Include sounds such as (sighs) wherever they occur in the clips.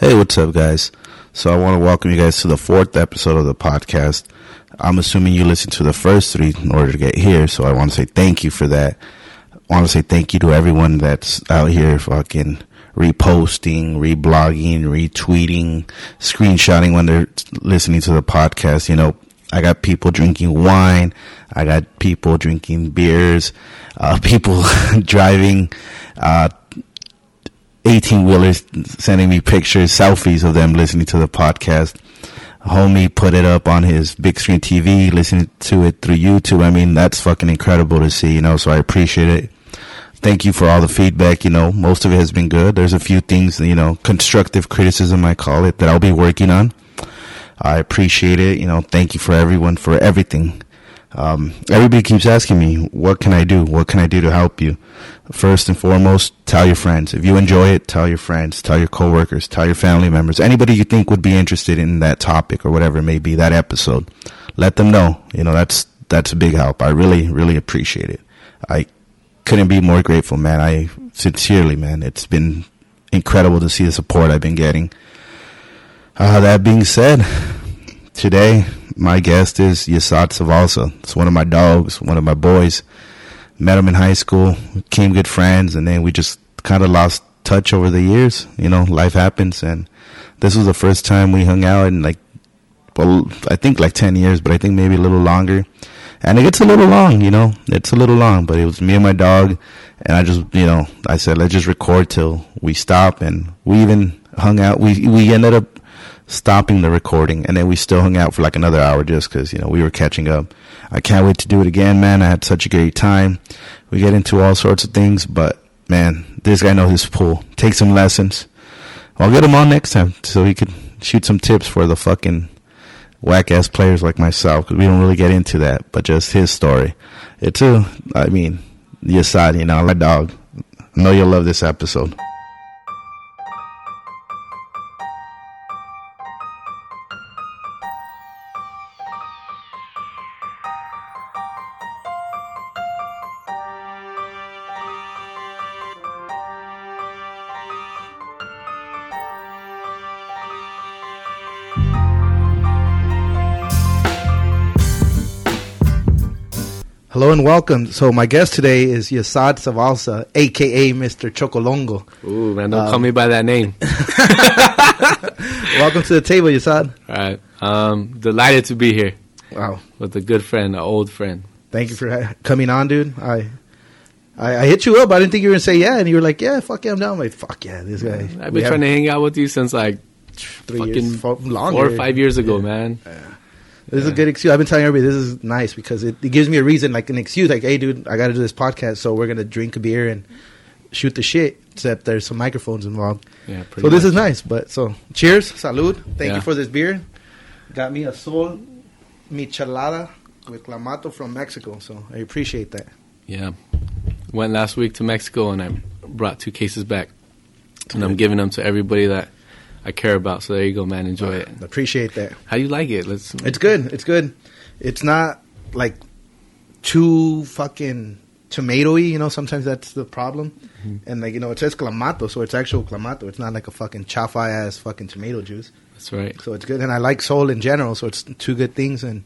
Hey, what's up, guys? So I want to welcome you guys to the fourth episode of the podcast. I'm assuming you listened to the first three in order to get here, so I want to say thank you for that. I want to say thank you to everyone that's out here fucking reposting, reblogging, retweeting, screenshotting when they're listening to the podcast. You know, I got people drinking wine. I got people drinking beers. Uh, (laughs) people (laughs) driving, uh, 18 wheelers sending me pictures, selfies of them listening to the podcast. Homie put it up on his big screen TV, listening to it through YouTube. I mean, that's fucking incredible to see, you know, so I appreciate it. Thank you for all the feedback. You know, most of it has been good. There's a few things, you know, constructive criticism, I call it, that I'll be working on. I appreciate it. You know, thank you for everyone for everything. Um, everybody keeps asking me, what can I do? What can I do to help you? First and foremost, tell your friends. If you enjoy it, tell your friends, tell your coworkers, tell your family members, anybody you think would be interested in that topic or whatever it may be, that episode. Let them know. You know, that's, that's a big help. I really, really appreciate it. I couldn't be more grateful, man. I sincerely, man, it's been incredible to see the support I've been getting. Uh, that being said, today my guest is Yashad Zavalza. It's one of my dogs, one of my boys. Met him in high school, became good friends, and then we just kind of lost touch over the years. You know, life happens, and this was the first time we hung out in like, well, I think like 10 years, but I think maybe a little longer. And it gets a little long, you know, it's a little long, but it was me and my dog, and I just, you know, I said, let's just record till we stop, and we even hung out. We, we ended up stopping the recording and then we still hung out for like another hour just because you know we were catching up. I can't wait to do it again man. I had such a great time. We get into all sorts of things but man this guy knows his pool. Take some lessons. I'll get him on next time so he could shoot some tips for the fucking whack ass players like myself because we don't really get into that but just his story. It's a i mean side you know my dog i know you'll love this episode Hello and welcome. So my guest today is Yashad Zavalza, aka Mr. Chocolongo. Ooh, man, don't call me by that name. (laughs) welcome to the table, Yashad. All right. Um, delighted to be here Wow. with a good friend, an old friend. Thank you for ha- coming on, dude. I, I I hit you up. I didn't think you were gonna say yeah, and you were like, yeah, fuck yeah, I'm down. I'm like, fuck yeah, this guy. I've been trying to hang out with you since like three fucking years, fo- longer. four or five years ago, man. This is a good excuse. I've been telling everybody this is nice because it, it gives me a reason, like an excuse, like, hey, dude, I got to do this podcast, so we're gonna drink a beer and shoot the shit. Except there's some microphones involved. Yeah, pretty So this is nice. But so cheers, salud. Thank Yeah. you for this beer. Got me a Sol Michelada with Clamato from Mexico, so I appreciate that. Yeah. Went last week to Mexico and I brought two cases back. And I'm giving them to everybody that I care about. So there you go, man. Enjoy it. Appreciate that. How you like it? Let's. It's good. It's good. It's not like too fucking tomatoey. You know, sometimes that's the problem. Mm-hmm. And like you know, it says clamato, so it's actual clamato. It's not like a fucking chafa ass fucking tomato juice. That's right. So it's good. And I like Sol in general, so it's two good things. And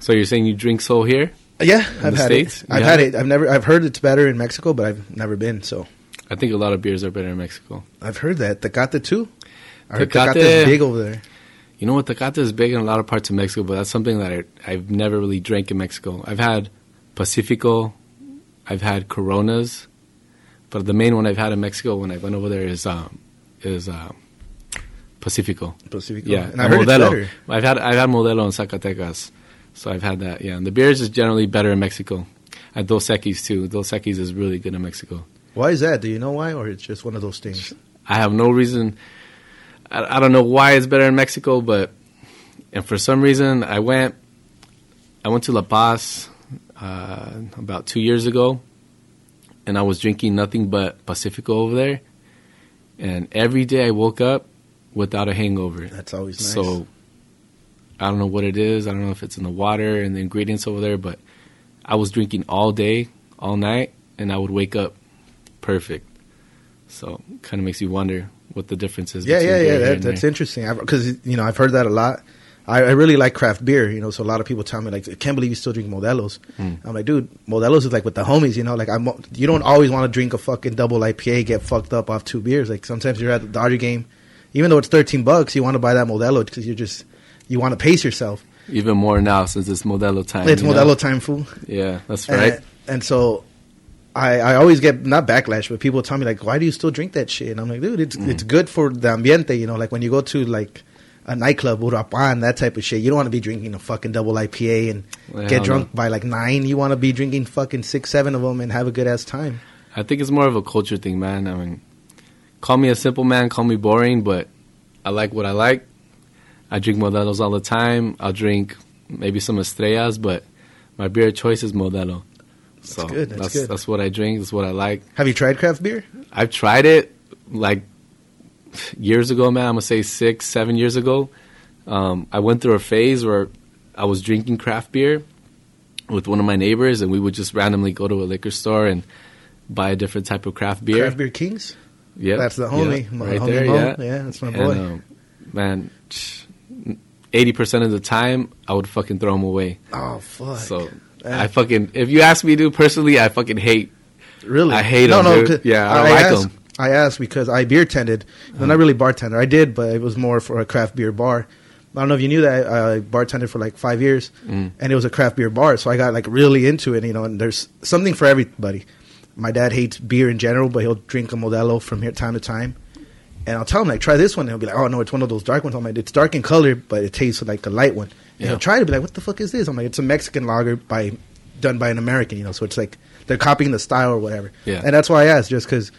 So you're saying you drink Sol here? yeah, In I've had States? it. I've had have it. I've never. I've heard it's better in Mexico, but I've never been. So I think a lot of beers are better in Mexico. I've heard that Tecate too. Tecate- is big over there. You know what? Tecate is big in a lot of parts of Mexico, but that's something that I, I've never really drank in Mexico. I've had Pacifico, I've had Coronas, but the main one I've had in Mexico when I went over there is um, is uh, Pacifico. Pacifico. Yeah, and I heard Modelo. I've had I've had Modelo in Zacatecas, so I've had that. Yeah, and the beers is generally better in Mexico. At Dos Equis too. Dos Equis is really good in Mexico. Why is that? Do you know why, or it's just one of those things? I have no reason. I, I don't know why it's better in Mexico, but and for some reason I went. I went to La Paz uh, about two years ago, and I was drinking nothing but Pacifico over there. And every day I woke up without a hangover. That's always nice. So I don't know what it is. I don't know if it's in the water and the ingredients over there, but I was drinking all day, all night, and I would wake up perfect. So kind of makes you wonder what the difference is. Yeah, yeah, yeah. That, that's interesting because you know I've heard that a lot. I, I really like craft beer, you know. So a lot of people tell me like, "I can't believe you still drink Modelo's." Hmm. I'm like, dude, Modelo's is like with the homies, you know. Like I'm, you don't always want to drink a fucking double IPA, get fucked up off two beers. Like sometimes you're at the Dodger game, even though it's 13 bucks, you want to buy that Modelo because you're just you want to pace yourself. Even more now since it's Modelo time. it's you know? Modelo time, fool. Yeah, that's And- right. And, so I, I always get not backlash, but people tell me like, "Why do you still drink that shit?" And I'm like, "Dude, it's Mm. it's good for the ambiente, you know. Like when you go to like a nightclub, Urapan, that type of shit. You don't want to be drinking a fucking double IPA and Well, get drunk no. by like nine. You want to be drinking fucking six, seven of them and have a good ass time. I think it's more of a culture thing, man. I mean, call me a simple man, call me boring, but I like what I like. I drink Modelos all the time. I'll drink maybe some Estrellas, but my beer of choice is Modelo. So good, that's that's good. that's what I drink. That's what I like. Have you tried craft beer? I've tried it like years ago, man. I'm gonna say six, seven years ago. Um, I went through a phase where I was drinking craft beer with one of my neighbors, and we would just randomly go to a liquor store and buy a different type of craft beer. Craft Beer Kings. Yeah, That's the homie, my right homie there. Mo. Yeah, Yeah, that's my And, boy. um, man, eighty percent of the time, I would fucking throw them away. Oh fuck. So. I fucking, if you ask me, dude, personally, I fucking hate. Really? I hate no, 'em, no. 'cause Yeah, I don't like asked, 'em. I asked because I beer tended. No, not really bartender. I did, but it was more for a craft beer bar. I don't know if you knew that I bartended for like five years, Mm. and it was a craft beer bar. So I got like really into it, you know. And there's something for everybody. My dad hates beer in general, but he'll drink a Modelo from here time to time. And I'll tell him like, try this one. And he'll be like, oh no, it's one of those dark ones. I'm like, it's dark in color, but it tastes like a light one. And Yeah. he'll try to be like, what the fuck is this? I'm like, it's a Mexican lager by done by an American, you know. So it's like they're copying the style or whatever. Yeah. And that's why I asked, just because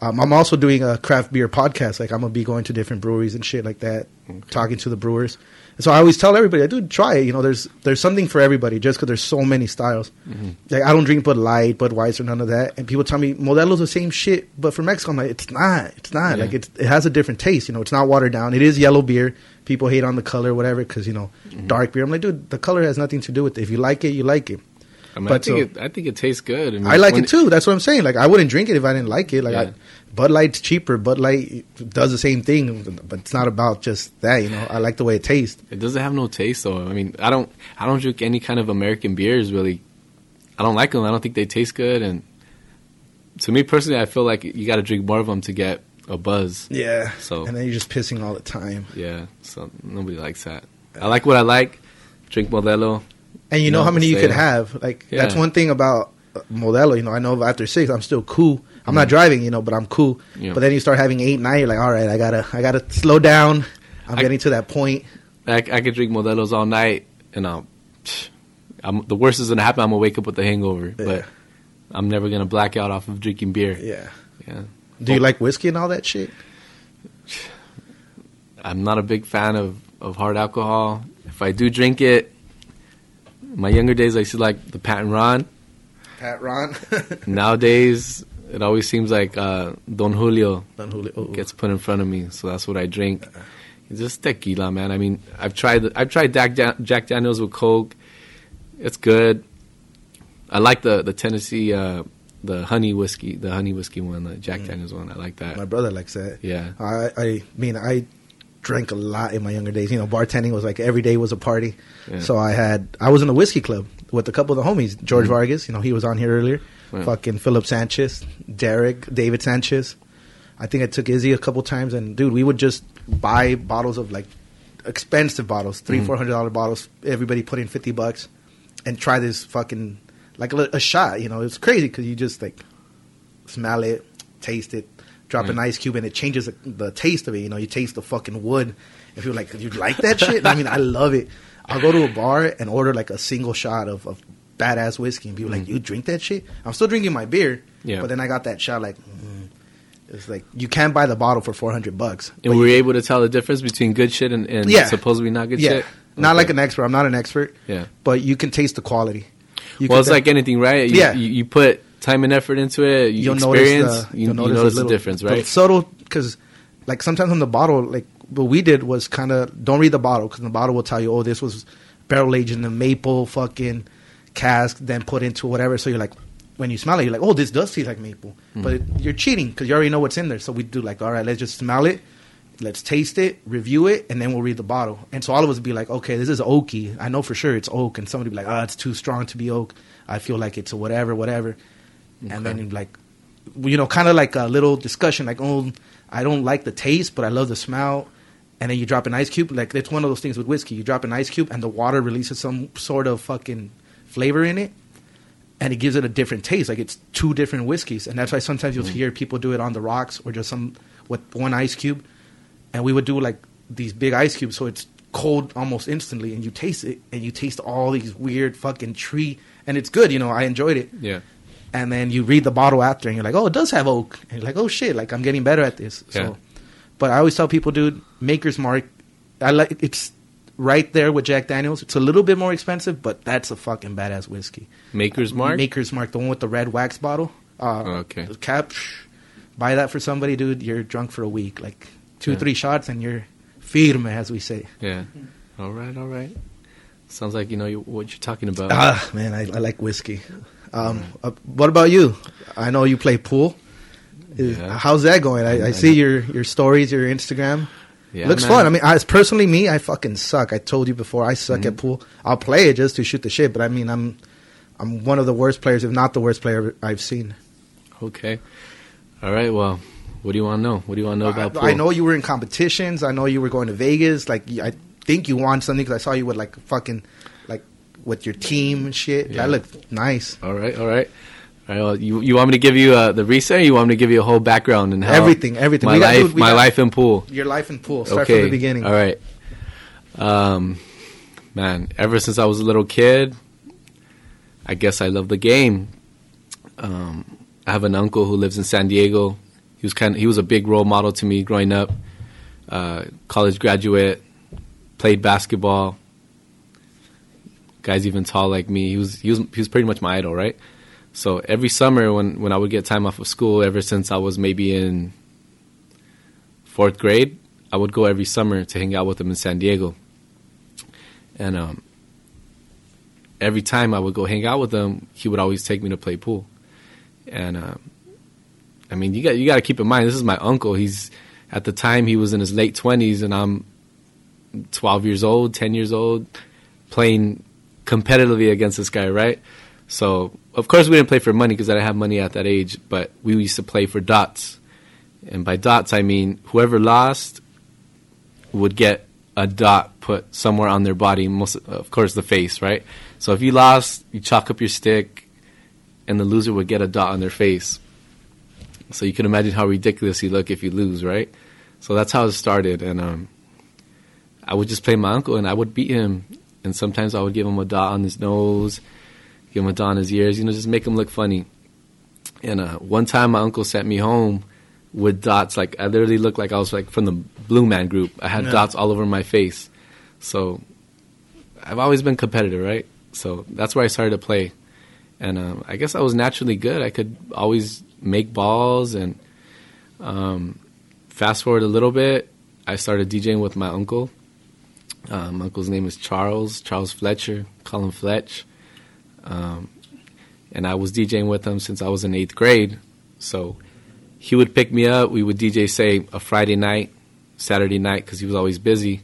um, I'm also doing a craft beer podcast. Like I'm gonna be going to different breweries and shit like that, talking to the brewers. And so I always tell everybody, I do try it. You know, there's there's something for everybody. Just because there's so many styles. Like I don't drink Bud Light, Budweiser, none of that. And people tell me Modelo's the same shit, but for Mexico, I'm like, it's not. It's not. Yeah. Like it's, it has a different taste. You know, it's not watered down. It is yellow beer. People hate on the color, whatever, because you know, mm-hmm. dark beer. I'm like, dude, the color has nothing to do with it. If you like it, you like it. I mean, But I think so- it, I think it tastes good. I, mean, I like it too. That's what I'm saying. Like I wouldn't drink it if I didn't like it. Like Yeah. I, Bud Light's cheaper. Bud Light does the same thing, but it's not about just that. You know, I like the way it tastes. It doesn't have no taste though. I mean, I don't I don't drink any kind of American beers really. I don't like them. I don't think they taste good and to me personally, I feel like you got to drink more of them to get a buzz. Yeah. So- and then you're just pissing all the time. Yeah, so nobody likes that. I like what I like. Drink Modelo. And you know No, how many you could have. Like Yeah. that's one thing about uh, Modelo. You know, I know after six, I'm still cool. I'm not driving, you know, but I'm cool. Yeah. But then you start having eight, nine. You're like, all right, I gotta, I gotta slow down. I'm I- getting to that point. I, I could drink Modelo's all night, and um, I'm, the worst is gonna happen. I'm gonna wake up with a hangover, Yeah. but I'm never gonna black out off of drinking beer. Yeah. Yeah. Do you like whiskey and all that shit? I'm not a big fan of, of hard alcohol. If I do drink it, my younger days I used to like the Pat and Ron. Pat Ron. (laughs) Nowadays, it always seems like uh, Don Julio Don Julio. Oh, gets put in front of me, so that's what I drink. It's just tequila, man. I mean, I've tried the- I've tried Jack, Dan- Jack Daniels with Coke. It's good. I like the the Tennessee uh, the honey whiskey, the honey whiskey one, the Jack mm. Daniels one. I like that. My brother likes that. Yeah. I, I mean, I drank a lot in my younger days. You know, bartending was like every day was a party. Yeah. So I had, I was in a whiskey club with a couple of the homies. George mm. Vargas, you know, he was on here earlier. Yeah. Fucking Philip Sanchez, Derek, David Sanchez. I think I took Izzy a couple times, and dude, we would just buy bottles of like expensive bottles, three, mm. four hundred dollar bottles. Everybody put in fifty bucks, and try this fucking like a, a shot. You know, it's crazy because you just like smell it, taste it, drop an ice cube, and it changes the, the taste of it. You know, you taste the fucking wood. If you're like, you like that shit? I mean, I love it. I'll go to a bar and order like a single shot of, of badass whiskey, and people like, you drink that shit? I'm still drinking my beer, Mm. Yeah. but then I got that shot like. Mm, it's like you can't buy the bottle for four hundred bucks. And were you able to tell the difference between good shit and, and Yeah. supposedly not good yeah, shit? not Okay. like an expert. I'm not an expert. Yeah. but you can taste the quality. You well, it's like anything, right? You, Yeah. You, you put time and effort into it. You you'll experience. notice the, you, you'll you notice, notice a the little- difference, right? subtle because, like sometimes on the bottle, like what we did was kind of don't read the bottle because the bottle will tell you, oh, this was barrel aged in the maple fucking cask, then put into whatever. So you're like, when you smell it, you're like, oh, this does taste like maple, mm. but it, you're cheating because you already know what's in there. So we do like, all right, let's just smell it, let's taste it, review it, and then we'll read the bottle. And so all of us would be like, okay, this is oaky. I know for sure it's oak, and somebody would be like, oh, it's too strong to be oak. I feel like it's a whatever, whatever. And then like, you know, kind of like a little discussion, like, oh, I don't like the taste, but I love the smell. And then you drop an ice cube. Like it's one of those things with whiskey. You drop an ice cube, and the water releases some sort of fucking flavor in it, and it gives it a different taste. Like it's two different whiskeys, and that's why sometimes you'll mm-hmm. hear people do it on the rocks or just some with one ice cube. And we would do like these big ice cubes, so it's cold almost instantly, and you taste it, and you taste all these weird fucking tree, and it's good. You know, I enjoyed it Yeah. and then you read the bottle after and you're like, oh, it does have oak. And you're like, oh shit, like I'm getting better at this. So, Yeah. but I always tell people, dude, Maker's Mark, I like it's right there with Jack Daniels. It's a little bit more expensive, but that's a fucking badass whiskey. Maker's Mark. Maker's Mark, the one with the red wax bottle. Uh, Oh, okay. Cap. buy that for somebody, dude. You're drunk for a week, like two, Yeah. three shots, and you're firme, as we say. Yeah. All right. All right. Sounds like you know you- what you're talking about. Ah, man, I, I like whiskey. Um, uh, what about you? I know you play pool. Is- Yeah. How's that going? I, I see your your stories, your Instagram. Yeah, Looks man. fun. I mean, I, personally, me, I fucking suck. I told you before, I suck Mm-hmm. at pool. I'll play it just to shoot the shit, but I mean, I'm I'm one of the worst players, if not the worst player I've seen. Okay. All right. Well, what do you want to know? What do you want to know about pool? I, I know you were in competitions. I know you were going to Vegas. Like, I think you won something because I saw you with like fucking like with your team and shit. Yeah. That looked nice. All right. All right. All right. Well, you you want me to give you uh, the reset? Or you want me to give you a whole background and how Everything, everything. My life, my got- life in pool. Your life in pool. Start okay. from the beginning. All right. Um, man, ever since I was a little kid, I guess I love the game. Um, I have an uncle who lives in San Diego. He was kind of, he was a big role model to me growing up. Uh, college graduate, played basketball. Guy's even tall like me. He was he was he was pretty much my idol, right? So every summer when when I would get time off of school, ever since I was maybe in fourth grade, I would go every summer to hang out with him in San Diego. And um, every time I would go hang out with him, he would always take me to play pool. And um, I mean, you got you got to keep in mind this is my uncle. He's at the time he was in his late twenties, and I'm twelve years old, ten years old, playing competitively against this guy, right? So of course we didn't play for money because I didn't have money at that age, but we used to play for dots. And by dots, I mean whoever lost would get a dot put somewhere on their body, most of course the face, right? So if you lost, you chalk up your stick, and the loser would get a dot on their face. So you can imagine how ridiculous you look if you lose, right? So that's how it started, and um, I would just play my uncle, and I would beat him, and sometimes I would give him a dot on his nose, give him a dot on his ears, you know, just make him look funny. And uh, one time, my uncle sent me home with dots. Like I literally looked like I was like from the Blue Man Group. I had Yeah. dots all over my face. So I've always been competitive, right? So that's where I started to play, and um, I guess I was naturally good. I could always make balls, and um, fast forward a little bit, I started DJing with my uncle. Um, my uncle's name is Charles Charles Fletcher. Him Fletch. Um, and I was DJing with him since I was in eighth grade. So he would pick me up. We would DJ, say, a Friday night, Saturday night, because he was always busy.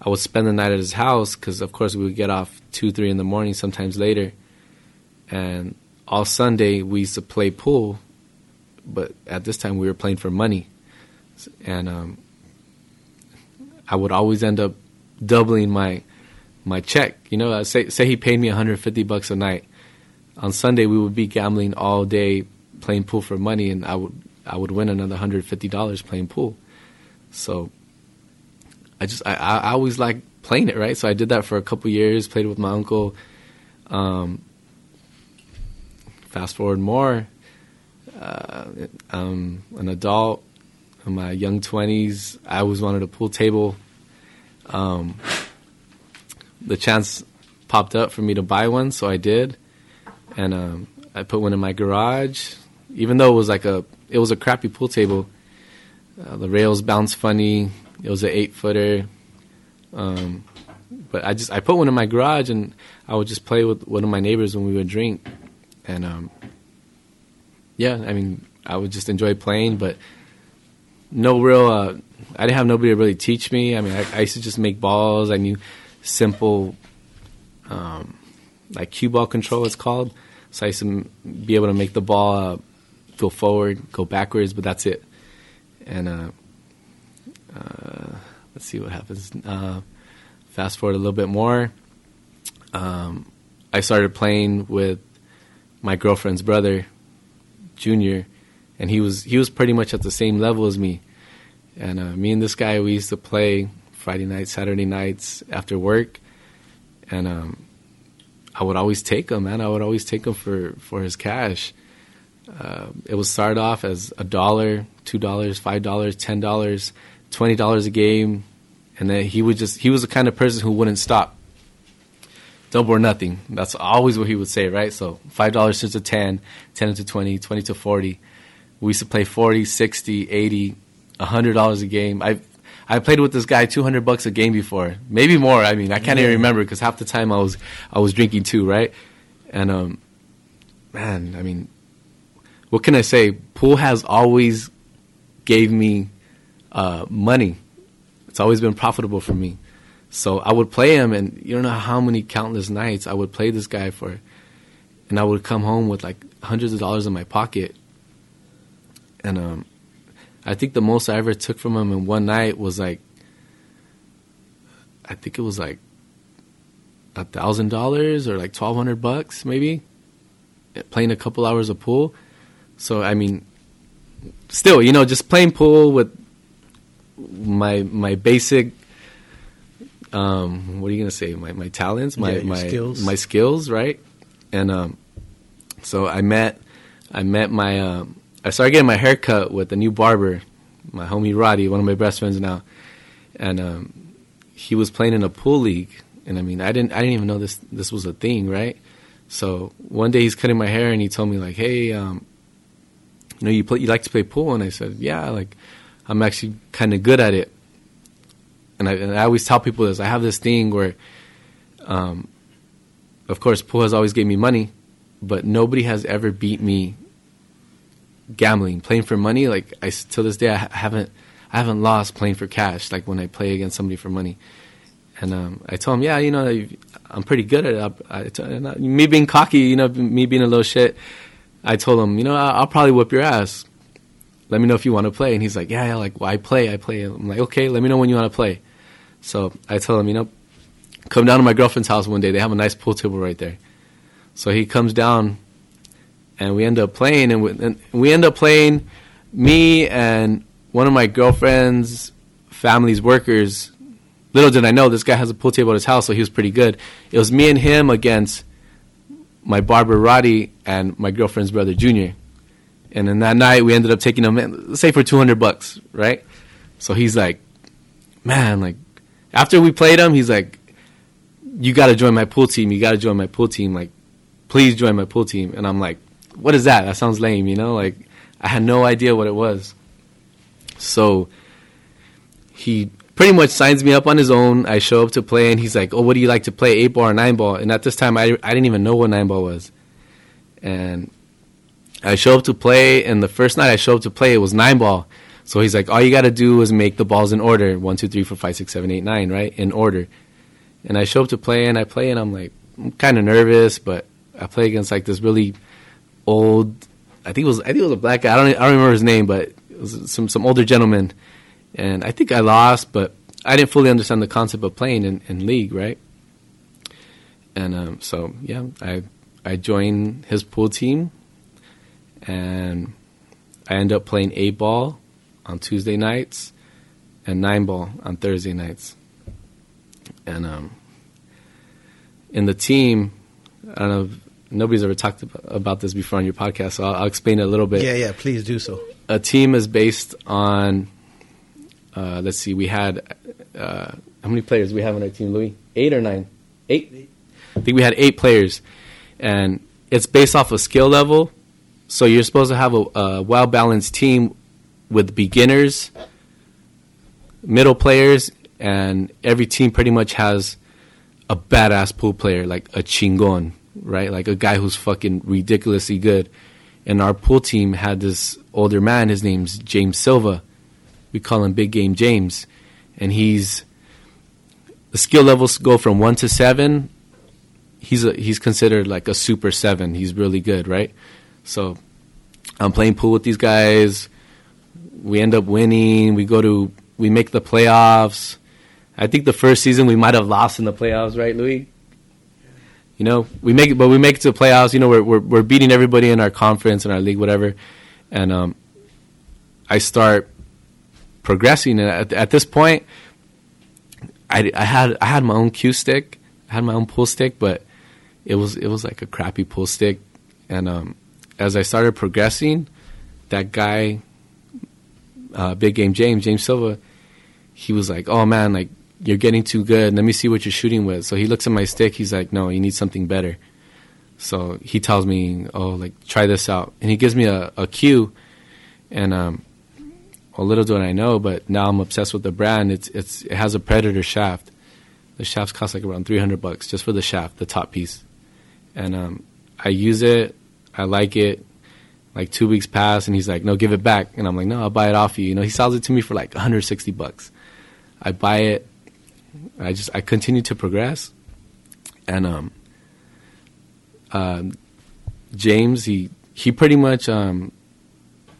I would spend the night at his house because, of course, we would get off 2, 3 in the morning, sometimes later. And all Sunday, we used to play pool. But at this time, we were playing for money. And um, I would always end up doubling my my check. You know, uh, say say he paid me 150 bucks a night. On Sunday, we would be gambling all day, playing pool for money, and I would I would win another 150 dollars playing pool. So I just I, I always like playing it right. So I did that for a couple years. Played with my uncle. Um, fast forward more, uh, um, an adult in my young 20s. I always wanted a pool table. Um, the chance popped up for me to buy one, so I did, and um, I put one in my garage. Even though it was like a, it was a crappy pool table. Uh, the rails bounced funny. It was an eight footer, um, but I just I put one in my garage, and I would just play with one of my neighbors when we would drink, and um, yeah, I mean, I would just enjoy playing, but no real. Uh, I didn't have nobody to really teach me. I mean, I, I used to just make balls. I knew simple, um, like cue ball control. It's called. So I used to be able to make the ball uh, go forward, go backwards, but that's it. And uh, uh, let's see what happens. Uh, fast forward a little bit more. Um, I started playing with my girlfriend's brother, Junior, and he was he was pretty much at the same level as me. And uh, me and this guy, we used to play Friday nights, Saturday nights after work, and um, I would always take him, man. I would always take him for for his cash. Uh, it would start off as a dollar, two dollars, five dollars, ten dollars, twenty dollars a game, and then he would just he was the kind of person who wouldn't stop double or nothing. That's always what he would say, right? So five dollars to 10, 10 to 20, 20 to 40. We used to play 40, 60, 80, hundred dollars a game. I I played with this guy 200 bucks a game before, maybe more. I mean, I can't even remember because half the time I was I was drinking too, right? And um, man, I mean, what can I say? Pool has always gave me uh, money. It's always been profitable for me. So I would play him, and you don't know how many countless nights I would play this guy for, and I would come home with like hundreds of dollars in my pocket. And um, I think the most I ever took from him in one night was like, I think it was like a thousand dollars or like twelve hundred bucks, maybe, playing a couple hours of pool. So I mean, still, you know, just playing pool with my my basic um, what are you gonna say? My my talents, my yeah, my skills, my skills, right? And um, so I met I met my um, I started getting my hair cut with a new barber, my homie Roddy, one of my best friends now, and um, he was playing in a pool league, and I mean I didn't I didn't even know this this was a thing, right? So one day he's cutting my hair and he told me like, hey, um, you know, you play, you like to play pool, and I said, yeah, like I'm actually kind of good at it and I, and I, always tell people this. I have this thing where, um, of course, pool has always gave me money, but nobody has ever beat me gambling, playing for money. Like I to this day, I haven't I haven't lost playing for cash. Like when I play against somebody for money. And um, I told him, yeah, you know, I'm pretty good at it. I, I, me being cocky, you know, me being a little shit. I told him, you know, I'll, I'll probably whip your ass. Let me know if you want to play. And he's like, yeah, yeah, like, well, I play, I play. I'm like, okay, let me know when you want to play. So I tell him, you know, come down to my girlfriend's house one day. They have a nice pool table right there. So he comes down, and we end up playing, and we, and we end up playing. Me and one of my girlfriend's family's workers. Little did I know this guy has a pool table at his house, so he was pretty good. It was me and him against my barber Roddy and my girlfriend's brother Junior. And then that night we ended up taking him, let's say for two hundred bucks, right? So he's like, man, like after we played him, he's like, "You got to join my pool team. You got to join my pool team. Like, please join my pool team." And I'm like, "What is that? That sounds lame." You know, like I had no idea what it was. So he pretty much signs me up on his own. I show up to play, and he's like, "Oh, what do you like to play? Eight ball or nine ball?" And at this time, I I didn't even know what nine ball was. And I show up to play, and the first night I show up to play, it was nine ball. So he's like, all you got to do is make the balls in order one, two, three, four, five, six, seven, eight, nine, right? In order. And I show up to play and I play and I'm like, I'm kind of nervous, but I play against like this really old. I think it was I think it was a black guy. I don't I don't remember his name, but it was some some older gentleman, and I think I lost, but I didn't fully understand the concept of playing in, in league, right? And um, so yeah, I I joined his pool team, and I end up playing eight ball on Tuesday nights and nine ball on Thursday nights. And um, in the team, I don't know. Nobody's ever talked about this before on your podcast, so I'll, I'll explain it a little bit. Yeah, yeah, please do so. A team is based on. Uh, let's see, we had uh, how many players we have on our team, Louis? Eight or nine? Eight. eight. I think we had eight players, and it's based off a skill level. So you're supposed to have a, a well balanced team with beginners, middle players, and every team pretty much has a badass pool player, like a chingon, right? Like a guy who's fucking ridiculously good. and our pool team had this older man. His name's James Silva. We call him Big Game James, and he's the skill levels go from one to seven. He's a, he's considered like a super seven. He's really good, right? So I'm playing pool with these guys. We end up winning. We go to we make the playoffs. I think the first season we might have lost in the playoffs, right, Louis? You know, we make it, but we make it to the playoffs. You know, we're we're, we're beating everybody in our conference and our league, whatever. And um, I start progressing, and at, at this point, I, I had I had my own cue stick, I had my own pool stick, but it was it was like a crappy pool stick. And um, as I started progressing, that guy, uh, Big Game James James Silva, he was like, "Oh man, like you're getting too good. Let me see what you're shooting with." So he looks at my stick. He's like, "No, you need something better." So he tells me, "Oh, like try this out," and he gives me a, a cue, and um, well, little do I know, but now I'm obsessed with the brand. It's it's it has a Predator shaft. The shafts cost like around 300 bucks just for the shaft, the top piece, and um, I use it. I like it. Like two weeks pass, and he's like, "No, give it back," and I'm like, "No, I'll buy it off you." You know, he sells it to me for like 160 bucks. I buy it. I just I continue to progress, and um, uh, James he he pretty much um,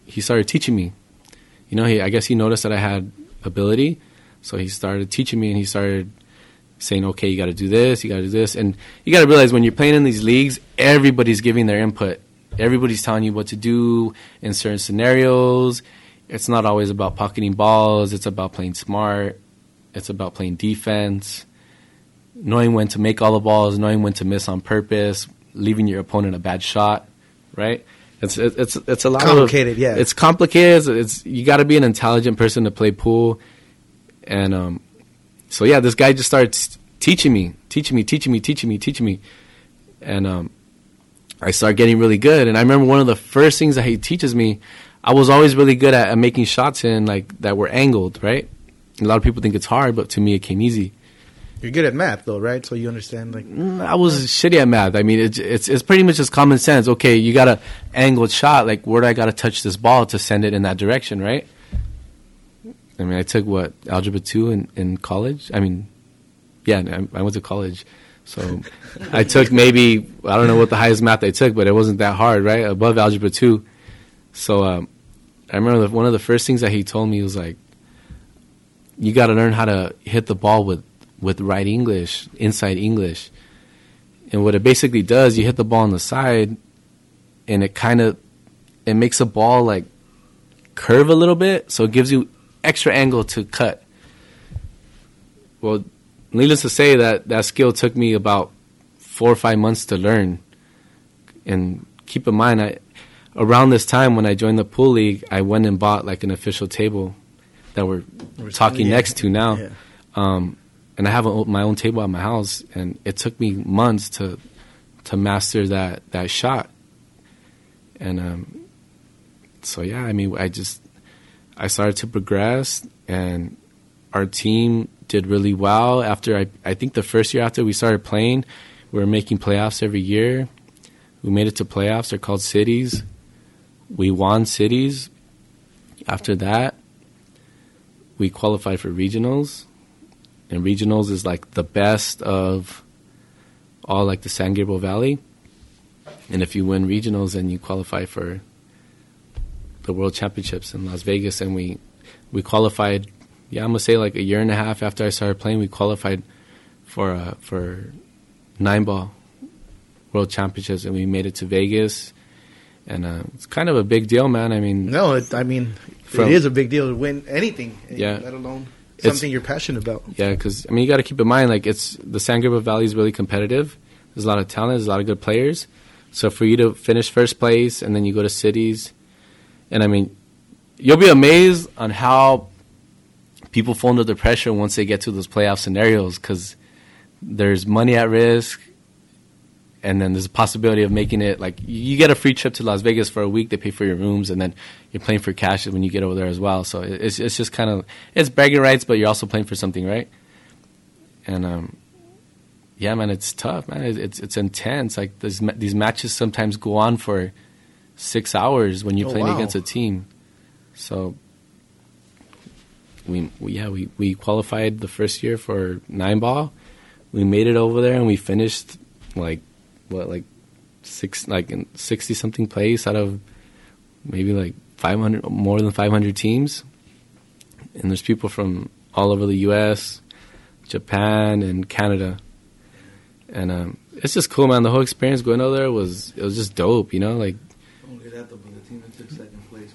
he started teaching me. You know, he I guess he noticed that I had ability, so he started teaching me, and he started saying, "Okay, you got to do this, you got to do this," and you got to realize when you're playing in these leagues, everybody's giving their input. Everybody's telling you what to do in certain scenarios. It's not always about pocketing balls. It's about playing smart. It's about playing defense, knowing when to make all the balls, knowing when to miss on purpose, leaving your opponent a bad shot, right? It's it's it's a lot Complicated, of, yeah. It's complicated. It's, you got to be an intelligent person to play pool, and um, so yeah, this guy just starts teaching me, teaching me, teaching me, teaching me, teaching me, and um, I start getting really good. And I remember one of the first things that he teaches me, I was always really good at, at making shots in like that were angled, right? A lot of people think it's hard, but to me it came easy. You're good at math, though, right? So you understand, like, mm, I was shitty at math. I mean, it's it's it's pretty much just common sense. Okay, you got a angled shot. Like, where do I got to touch this ball to send it in that direction, right? I mean, I took what algebra two in in college. I mean, yeah, I, I went to college, so I took maybe I don't know what the highest math I took, but it wasn't that hard, right? Above algebra two. So um, I remember the, one of the first things that he told me was like, you got to learn how to hit the ball with with right English, inside English. And what it basically does, you hit the ball on the side, and it kind of it makes a ball like curve a little bit, so it gives you extra angle to cut. Well, needless to say, that that skill took me about four or five months to learn. And keep in mind, I around this time when I joined the pool league, I went and bought like an official table that we're talking yeah. next to now. Yeah. Um, and I have a, my own table at my house, and it took me months to to master that that shot. And um, so yeah, I mean, I just I started to progress, and our team did really well. After I, I think the first year after we started playing, we were making playoffs every year. We made it to playoffs. They're called cities. We won cities. After that, we qualified for regionals and regionals is like the best of all like the San Gabriel Valley. And if you win regionals, then you qualify for the World Championships in Las Vegas. And we we qualified. Yeah, I'm gonna say like a year and a half after I started playing, we qualified for uh, for nine ball World Championships, and we made it to Vegas. And uh, it's kind of a big deal, man. I mean, no, it, I mean, From- it is a big deal to win anything, Yeah. let alone something you're passionate about. Yeah, because I mean, you got to keep in mind like it's the San Gabriel Valley is really competitive. There's a lot of talent. There's a lot of good players. So for you to finish first place and then you go to cities, and I mean, you'll be amazed on how people fall under the pressure once they get to those playoff scenarios because there's money at risk. And then there's a possibility of making it like you get a free trip to Las Vegas for a week. They pay for your rooms, and then you're playing for cash when you get over there as well. So it's it's just kind of it's bragging rights, but you're also playing for something, right? And um, yeah, man, it's tough, man. It- It's it's intense. Like these these matches sometimes go on for six hours when you're Oh, playing wow. against a team. So we, we yeah we, we qualified the first year for nine ball. We made it over there and we finished like what like six like in sixty something place out of maybe like five hundred more than five hundred teams. And there's people from all over the U.S., Japan, and Canada. And um, it's just cool, man. The whole experience going over there was it was just dope, you know. Like, Only that though, the team that took second place.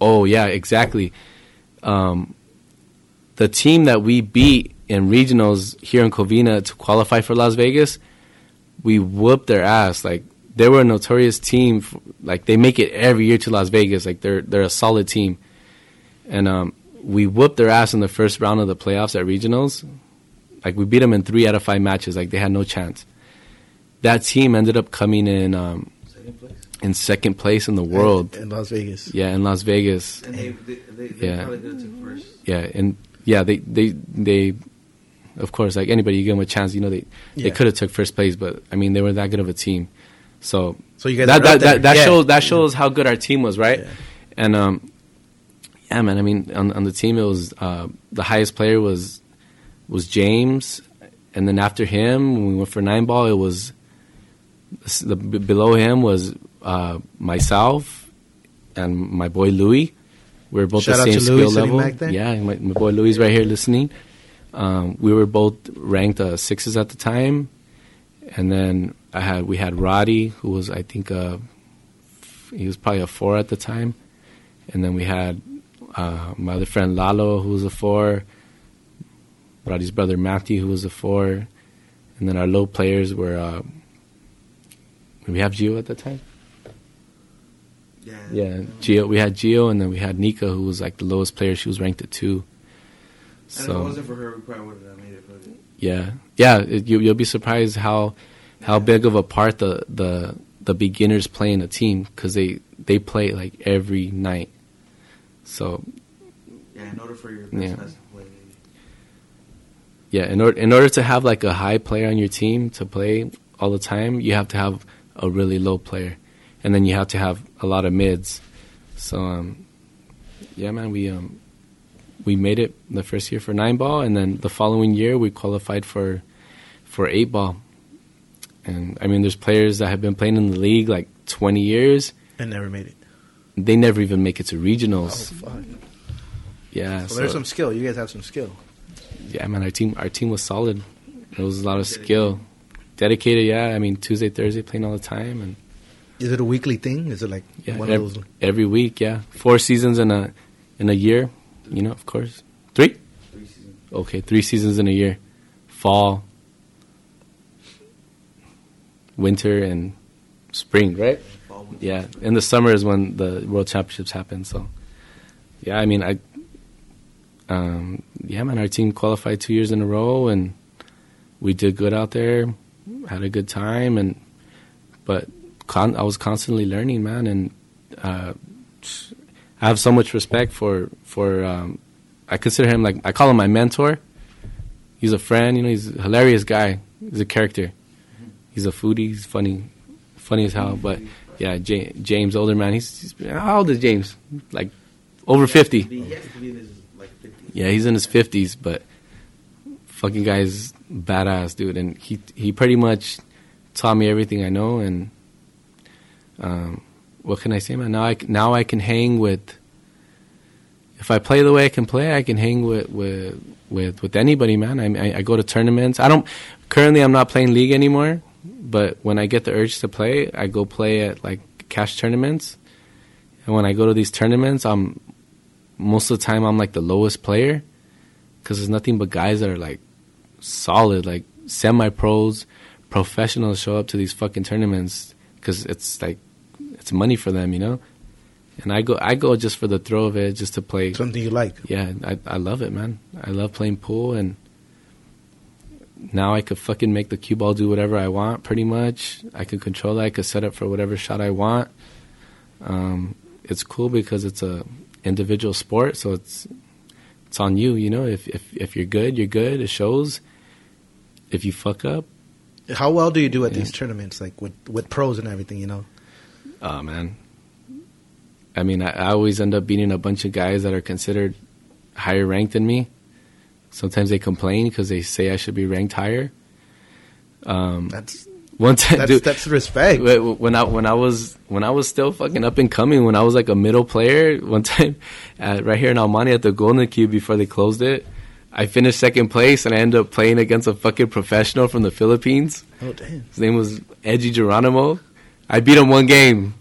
oh yeah, exactly. Um, the team that we beat in regionals here in Covina to qualify for Las Vegas, we whooped their ass. Like they were a notorious team. f- Like they make it every year to Las Vegas. Like they're they're a solid team, and um, we whooped their ass in the first round of the playoffs at regionals. Like we beat them in three out of five matches. Like they had no chance. That team ended up coming in um, Second place. in second place in the world. in Las Vegas. Yeah, in Las Vegas. And they, they, they, they Yeah. probably could have took first. Yeah, and yeah, they they they, of course, like anybody, you give them a chance. You know, they they could have took first place, but I mean, they were that good of a team. So So you guys that that, that, that Yeah. shows that shows how good our team was, right? Yeah. And um, yeah, man. I mean, on on the team, it was uh, the highest player was was James, and then after him, when we went for nine ball, it was the below him was uh, myself and my boy Louis. We were both Shout the same skill level. Yeah, my, my boy Louis right here listening. Um, we were both ranked uh, sixes at the time, and then I had we had Roddy, who was I think uh, f- he was probably a four at the time, and then we had uh, my other friend Lalo, who was a four. Roddy's brother Matthew, who was a four, and then our low players were. Uh, we have Gio at the time. Yeah. We had Gio, and then we had Nika, who was like the lowest player. She was ranked at two. So and if it wasn't for her, we probably wouldn't have made it. But yeah, yeah. It, you, you'll be surprised how how big of a part the the the beginners play in a team because they they play like every night. So yeah, in order for your best Yeah. to play. yeah, in order in order to have like a high player on your team to play all the time, you have to have a really low player, and then you have to have a lot of mids. So um, yeah, man, we um we made it the first year for nine ball, and then the following year we qualified for for eight ball. And I mean, there's players that have been playing in the league like 20 years. and never made it. They never even make it to Oh, regionals. fuck. yeah, So, so- there's some skill. You guys have some skill. yeah, man, our team our team was solid. There was a lot of skill, dedicated. Yeah, I mean Tuesday, Thursday, playing all the time, and Is it a weekly thing? Is it like yeah, one ev- of those? every week. Yeah, four seasons in a in a year. You know, of course, three. Three seasons. Okay, three seasons in a year, fall, winter, and spring. Right? Fall with- Yeah, in the summer is when the world championships happen. So, yeah, I mean, I, um, yeah, man, our team qualified two years in a row, and we did good out there, had a good time, and but con- I was constantly learning, man, and uh, I have so much respect for for. Um, I consider him like I call him my mentor. He's a friend, you know. He's a hilarious guy. He's a character. He's a foodie. He's funny, funny as hell. But yeah, Ja- James, older man. He's, he's how old is James? Like over fifty. He has to be in his like 50. Yeah, he's in his fifties, but fucking guy's badass, dude. And he he pretty much taught me everything I know. And um, what can I say, man? Now I now I can hang with. If I play the way I can play, I can hang with with with, with anybody, man. I, I I go to tournaments. I don't currently. I'm not playing league anymore, but when I get the urge to play, I go play at like cash tournaments. And when I go to these tournaments, I'm most of the time I'm like the lowest player because there's nothing but guys that are like solid, like semi pros, professionals show up to these fucking tournaments because it's like it's money for them, you know. And I go, I go just for the thrill of it, just to play. Something you like. Yeah, I I love it, man. I love playing pool, and now I could fucking make the cue ball do whatever I want. Pretty much, I can control it. I could set up for whatever shot I want. Um, it's cool because it's a individual sport, so it's it's on you. You know, if if if you're good, you're good. It shows. If you fuck up, How well do you do at Yeah. these tournaments, like with with pros and everything? You know, oh man, I mean, I, I always end up beating a bunch of guys that are considered higher ranked than me. Sometimes they complain because they say I should be ranked higher. Um, That's one time, that's dude, that's respect. When I when I was when I was still fucking up and coming, when I was like a middle player, one time (laughs) uh, right here in Almani at the Golden Cube before they closed it, I finished second place and I ended up playing against a fucking professional from the Philippines. Oh damn! His name was Edgie Geronimo. I beat him one game,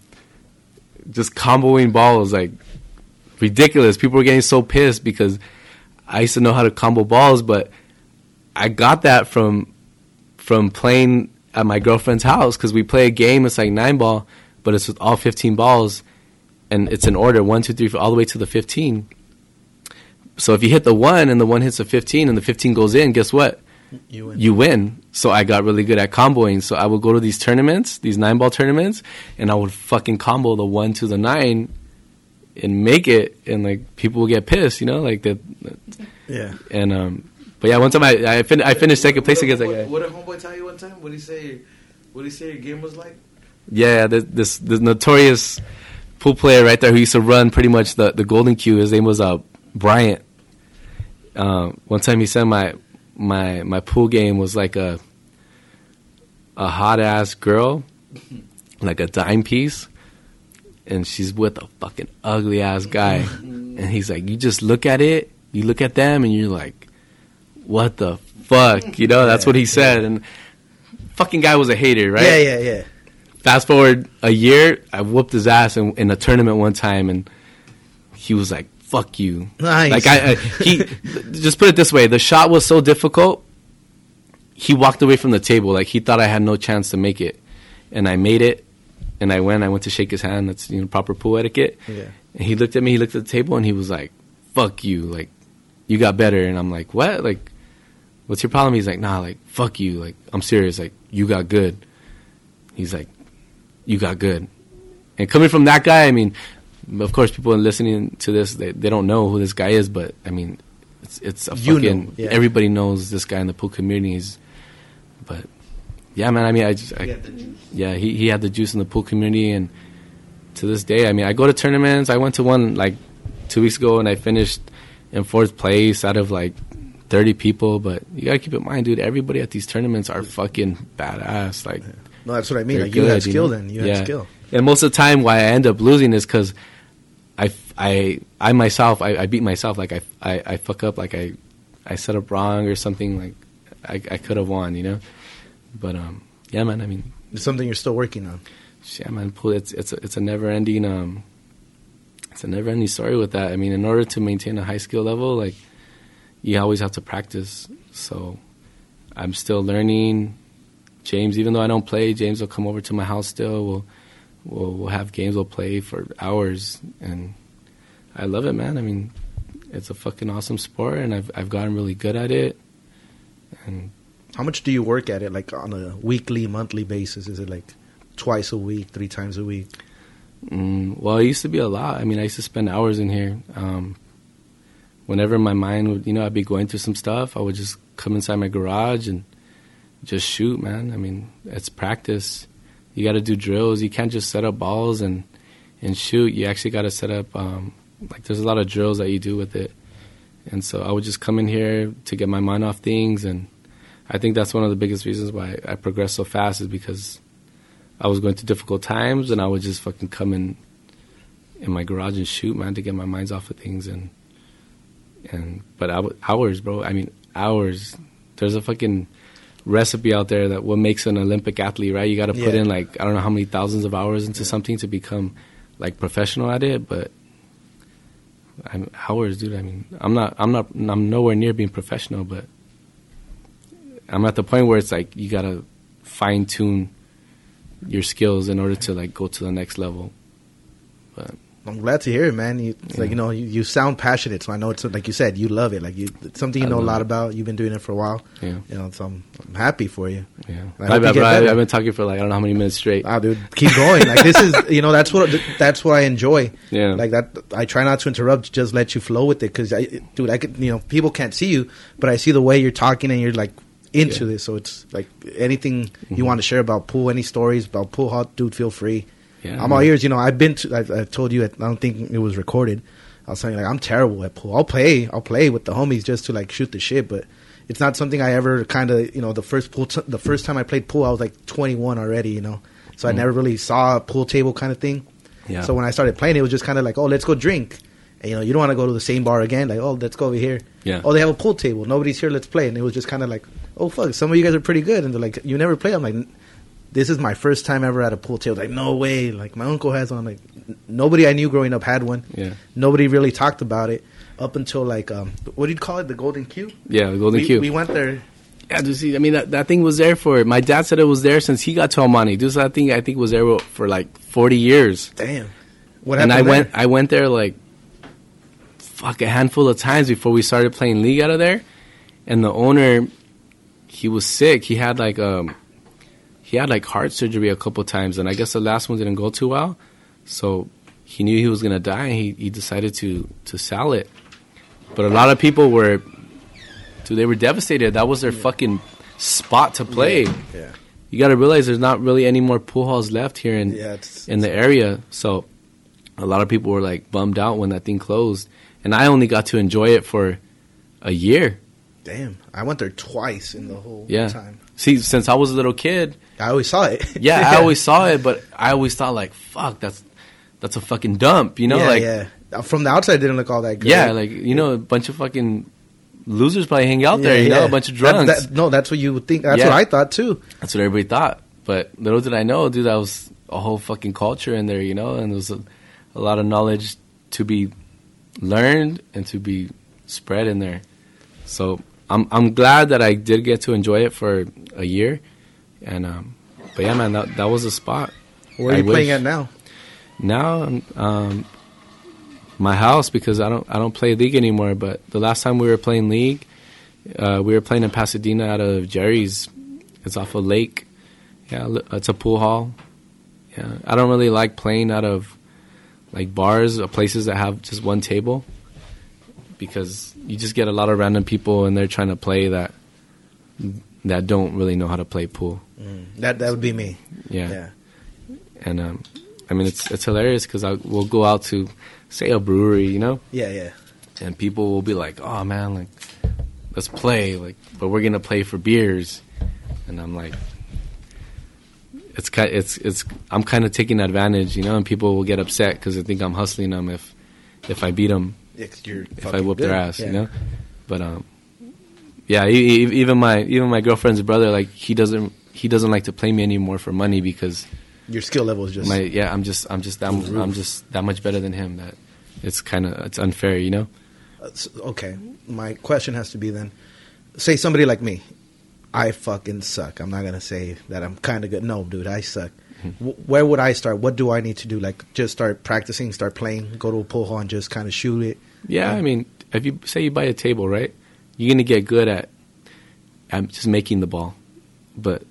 just comboing balls like ridiculous. People were getting so pissed because I used to know how to combo balls, but I got that from from playing at my girlfriend's house because we play a game. It's like nine ball, but it's with all fifteen balls, and it's in order one, two, three, four, all the way to the fifteen. So if you hit the one and the one hits the fifteen and the fifteen goes in, guess what? You win. you win. So I got really good at comboing. So I would go to these tournaments, these nine ball tournaments, and I would fucking combo the one to the nine and make it. And like people would get pissed, you know, like that. yeah. And um, but yeah, one time I I, fin- I finished second place against that guy. What did homeboy tell you one time? What did he say? What did he say your game was like? Yeah, this this, this notorious pool player right there who used to run pretty much the the Golden cue. His name was uh Bryant. Um, one time he sent my my my pool game was like a a hot ass girl, like a dime piece, and she's with a fucking ugly ass guy, (laughs) and he's like, you just look at it, you look at them, and you're like, what the fuck, you know? That's what he said, and fucking guy was a hater, right? Yeah, yeah, yeah. fast forward a year, I whooped his ass in, in a tournament one time, and he was like, "Fuck you!" Nice. Like I, I he (laughs) just put it this way: the shot was so difficult, he walked away from the table like he thought I had no chance to make it, and I made it, and I went. I went to shake his hand. That's you know proper pool etiquette. Yeah. And he looked at me. He looked at the table, and he was like, "Fuck you!" Like you got better, and I'm like, "What?" Like. What's your problem? He's like, nah, like, fuck you. Like, I'm serious. Like, you got good. He's like, you got good. And coming from that guy, I mean, of course, people listening to this, they, they don't know who this guy is, but I mean, it's it's a You fucking know, yeah. everybody knows this guy in the pool communities. But yeah, man, I mean, I just I, yeah, he he had the juice in the pool community, and to this day, I mean, I go to tournaments. I went to one like two weeks ago, and I finished in fourth place out of like. 30 people, but you gotta keep in mind, dude. Everybody at these tournaments are fucking badass. Like, No, that's what I mean. Like you good, had skill know? then. You yeah. had skill. And most of the time, why I end up losing is because I, I, I myself, I, I beat myself. Like I, I, I fuck up. Like I, I set up wrong or something. Like I, I could have won, you know. But um, yeah, man. I mean, It's something you're still working on. yeah, man. It's it's a, it's a never ending um, it's a never ending story with that. I mean, in order to maintain a high skill level, like you always have to practice. So I'm still learning. James, even though I don't play, James will come over to my house still. We'll we'll, we'll have games. We'll play for hours, and I love it, man. I mean, it's a fucking awesome sport, and I've I've gotten really good at it. And How much do you work at it? Like on a weekly, monthly basis? Is it like twice a week, three times a week? Mm, well, it used to be a lot. I mean, I used to spend hours in here. Um, whenever my mind would, you know, I'd be going through some stuff, I would just come inside my garage and just shoot, man. I mean, it's practice. You got to do drills. You can't just set up balls and and shoot. You actually got to set up. Um, like, there's a lot of drills that you do with it. And so I would just come in here to get my mind off things, and I think that's one of the biggest reasons why I progress so fast is because I was going through difficult times, and I would just fucking come in in my garage and shoot, man, to get my minds off of things. And and but I w- hours, bro. I mean, hours. There's a fucking recipe out there that what makes an Olympic athlete, right? You got to put Yeah. in like I don't know how many thousands of hours into something to become like professional at it, but. I'm hours, dude. I mean, I'm not, I'm not, I'm nowhere near being professional, but I'm at the point where it's like you gotta fine tune your skills in order to like go to the next level. I'm glad to hear it, man. You, it's like you know, you, you sound passionate, so I know it's like you said, you love it. Like you, it's something you I know a lot about. You've been doing it for a while. yeah, You know, so I'm, I'm happy for you. yeah. I I, hope you I, get I, better. I've been talking for like I don't know how many minutes straight. Wow, dude, keep going. Like this is, you know, that's what that's what I enjoy. Yeah. Like that, I try not to interrupt. Just let you flow with it, because I, dude, I could, you know, people can't see you, but I see the way you're talking and you're like into Yeah. Mm-hmm. this. So it's like anything you want to share about pool, any stories about pool, hot dude, feel free. Yeah, I'm all ears. You know, I've been to. I've, I told you. I don't think it was recorded. I was saying like I'm terrible at pool. I'll play. I'll play with the homies just to like shoot the shit, but it's not something I ever kind of. You know, the first pool. T- the first time I played pool, I was like 21 already. You know, so I Mm. never really saw a pool table kind of thing. Yeah. So when I started playing, it was just kind of like, oh, let's go drink. And, you know, you don't want to go to the same bar again. Like, oh, let's go over here. Yeah. Oh, they have a pool table. Nobody's here. Let's play. And it was just kind of like, oh fuck, some of you guys are pretty good. And they're like, you never play. I'm like, this is my first time ever at a pool table. Like, no way. Like my uncle has one. Like, n- nobody I knew growing up had one. Yeah. Nobody really talked about it up until like, um, what do you call it? The Golden Q. Yeah, the Golden we, Q. We went there. Yeah, dude, see, I mean, that, that thing was there for. My dad said it was there since he got to Almani. Dude, so that thing I think was there for like forty years. Damn. What and I happened went. I went there like, fuck, a handful of times before we started playing league out of there. And the owner, he was sick. He had like um, he had like heart surgery a couple times, and I guess the last one didn't go too well. So he knew he was gonna die, and he, he decided to to sell it. But a lot of people were, dude, they were devastated. That was their fucking spot to play. Yeah. You got to realize there's not really any more pool halls left here in Yeah, it's- in the area. So a lot of people were like bummed out when that thing closed, and I only got to enjoy it for a year. Damn. I went there twice in the whole Yeah. time. See, since I was a little kid, I always saw it. (laughs) yeah, I always saw it, but I always thought like, fuck, that's that's a fucking dump, you know? yeah, like, yeah. From the outside, it didn't look all that good. yeah, like you know, a bunch of fucking losers probably hang out there, Yeah, you know, a bunch of That- drunks. that- no, that's what you would think. That's what I thought too. That's what everybody thought. But little did I know, dude, that was a whole fucking culture in there, you know, and there was a, a lot of knowledge to be learned and to be spread in there. So I'm I'm glad that I did get to enjoy it for a year, and um, but yeah, man, that that was a spot. Where are I you playing wish- at now? Now, um, my house because I don't I don't play league anymore. But the last time we were playing league, uh, we were playing in Pasadena out of Jerry's. It's off a lake. Yeah, it's a pool hall. Yeah, I don't really like playing out of like bars or places that have just one table because you just get a lot of random people and they're trying to play that that don't really know how to play pool. That that would be me. Yeah Yeah. and um, I mean it's it's hilarious because we'll go out to say a brewery, you know, Yeah, yeah. and people will be like, "Oh man, like let's play," like, but we're gonna play for beers, and I'm like, it's kind, it's it's I'm kind of taking advantage, you know, and people will get upset because they think I'm hustling them if if I beat them you're if I whoop good. their ass, Yeah. you know. But um, yeah, even my even my girlfriend's brother, like he doesn't he doesn't like to play me anymore for money because Your skill level is just my yeah, I'm just I'm just that the I'm just that much better than him that it's kind of it's unfair, you know. Uh, okay. My question has to be then: say somebody like me, I fucking suck. I'm not gonna say that I'm kind of good. No, dude, I suck. Mm-hmm. W- where would I start? What do I need to do? Like, just start practicing, start playing, go to a pool hall and just kind of shoot it. Yeah, I mean, if you say you buy a table, right, you're gonna get good at at just making the ball, but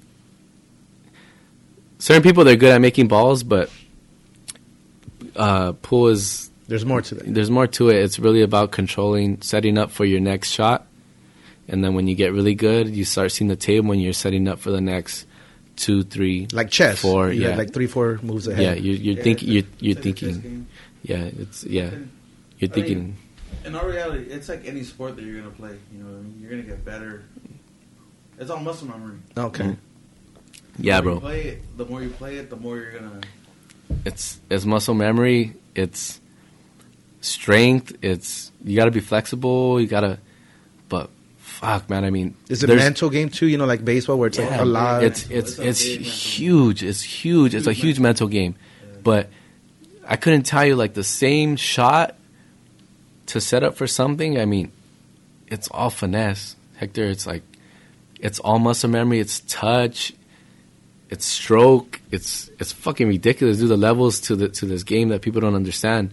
certain people they're good at making balls, but uh, pool is There's more to that. there's more to it. It's really about controlling, setting up for your next shot, and then when you get really good, you start seeing the table when you're setting up for the next two, three, Like chess, Four, You got yeah. like three, four moves ahead. yeah. You're, you're Yeah, thinking, you're, you're like a chess thinking, yeah. It's yeah, you're I mean, thinking, In all reality, it's like any sport that you're gonna play. You know, what I mean? you're gonna get better. It's all muscle memory. Okay. Yeah, the bro. You play it, the more you play it, the more you're gonna. it's it's muscle memory it's strength it's you got to be flexible you got to but fuck man i mean Is it a mental game too? You know, like baseball, where it's like a lot. it's it's It's a it's big mental huge it's huge it's a Huge huge mental game but i couldn't tell you like the same shot to set up for something i mean it's all finesse. Hector it's like it's all muscle memory it's touch it's stroke it's it's fucking ridiculous. Dude the levels to the to this game that people don't understand.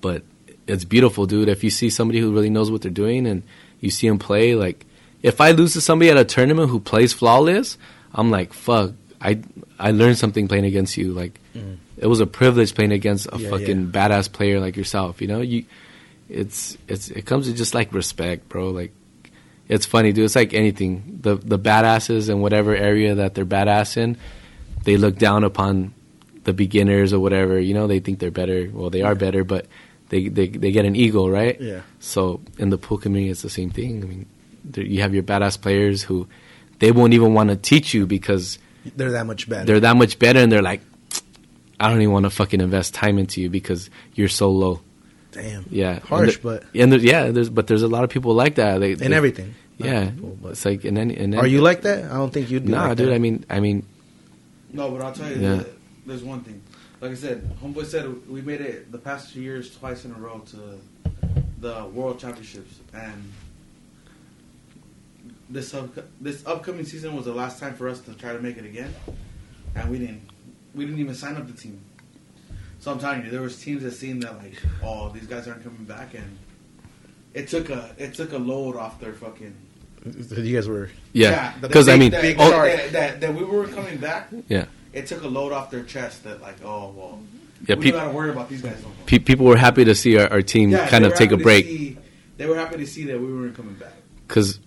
But it's beautiful dude. If you see somebody who really knows what they're doing and you see them play like if i lose to somebody at a tournament who plays flawless i'm like fuck i i learned something playing against you. Like mm. It was a privilege playing against a Yeah, fucking badass player like yourself you know you it's it's it comes to just like respect bro like it's funny, dude. It's like anything. The the badasses in whatever area that they're badass in, they look down upon the beginners or whatever. You know, they think they're better. Well, they are better, but they they they get an ego, right? Yeah. So in the pool community, it's the same thing. I mean, there, you have your badass players who they won't even want to teach you because They're that much better. they're that much better, and they're like, I don't even want to fucking invest time into you because you're so low. Damn. Yeah, Harsh, and but and there, yeah, there's but there's a lot of people like that. They, in they- everything. Yeah, people, but- it's like in any. In Are you like that? I don't think you'd be. Nah, like dude. that. I mean, I mean, No, but I'll tell you, Yeah. that there's one thing. Like I said, Homeboy said we made it the past two years twice in a row to the World Championships, and this up, this upcoming season was the last time for us to try to make it again, and we didn't. We didn't even sign up the team. So I'm telling you, there was teams that seemed that like, oh, these guys aren't coming back, and it took a it took a load off their fucking you guys were. yeah, the because I mean, that- that, oh- that, that, that we were coming back. yeah, It took a load off their chest that like, oh well, yeah. we Pe- don't gotta worry about these guys no more. pe- people were happy to see our, our team Yeah, kind of take a break see- they were happy to see that we weren't coming back. because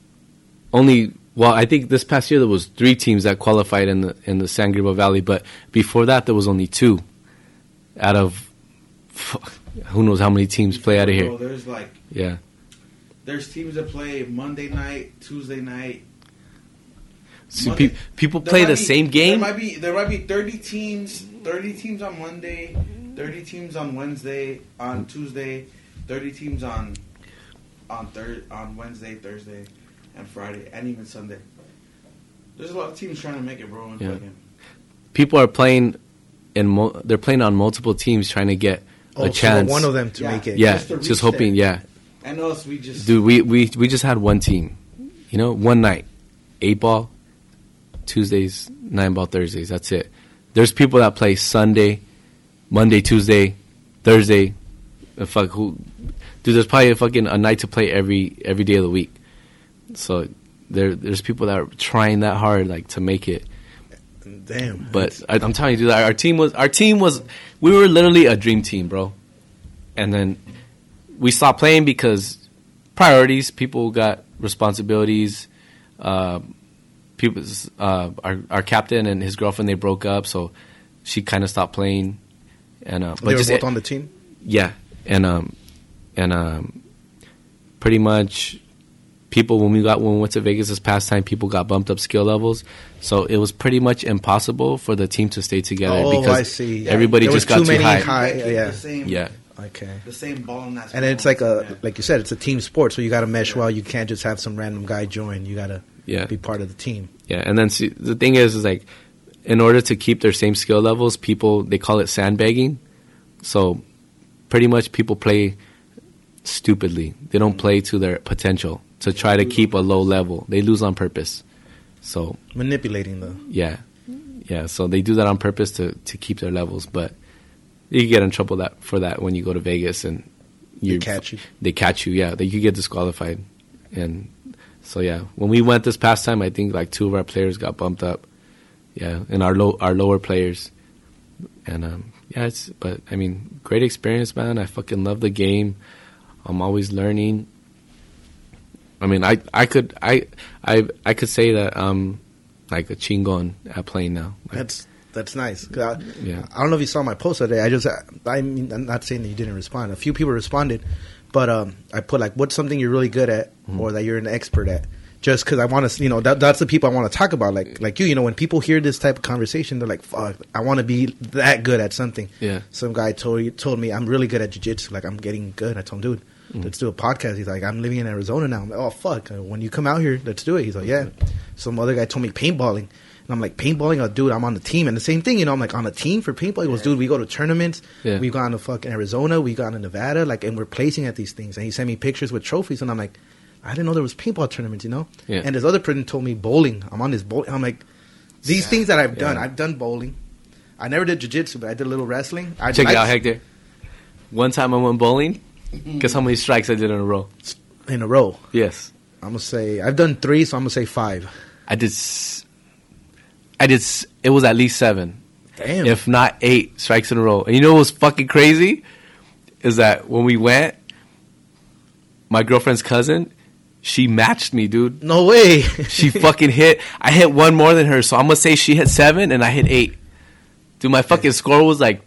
only well, I think this past year there was three teams that qualified in the in the San Gabriel Valley, but before that there was only two out of who knows how many teams play out of So here. there's like Yeah, there's teams that play Monday night, Tuesday night. See, Monday- pe- people play the be- same game. There might be there might be 30 teams, 30 teams on Monday, 30 teams on Wednesday, on Tuesday, 30 teams on on third on Wednesday, Thursday, and Friday, and even Sunday. There's a lot of teams trying to make it, bro. Yeah. fucking- People are playing and mo- they're playing on multiple teams trying to get Oh, a so chance. one of them to Yeah. make it. yeah, just just, hoping. there. Yeah, and us, we just dude, we, we we just had one team. You know, one night, eight ball, Tuesdays, nine ball Thursdays. That's it. There's people that play Sunday, Monday, Tuesday, Thursday. fuck who, dude. There's probably a fucking a night to play every every day of the week. So there there's people that are trying that hard like to make it. Damn. But I, I'm telling you, dude, our, team was our team was we were literally a dream team, bro. And then we stopped playing because priorities. People got responsibilities. Uh, people, uh, our our captain and his girlfriend they broke up, so she kind of stopped playing. And uh, they were just- both on the team. yeah, and um, and um, pretty much people when we got when we went to Vegas this past time, people got bumped up skill levels. So it was pretty much impossible for the team to stay together Oh, because I see. Yeah. everybody There just was got too too many high. high- Get yeah. the same, Yeah, Okay. the same ball in that. And it's like a Yeah. like you said, it's a team sport, so you got to mesh well. You can't just have some random guy join. You got to yeah, be part of the team. yeah. And then see, the thing is, is like in order to keep their same skill levels, people they call it sandbagging. So pretty much people play stupidly. They don't mm. play to their potential to try to keep a low level. They lose on purpose. So Manipulating the Yeah, yeah. So they do that on purpose to to keep their levels, but you get in trouble that for that when you go to Vegas and you They catch you. They catch you. Yeah, they you get disqualified, and so yeah. When we went this past time, I think like two of our players got bumped up. Yeah, and our low our lower players, and um, yeah, it's but I mean, great experience, man. I fucking love the game. I'm always learning. I mean, I I could I I I could say that um like a chingon at playing now. Like, That's that's nice. I, Yeah. I don't know if you saw my post today. I just I mean I'm not saying that you didn't respond. A few people responded, but um, I put like what's something you're really good at Mm-hmm. or that you're an expert at. Just because I want to, you know, that, that's the people I want to talk about. Like like you, you know, when people hear this type of conversation, they're like, "Fuck, I want to be that good at something." Yeah. Some guy told told me I'm really good at jujitsu. Like I'm getting good. I told him, dude, Mm-hmm. let's do a podcast. He's like, I'm living in Arizona now. I'm like, oh fuck, uh, when you come out here, let's do it. He's like, yeah. Some other guy told me paintballing. And I'm like, paintballing? Oh, dude, I'm on the team. And the same thing, you know, I'm like, on a team for paintball. He goes, dude, we go to tournaments. Yeah. We've gone to fucking Arizona. We've gone to Nevada. Like, and we're placing at these things. And he sent me pictures with trophies. And I'm like, I didn't know there was paintball tournaments, you know? Yeah. And this other person told me bowling. I'm on this bowling. I'm like, these things that I've done, Yeah. I've done bowling. I never did jiu-jitsu, but I did a little wrestling. I Check it out, Hector. One time I went bowling. Guess how many strikes I did in a row? In a row. Yes, I'm gonna say I've done three, so I'm gonna say five. I did. s- I did. s- It was at least seven, Damn. if not eight strikes in a row. And you know what was fucking crazy? Is that when we went, my girlfriend's cousin, she matched me, dude. no way. (laughs) She fucking hit. I hit one more than her, so I'm gonna say she hit seven and I hit eight. dude, my fucking score was like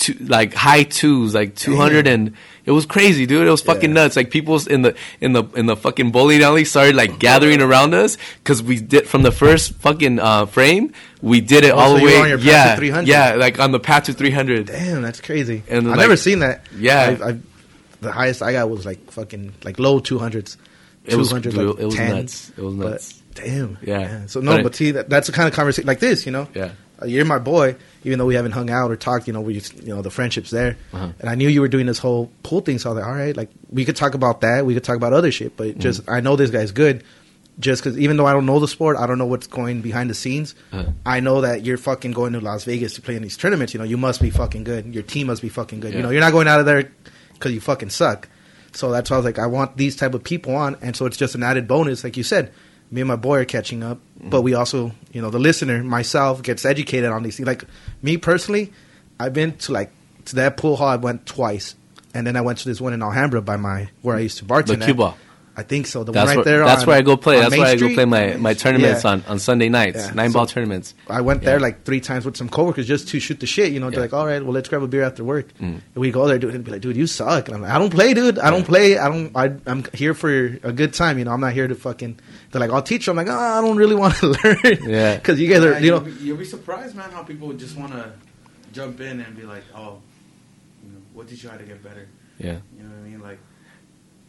two, like high twos, like two hundred, and it was crazy, dude. It was fucking Yeah. nuts. Like people in the in the in the fucking bowling alley started like gathering around us because we did from the first fucking uh, frame. We did it Oh, all so the way, on your path yeah, 300. yeah, like on the path to three hundred. Damn, that's crazy. And, I've like- never seen that. Yeah. I've, I've, the highest I got was like fucking like low two hundreds. It was- like it was 10. nuts. It was But nuts. damn. Yeah. So no, But but, see, that, that's the kind of conversation like this, you know. Yeah. Uh, you're my boy, even though we haven't hung out or talked. You know, we you know the friendship's there, Uh-huh. and I knew you were doing this whole pool thing. So I was like, all right, like we could talk about that. We could talk about other shit, but just Mm-hmm. I know this guy's good. Just because, even though I don't know the sport, I don't know what's going behind the scenes. Uh-huh. I know that you're fucking going to Las Vegas to play in these tournaments. You know, you must be fucking good. Your team must be fucking good. You know, you're not going out of there because you fucking suck. So that's why I was like, I want these type of people on, and so it's just an added bonus, like you said. Me and my boy are catching up, but we also, you know, the listener, myself, gets educated on these things. Like me personally, I've been to like to that pool hall. I went twice, and then I went to this one in Alhambra by my where I used to bartend. The at. I think so. The That's one right where there. that's on- where I go play. That's Main where I go Street. play my, my tournaments Yeah. on, on Sunday nights. Yeah. Nine So- ball tournaments. I went there Yeah. like three times with some coworkers just to shoot the shit. You know, they're like, all right, well, let's grab a beer after work. Mm. And we go there, dude, and be like, dude, you suck. And I'm like, I don't play, dude. I don't play. I don't. I, I'm here for a good time. You know, I'm not here to fucking. They're like, I'll teach you. I'm like, oh, I don't really want to (laughs) learn. Yeah. because you guys are, Yeah, you you'll, know, be, you'll be surprised, man, how people just want to jump in and be like, "Oh, you know, what did you have to get better?" Yeah. You know what I mean? Like,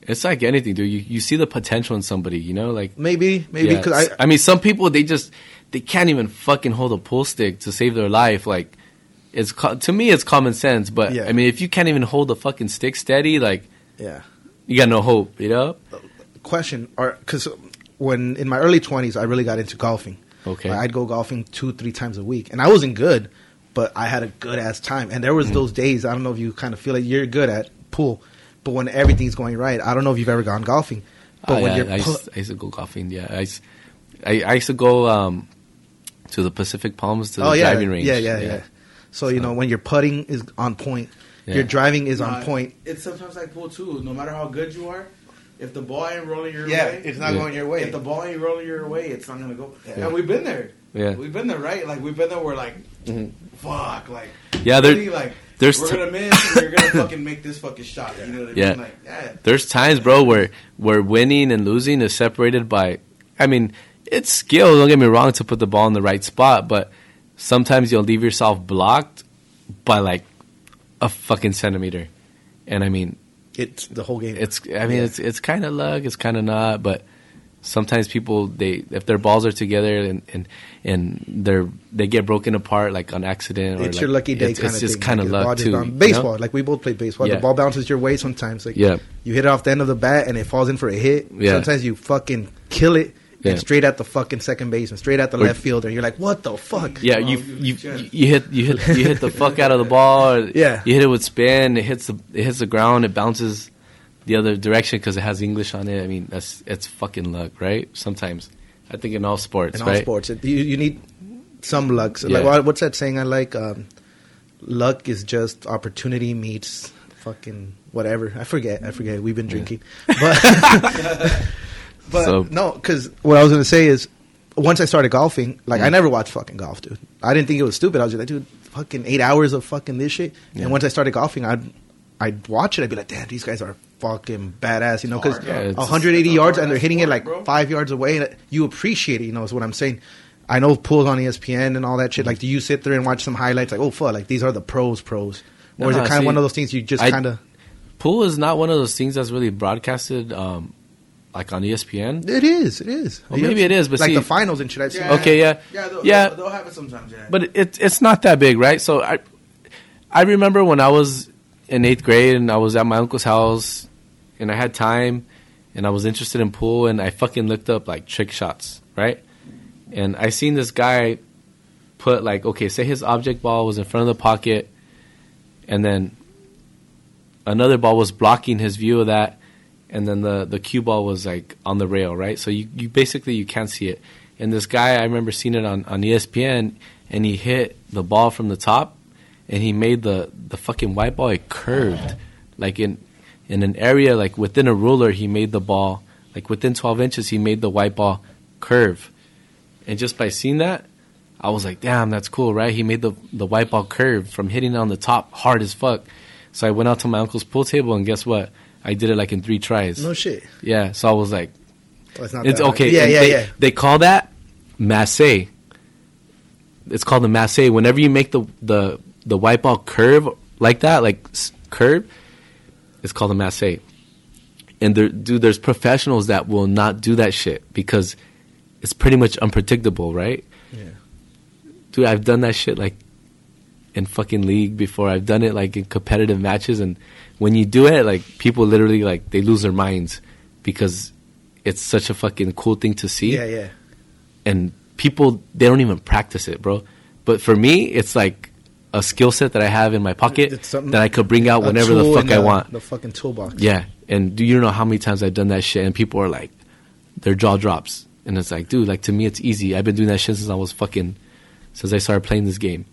It's like anything, dude. You, you see the potential in somebody, you know? Like, maybe, maybe yeah. because I, I mean, some people, they just, they can't even fucking hold a pool stick to save their life. Like, it's, to me, it's common sense. But, Yeah. I mean, if you can't even hold a fucking stick steady, like, yeah. you got no hope, you know? Question, or because when in my early 20s, I really got into golfing. Okay. Like, I'd go golfing two, three times a week, and I wasn't good, but I had a good ass time. And there Mm. was those days. I don't know if you kind of feel like you're good at pool, but when everything's going right, I don't know if you've ever gone golfing. But Oh, when yeah, you're I, pu- used, I used to go golfing. Yeah, I used, I, I used to go um, to the Pacific Palms to the oh yeah, driving range. yeah, yeah, yeah. So, you know when your putting is on point, Yeah. your driving is nah, on point. It's sometimes like pool too. No matter how good you are, if the ball ain't rolling your Yeah, way, it's not Yeah. going your way. if the ball ain't rolling your way, it's not gonna go. Yeah. And we've been there. Yeah. we've been there, right? Like we've been there. We're like, mm-hmm. fuck, like Yeah, there- really, like there's we're t- gonna miss. and You're gonna fucking make this fucking shot. You know what I Yeah. mean? Like, yeah. There's times, bro, where where winning and losing is separated by. I mean, it's skill. Don't get me wrong to put the ball in the right spot, but sometimes you'll leave yourself blocked by like a fucking centimeter. And I mean, It's the whole game. it's. I mean, Yeah. it's it's kind of luck. It's kind of not, but. Sometimes people they if their balls are together and and, and they're they get broken apart like on accident or it's like, your lucky day it's, kind it's of just kind of Like, ball luck too. bounce- you know? Baseball, like we both play baseball. Yeah. The ball bounces your way sometimes. Like Yeah. you hit it off the end of the bat and it falls in for a hit. Yeah. Sometimes you fucking kill it Yeah. and straight at the fucking second base and straight at the Or- left fielder. You're like, what the fuck? Yeah, Oh, you you- you you- you hit you hit you hit the fuck out of the ball. Or Yeah. you hit it with spin. It hits the it hits the ground. It bounces the other direction because it has English on it. I mean, that's it's fucking luck, right? Sometimes I think in all sports, In all right? sports, it, you, you need some luck. So Yeah. Like what's that saying? I like um, luck is just opportunity meets fucking whatever. I forget. I forget. We've been drinking, (laughs) but (laughs) but So- no, because what I was gonna say is once I started golfing, like I never watched fucking golf, dude. I didn't think it was stupid. I was just like, dude, fucking eight hours of fucking this shit. Yeah. And once I started golfing, I'd I'd watch it. I'd be like, damn, these guys are fucking badass, you know, because hard, yeah. 180 it's yards hard and they're ass hitting it like bro. five yards away. And you appreciate it, you know, is what I'm saying. I know pools on ESPN and all that shit. Like, do you sit there and watch some highlights? Like, oh fuck, like these are the pros, pros, or is it kind of one of those things you just kind of? Pool is not one of those things that's really broadcasted, um, like on ESPN. It is, it is. Well, maybe it is, but like see- the finals and shit. I've seen. Okay, yeah. yeah, they'll, Yeah. They'll, they'll have it sometimes. Yeah, but it, it's not that big, right? So I, I remember when I was in eighth grade and I was at my uncle's house, and I had time, and I was interested in pool, and I fucking looked up like trick shots, right? And I seen this guy put like, okay, say his object ball was in front of the pocket, and then another ball was blocking his view of that, and then the the cue ball was like on the rail, right? So you, you basically you can't see it. And this guy, I remember seeing it on, on ESPN, and he hit the ball from the top, and he made the, the fucking white ball it curved, like in in an area like within a ruler. He made the ball like within twelve inches. He made the white ball curve, and just by seeing that, I was like, damn, that's cool, right? He made the the white ball curve from hitting on the top hard as fuck. So I went out to my uncle's pool table, and guess what? I did it like in three tries. No shit. Yeah, so I was like, Oh, it's not it's hard. okay. Yeah, and yeah, they, yeah. They call that masse. It's called the masse. Whenever you make the the the white ball curve like that, like s- curve, it's called a masse. And there, dude, there's professionals that will not do that shit because it's pretty much unpredictable, right? Yeah. Dude, I've done that shit like in fucking league before. I've done it like in competitive matches, and when you do it, like people literally like they lose their minds because it's such a fucking cool thing to see Yeah, yeah. and people they don't even practice it, bro. But for me, it's like a skill set that I have in my pocket that I could bring out whenever the fuck in I want. The fucking toolbox. Yeah, and do you know how many times I've done that shit and people are like, their jaw drops, and it's like, dude, like to me it's easy. I've been doing that shit since I was fucking, since I started playing this game.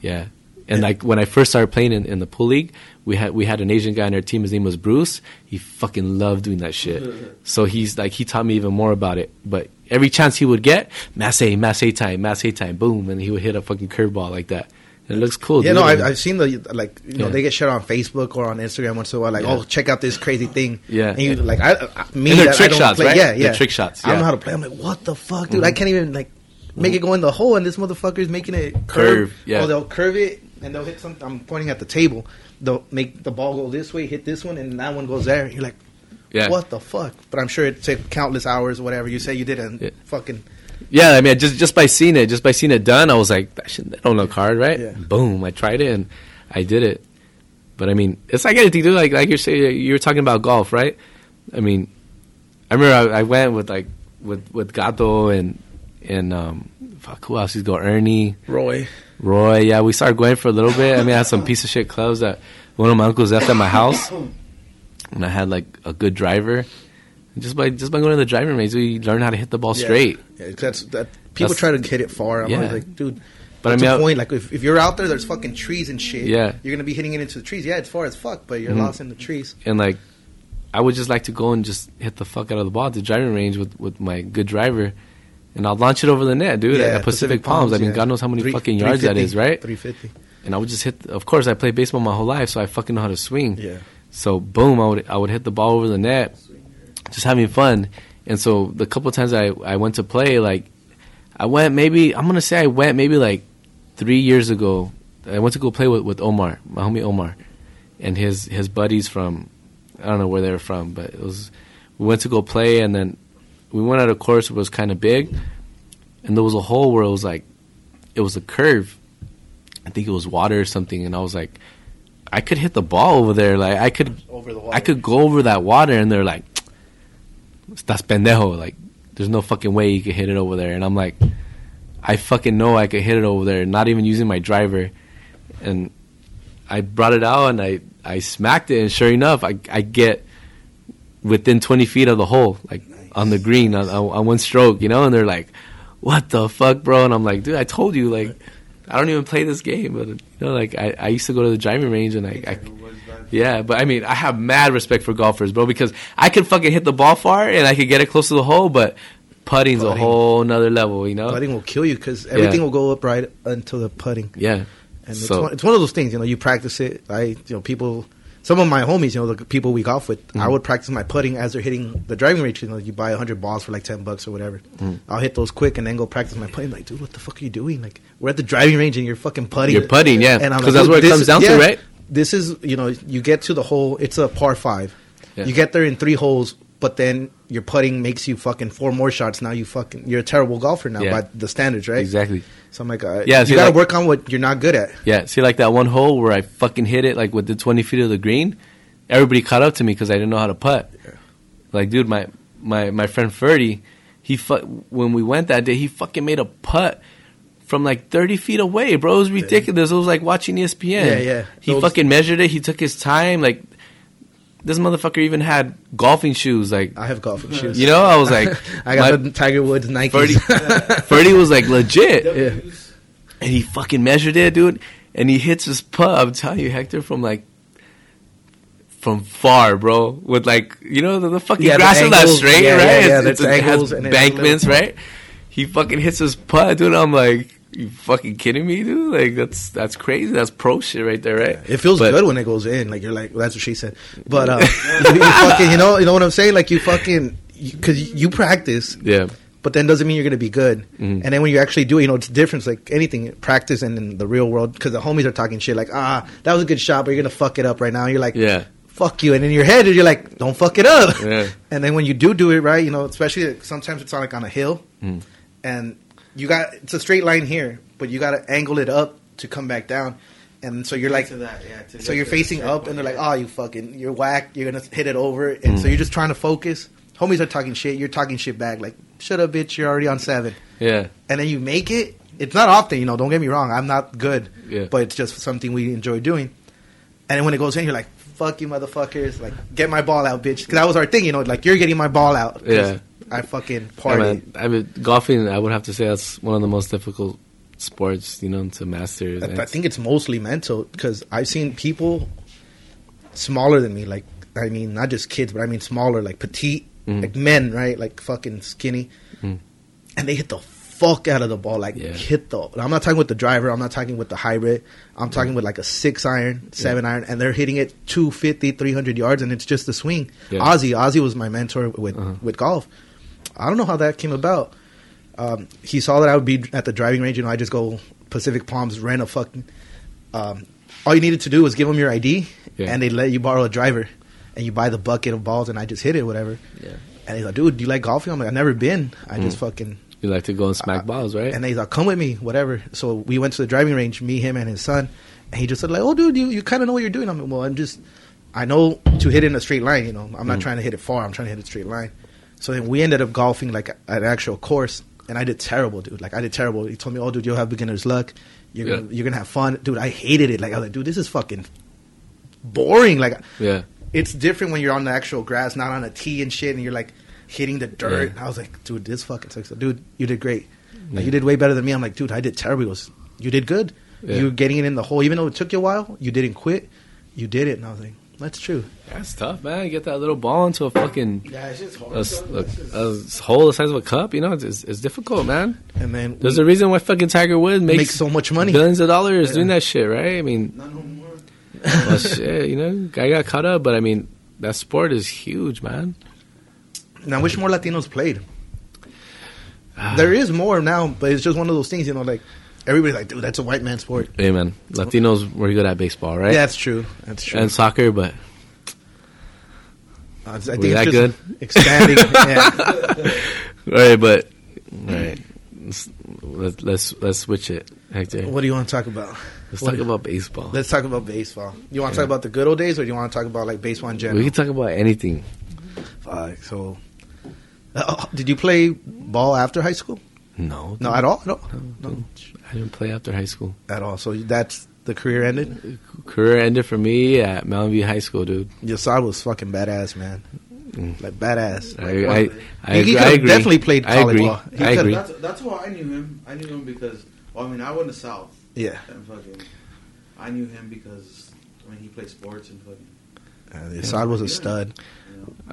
Yeah, and Yeah. like when I first started playing in, in the pool league, we had we had an Asian guy on our team. His name was Bruce. He fucking loved doing that shit. (laughs) so he's like he taught me even more about it. But every chance he would get, masse, masse time, masse time, boom, and he would hit a fucking curveball like that. And it looks cool. Yeah, dude. no, I've, I've seen the like you know Yeah. they get shit on Facebook or on Instagram once in a while like Yeah. oh check out this crazy thing Yeah. and you like I, I me And they're I trick don't shots, play, right? yeah They're yeah trick shots, I don't know how to play I'm like what the fuck dude I mm-hmm. can't even like make it go in the hole and this motherfucker is making it curve, Curve, yeah. oh they'll curve it and they'll hit some I'm pointing at the table they'll make the ball go this way hit this one and that one goes there you're like yeah. what the fuck but I'm sure it took countless hours or whatever you say you did and Yeah. fucking Yeah, I mean, just just by seeing it, just by seeing it done, I was like, that, shit, that don't look hard, right? Yeah. Boom, I tried it and I did it. But I mean, it's like anything, dude. Like like you're saying, you were talking about golf, right? I mean, I remember I, I went with like with with Gato and and um, fuck, who else? He's go Ernie, Roy Roy. Yeah, we started going for a little bit. I mean, I had some piece of shit clubs that one of my uncles left at my house, and I had like a good driver. Just by just by going to the driving range, we learned how to hit the ball Yeah. straight. Yeah, that's that. People That's- try to hit it far. I'm Yeah. always like, dude. But I But mean, I I- point like if, if you're out there, there's fucking trees and shit. Yeah. you're gonna be hitting it into the trees. Yeah, it's far as fuck, but you're Mhm. lost in the trees. and like I would just like to go and just hit the fuck out of the ball at the driving range with, with my good driver, and I'll launch it over the net, dude. at Pacific, Palms. I mean, yeah. God knows how many Three- fucking yards that is, right? Three fifty. And I would just hit. Of course, I played baseball my whole life, so I fucking know how to swing. Yeah. So boom, I would I would hit the ball over the net, just having fun. And so the couple times I I went to play, like I went maybe I'm gonna say I went maybe like three years ago. I went to go play with, with Omar, my homie Omar, and his his buddies from I don't know where they were from, but it was we went to go play, and then we went at a course that was kind of big, and there was a hole where it was like it was a curve. I think it was water or something, and I was like, I could hit the ball over there. Like I could Over the water. I could go over that water, and they're like, "That's pendejo." Like, there's no fucking way you could hit it over there. And I'm like, I fucking know I could hit it over there, not even using my driver. And I brought it out, and I I smacked it, and sure enough, I I get within 20 feet of the hole, like on the green on, on, on one stroke, you know. And they're like, "What the fuck, bro?" And I'm like, "Dude, I told you, like." I don't even play this game, but you know, like I, I used to go to the driving range and I, I yeah, but I mean, I have mad respect for golfers, bro, because I could fucking hit the ball far and I could get it close to the hole, but putting's a whole nother level, you know? Putting will kill you because everything Yeah. will go up right until the putting. Yeah. And it's, one, it's one of those things, you know, you practice it. I, you know, people, some of my homies, you know, the people we golf with, I Mm-hmm. would practice my putting as they're hitting the driving range. You know, you buy 100 balls for like 10 bucks or whatever. Mm. I'll hit those quick and then go practice my putting. Like, dude, what the fuck are you doing? Like, we're at the driving range and you're fucking putting. You're putting, yeah. And I'm Because like, that's where it comes down to, right? This is, you know, you get to the hole, it's a par five. Yeah. You get there in three holes, but then your putting makes you fucking four more shots. Now you fucking, you're a terrible golfer now Yeah. by the standards, right? Exactly. So I'm like, uh, Yeah, you got to like- work on what you're not good at. Yeah. See, like that one hole where I fucking hit it, like with the 20 feet of the green, everybody caught up to me because I didn't know how to putt. Like, dude, my, my, my friend Ferdy, he fu- when we went that day, he fucking made a putt from like 30 feet away, bro. It was ridiculous. It was like watching ESPN. Yeah, yeah. He Those- fucking measured it. He took his time. Like, this motherfucker even had golfing shoes. Like, I have golfing shoes. you know, I was like, (laughs) I got the Tiger Woods Nike. Ferdy, (laughs) Ferdy was like legit. Yeah. And he fucking measured it, dude. And he hits his putt. I'm telling you, Hector, from like from far, bro. With like you know the, the fucking Yeah, the grass is not straight, Yeah, right? yeah, yeah, It's- it's- it has bankments, right? He fucking hits his putt, dude. I'm like, You fucking kidding me, dude? Like that's that's crazy. That's pro shit right there, right? It feels But- good when it goes in. Like you're like, well, that's what she said. But uh, (laughs) you, you fucking, you know, you know what I'm saying? Like you fucking, because you, practice, Yeah, but then doesn't mean you're gonna be good. Mhm. And then when you actually do it, you know, it's different. It's like anything, practice and in the real world, because the homies are talking shit like, ah, that was a good shot, but you're gonna fuck it up right now. And you're like, yeah, fuck you. And in your head, you're like, don't fuck it up. Yeah. (laughs) And then when you do do it right, you know, especially sometimes it's on like on a hill, Mm. and you got it's a straight line here, but you got to angle it up to come back down. And so you're like, to that, yeah. to so you're to facing up, and they're like, "Oh, you fucking, you're whack. You're gonna hit it over." And Mm. so you're just trying to focus. Homies are talking shit. You're talking shit back. Like, shut up, bitch. You're already on seven. yeah, And then you make it. It's not often, you know. Don't get me wrong. I'm not good, Yeah. but it's just something we enjoy doing. And then when it goes in, you're like, "Fuck you, motherfuckers! Like, get my ball out, bitch." Because that was our thing, you know. Like, you're getting my ball out. Yeah. I fucking Yeah, party. man. I mean, golfing. I would have to say that's one of the most difficult sports, you know, to master. I, I think it's mostly mental because I've seen people smaller than me, like I mean, not just kids, but I mean smaller, like petite, Mhm. like men, right? Like fucking skinny, Mhm. and they hit the fuck out of the ball, like Yeah. hit the. I'm not talking with the driver. I'm not talking with the hybrid. I'm talking with like a six iron, seven iron, and they're hitting it 250, 300 yards, and it's just a swing. Yeah. Ozzy, Ozzy was my mentor with Uh-huh. with golf. I don't know how that came about. Um, he saw that I would be at the driving range. You know, I just go Pacific Palms, rent a fucking. Um, all you needed to do was give them your ID, Yeah. and they let you borrow a driver, and you buy the bucket of balls, and I just hit it, whatever. Yeah. And he's like, "Dude, do you like golfing?" I'm like, "I've never been. I just Mm. fucking." You like to go and smack balls, right? And he's like, "Come with me, whatever." So we went to the driving range, me, him, and his son. And he just said, "Like, oh, dude, you, you kind of know what you're doing." I'm like, "Well, I'm just, I know to hit it in a straight line. You know, I'm not Mm. trying to hit it far. I'm trying to hit it straight line." So then we ended up golfing like an actual course, and I did terrible, dude. Like I did terrible. He told me, "Oh, dude, you'll have beginner's luck. You're gonna, you're gonna have fun, dude." I hated it. Like I was like, "Dude, this is fucking boring." Like yeah, it's different when you're on the actual grass, not on a tee and shit, and you're like hitting the dirt. Yeah. I was like, dude, this fucking sucks. Dude, you did great. Like, Yeah. you did way better than me. I'm like, dude, I did terrible. He goes, you did good. Yeah. You were getting it in the hole, even though it took you a while. You didn't quit. You did it, and I was like, that's true. That's tough, man. You get that little ball into a fucking Yeah, it's just hard. a, a- a hole the size of a cup. You know, it's, it's, it's difficult, man. And then There's a reason why fucking Tiger Woods makes, make so much money. billions of dollars Yeah. doing that shit, right? I mean, Not no more. (laughs) well, shit, you know, guy got caught up, but I mean, that sport is huge, man. And I wish more Latinos played. Ah. There is more now, but it's just one of those things, you know, like everybody's like, dude, that's a white man sport. Amen. Latinos were good at baseball, right? Yeah, that's true. That's true. and soccer, but I think we it's that good? expanding. (laughs) yeah. right, but right. Let's, let's let's let's switch it, Hector. What do you want to talk about? Let's what- talk about baseball. Let's talk about baseball. You want to Yeah. talk about the good old days, or do you want to talk about like baseball in general? we can talk about anything. Fuck, so, uh, did you play ball after high school? No, No, at all. No, No, no, I didn't play after high school. at all. So that's the career ended. Career ended for me at Mountain View High School, dude. Your side was fucking badass, man. Mm. Like badass. I, Like, I, I, he agree- could've I agree. definitely played I college agree. ball. He I agree. That's that's why I knew him. I knew him because well, I mean I went to South yeah, and fucking I knew him because I mean he played sports and fucking uh, your side was a stud.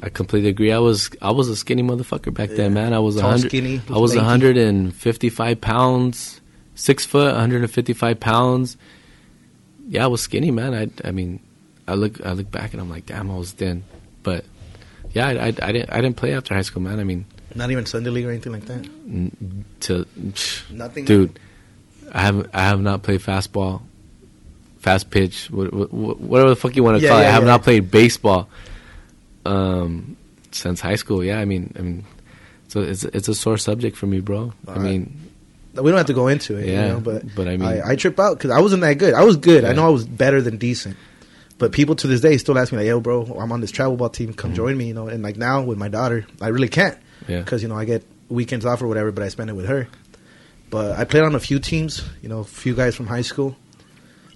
I completely agree. I was I was a skinny motherfucker back Yeah. then, man. I was a hundred. skinny, I was 155 pounds, six foot, 155 pounds. Yeah, I was skinny, man. I I mean, I look I look back and I'm like, damn, I was thin. But yeah, I, I, I didn't I didn't play after high school, man. I mean, Not even Sunday league or anything like that. n- to Nothing, dude. I have I have not played fastball, fast pitch, what, what, whatever the fuck you want to Yeah, call it. I have yeah. not played baseball um, since high school. Yeah, I mean, I mean, so it's it's a sore subject for me, bro. I Alright. mean, We don't have to go into it, Yeah, you know, but but I mean- I, I trip out because I wasn't that good. I was good. I know I was better than decent. But people to this day still ask me like, "Yo, bro, I'm on this travel ball team. Come join me." You know, and like now with my daughter, I really can't Mm-hmm. Yeah. because you know I get weekends off or whatever, but I spend it with her. But I played on a few teams. You know, a few guys from high school,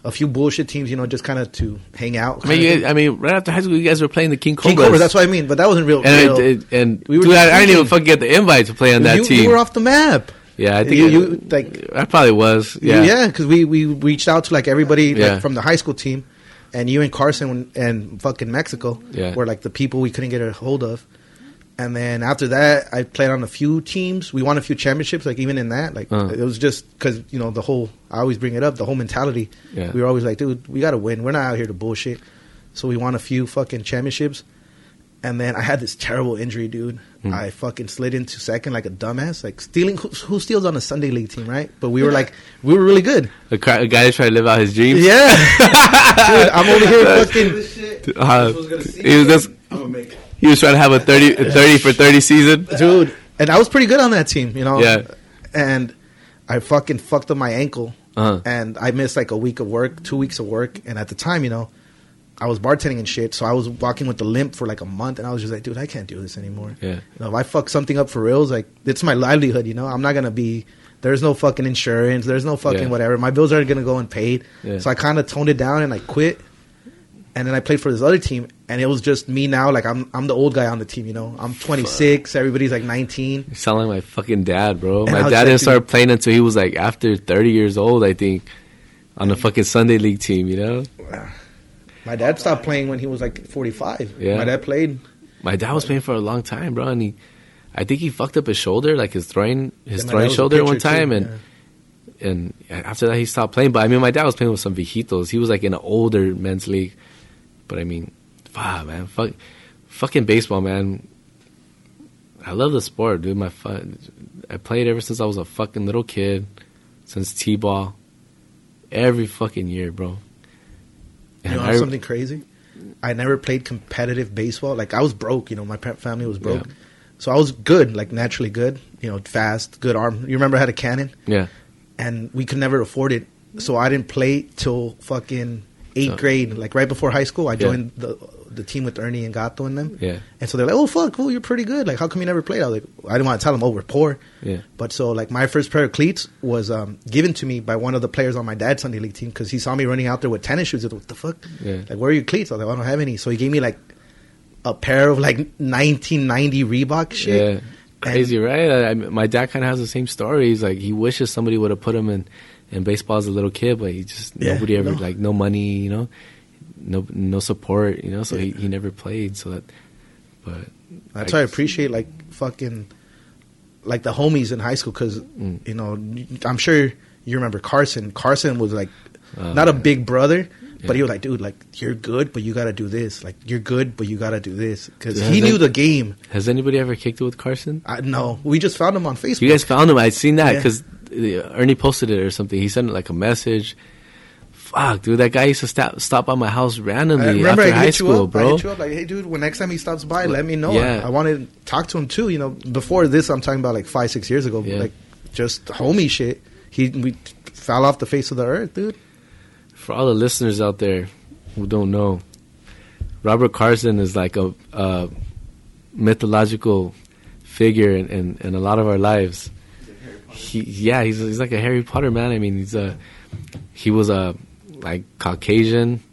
a few bullshit teams. You know, just kind of to hang out. I mean, you, I mean, right after high school, you guys were playing the King. Cobras. King Cobras, that's what I mean. But that wasn't real. and real. it, it- and We were dude, I, I didn't even fucking get the invite to play on that you, team. you were off the map. Yeah, I think you- you, like- I probably was. Yeah, Yeah, because we, we reached out to like everybody Yeah. like, from the high school team, and you and Carson and fucking Mexico Yeah. were like the people we couldn't get a hold of. And then after that, I played on a few teams. We won a few championships, like even in that, like Uh. it was just because you know the whole. I always bring it up, the whole mentality. Yeah. We were always like, dude, we got to win. We're not out here to bullshit. So we won a few fucking championships, and then I had this terrible injury, dude. Hmm. I fucking slid into second like a dumbass, like stealing. Who, who steals on a Sunday league team, right? But we were like, we were really good. A, cra- a guy trying to live out his dreams. Yeah, (laughs) dude, I'm over here fucking. Uh, this was gonna see he was just- I'm gonna make it. He was trying to have a 30, a 30 for 30 season. dude. And I was pretty good on that team, you know. Yeah. And I fucking fucked up my ankle, Uh-huh. and I missed like a week of work, two weeks of work. And at the time, you know, I was bartending and shit, so I was walking with the limp for like a month, and I was just like, dude, I can't do this anymore. Yeah. You know, if I fuck something up for reals, like it's my livelihood. You know, I'm not gonna be. There's no fucking insurance. There's no fucking Yeah. whatever. My bills aren't gonna go unpaid. Yeah. So I kind of toned it down and I quit. And then I played for this other team, and it was just me now. Like I'm, I'm the old guy on the team. You know, I'm 26. Everybody's like 19. You sound like my fucking dad, bro. And My dad didn't start playing until he was like after 30 years old, I think, on the fucking Sunday league team, you know? My dad stopped playing when he was like 45. Yeah. My dad played. My dad was playing for a long time, bro, and he, I think he fucked up his shoulder, like his throwing, his Yeah, throwing shoulder one pitcher, too, time, and yeah. and after that he stopped playing. But I mean, my dad was playing with some viejitos. He was like in an older men's league. But I mean, fuck, man, fuck, fucking baseball, man. I love the sport, dude. My fun, I played ever since I was a fucking little kid, since t-ball, every fucking year, bro. You know I- something crazy? I never played competitive baseball. Like I was broke. You know, my family was broke. Yeah. So I was good, like naturally good. You know, fast, good arm. You remember I had a cannon, yeah, and we could never afford it. So I didn't play till fucking eighth So- grade. Like right before high school, I Yeah. joined the the team with Ernie and Gato and them. yeah, And so they're like, "Oh fuck, cool, you're pretty good. Like, how come you never played?" I was like, "I didn't want to tell them, oh, we're poor." yeah. But so like my first pair of cleats was um, given to me by one of the players on my dad's Sunday league team because he saw me running out there with tennis shoes. He was like, what the fuck? Yeah. Like where are your cleats? I was like, I don't have any. So he gave me like a pair of like 1990 Reebok shit. Yeah, crazy, right? I, I, my dad kind of has the same story. He's like, he wishes somebody would have put him in in baseball as a little kid, but he just Yeah, nobody ever no. like no money, you know, no no support, you know. So he, he never played. So that, but That's why I appreciate like fucking like the homies in high school because Mm. you know I'm sure you remember Carson. Carson was like Uh, not a big brother. But he was like, dude, like you're good, but you gotta do this. Like you're good, but you gotta do this because he knew the game. Has anybody ever kicked it with Carson? I, no, we just found him on Facebook. You guys found him. I'd seen that Yeah. because Ernie posted it or something. He sent like a message. Fuck, dude, that guy used to stop stop by my house randomly I remember after I high hit you school, up. I bro. hit you up like, hey, dude, when next time he stops by, let me know. Yeah. I, I want to talk to him too. You know, before this, I'm talking about like five, six years ago, Yeah. like just homie shit. He we fell off the face of the earth, dude. For all the listeners out there who don't know, Robert Carson is like a, a mythological figure in, in, in a lot of our lives. He, yeah, he's he's like a Harry Potter man. I mean, he's a he was a like Caucasian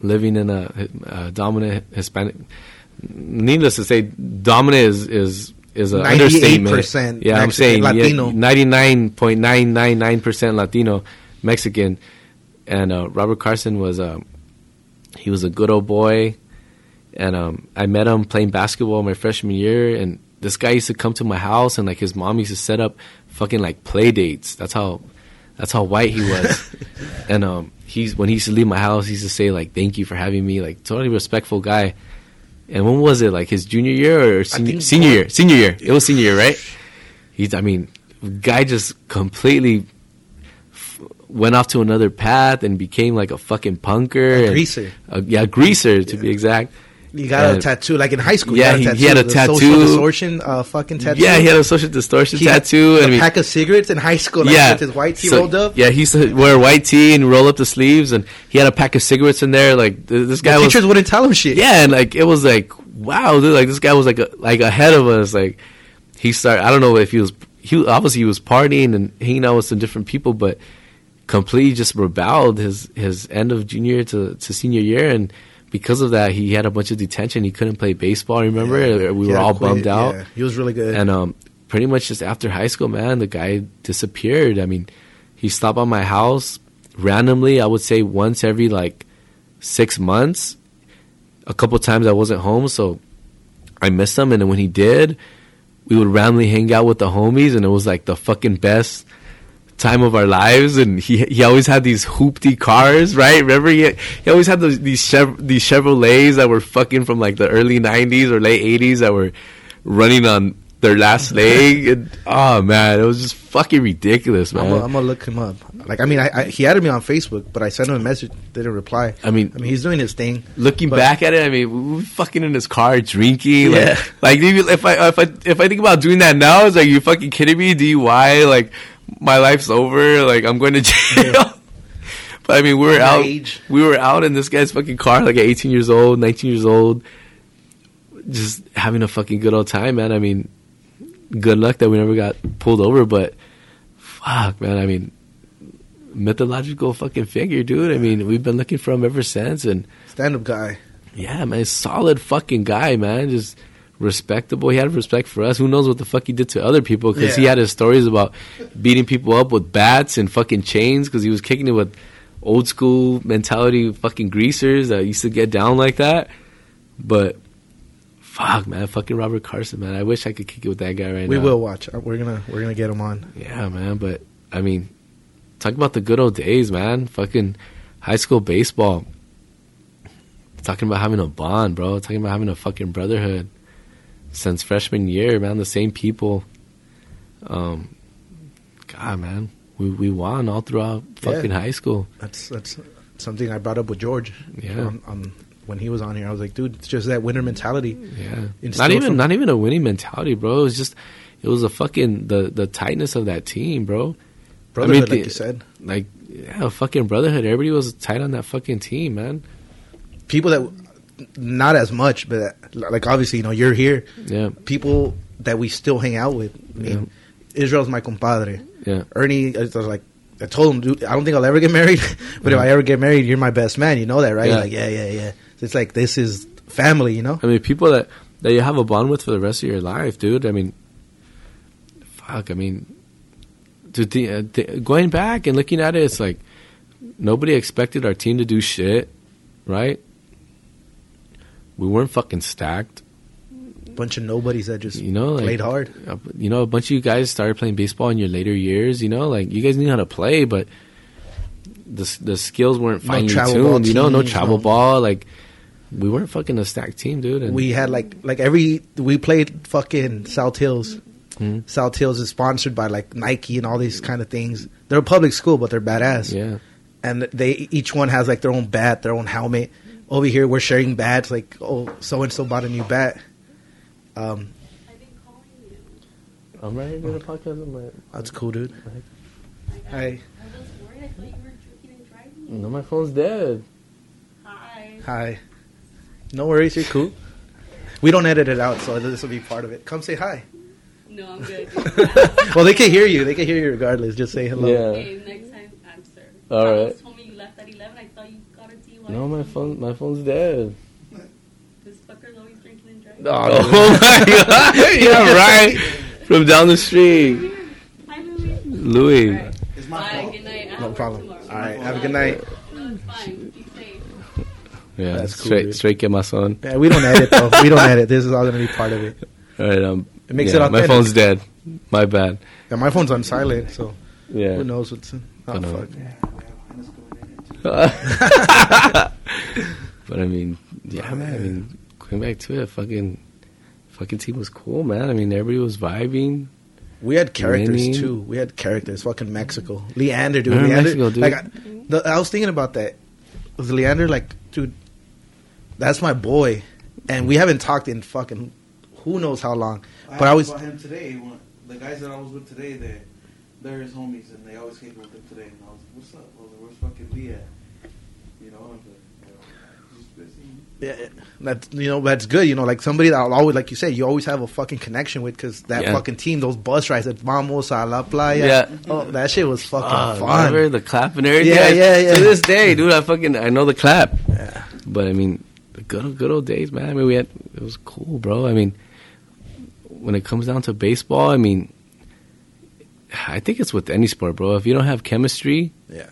living in a, a dominant Hispanic. Needless to say, dominant is is is an 98% understatement. Yeah, I'm saying Latino. ninety nine point nine nine nine percent Latino, Mexican, and uh, Robert Carson was a he was a good old boy, and um, I met him playing basketball my freshman year, and this guy used to come to my house, and like his mom used to set up fucking like play dates. That's how that's how white he was, (laughs) and um, he's when he used to leave my house, he used to say like thank you for having me, like totally respectful guy. And when was it? Like his junior year or senior, senior year? Senior year. It was senior year, right? He's. I mean, guy just completely f- went off to another path and became like a fucking punker. A and- greaser. uh, yeah, greaser to be exact. You got a tattoo, like in high school. Yeah, he- he had a the social tattoo. distortion, uh, fucking tattoo. Yeah, he had a social distortion He tattoo. a and he- pack of cigarettes in high school. Like, yeah, with his white tee So, rolled up. Yeah, he used to wear a white tee and roll up the sleeves, and he had a pack of cigarettes in there. Like th- this The guy was teachers wouldn't tell him shit. Yeah, and like it was like wow, dude, like this guy was like a, like ahead of us. Like he started. I don't know if he was he obviously he was partying and hanging out with some different people, but completely just rebelled his his end of junior to to senior year, and because of that, he had a bunch of detention. He couldn't play baseball. Remember, Yeah. we He were all quit. bummed out. Yeah, he was really good. And um, pretty much just after high school, man, the guy disappeared. I mean, he stopped by my house randomly. I would say once every like six months. A couple times I wasn't home, so I missed him. And then when he did, we would randomly hang out with the homies, and it was like the fucking best time of our lives. And he he always had these hoopty cars, right? Remember, he he always had those, these Chev- these Chevrolets that were fucking from like the early '90s or late '80s that were running on their last (laughs) leg. And oh man, it was just fucking ridiculous, man. I'm gonna, look him up. Like, I mean, I, I, he added me on Facebook, but I sent him a message, didn't reply. I mean- I mean, he's doing his thing. Looking But- back at it, I mean, we fucking in his car drinking. Yeah. Like, like if I if I if I think about doing that now, it's like you fucking kidding me? DUI, like my life's over. Like I'm going to (laughs) jail. but I mean, we were My out. age. We were out in this guy's fucking car, like at 18 years old, 19 years old, just having a fucking good old time, man. I mean, good luck that we never got pulled over, but fuck, man. I mean, mythological fucking figure, dude. I mean, we've been looking for him ever since, and. Stand up guy. Yeah, man, solid fucking guy, man. Just respectable. He had respect for us. Who knows what the fuck he did to other people? Because he had his stories about beating people up with bats and fucking chains. Because he was kicking it with old school mentality fucking greasers that used to get down like that. But fuck, man, fucking Robert Carson, man. I wish I could kick it with that guy right We now. We will watch. Uh, We're gonna we're gonna get him on. Yeah, man. But I mean, talk about the good old days, man. Fucking high school baseball. Talking about having a bond, bro. Talking about having a fucking brotherhood since freshman year, man. The same people. Um, God, man, we we won all throughout fucking Yeah. high school. That's that's something I brought up with George. Yeah. On, on when he was on here, I was like, dude, it's just that winner mentality. Yeah, not even from- not even a winning mentality, bro. It was just it was a fucking the the tightness of that team, bro. Brotherhood, the- like you said. Like yeah, fucking brotherhood. Everybody was tight on that fucking team, man. People that not as much, but like obviously, you know, you're here. Yeah, People that we still hang out with. I mean, Israel's my compadre. yeah. Ernie, I was like, I told him, dude, I don't think I'll ever get married, (laughs) but if I ever get married, you're my best man. You know that, right? Yeah. Like, yeah, yeah, yeah. So it's like this is family, you know. I mean, people that that you have a bond with for the rest of your life, dude. I mean, fuck. I mean, to uh, going back and looking at it, it's like nobody expected our team to do shit, right? We weren't fucking stacked. Bunch of nobodies that just You know, like, played hard. uh, You know, a bunch of you guys started playing baseball in your later years. You know, like you guys knew how to play, but the the skills weren't No finely ball tuned. You know, no travel no- ball. Like we weren't fucking a stacked team, dude. And We had like like every we played fucking South Hills. Mhm. South Hills is sponsored by like Nike and all these kind of things. They're a public school, but they're badass. yeah, and they each one has like their own bat, their own helmet. Over here, we're sharing bats. Like, oh, so and so bought a new bat. Um, I've been calling you. I'm right here doing a podcast. I'm like, that's cool, dude. Hi. I was worried. I thought you were drinking and driving. no, my phone's dead. Hi. Hi. No worries, you're cool. We don't edit it out, so this will be part of it. Come say hi. No, I'm good. (laughs) Well, they can hear you. They can hear you regardless. Just say hello. Yeah. okay, next time answer. All Carlos right. told me you left at 11. I thought you got a DUI. No, my phone, my phone's dead. This fucker's always drinking and driving. (laughs) Oh my god! yeah, right. From down the street, Hi, Louie. Louis. All right. It's my Bye. fault. Good night. I No work problem. tomorrow. All right. Have a good night. No, it's fine. Be safe. Yeah, That's cool, straight, dude. straight get my son. Yeah, we don't edit though. we don't edit. This is all gonna be part of it. All right, um, It makes yeah, it My authentic. phone's dead. My bad. Yeah, my phone's on silent, so Yeah. who knows what's. Oh, I know. fuck. (laughs) but I mean, yeah, oh, man. I mean, going back to it, fucking, fucking team was cool, man. I mean, everybody was vibing. We had characters Winning. too. We had characters. Fucking Mexico, Leander, dude. Leander, Mexico, dude? Like, I, the, I was thinking about that. Was Leander like, dude? That's my boy, and we haven't talked in fucking who knows how long. But I was about him today. When, the guys that I was with today, they they're his homies, and they always came with him today. And I was, like, "What's up?" I was like, "Where's fucking Lee at?" You know, I was like, "Oh, "He's busy." yeah, that's you know that's good. You know, like somebody that I'll always like you said, you always have a fucking connection with because that Yeah. fucking team, those bus rides at Vamos a la Playa. Yeah. oh, that shit was fucking Ah, fun. remember the clap and everything? Yeah, yeah, yeah. To this day, dude, I fucking I know the clap. Yeah. But I mean, the good good old days, man. I mean, we had it was cool, bro. I mean, when it comes down to baseball, I mean, I think it's with any sport, bro. If you don't have chemistry, Yeah.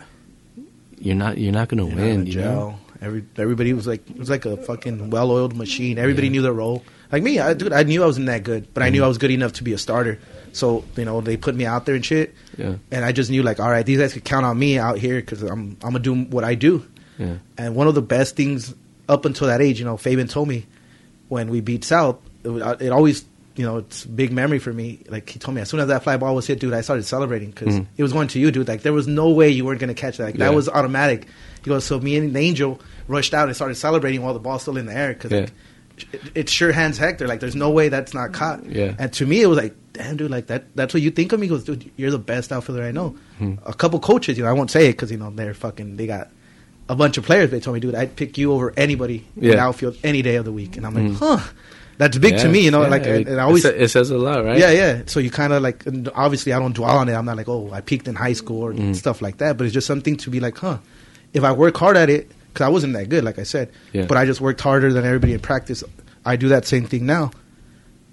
You're not you're not gonna You're not win. gonna You gel. know? Every everybody was like it was like a fucking well oiled machine. Everybody knew their role. Like me, I dude, I knew I wasn't that good, but I knew mm-hmm. I was good enough to be a starter. So you know they put me out there and shit, Yeah. and I just knew like, all right, these guys could count on me out here because I'm I'm gonna do what I do. Yeah. And one of the best things up until that age, you know, Fabian told me when we beat South, it, it always, you know, it's a big memory for me. Like he told me, as soon as that fly ball was hit, dude, I started celebrating because Mhm. it was going to you, dude. Like there was no way you weren't gonna catch that. Like, Yeah. That was automatic. He goes, so me and the Angel rushed out and started celebrating while the ball's still in the air because Yeah. like, it, it's sure hands Hector. Like there's no way that's not caught. Yeah. And to me, it was like, damn, dude, like that. That's what you think of me. He goes, dude, you're the best outfielder I know. Hmm. A couple coaches, you know, I won't say it because you know they're fucking. They got a bunch of players. They told me, dude, I'd pick you over anybody in Yeah. outfield any day of the week. And I'm like, Mm. huh, that's big to me, you know. yeah, like, it, and, and always, it, it says a lot, right? yeah, yeah. So you kind of like, and obviously, I don't dwell on it. I'm not like, oh, I peaked in high school or Mm. stuff like that. But it's just something to be like, huh, if I work hard at it, because I wasn't that good, like I said, Yeah. but I just worked harder than everybody in practice. I do that same thing now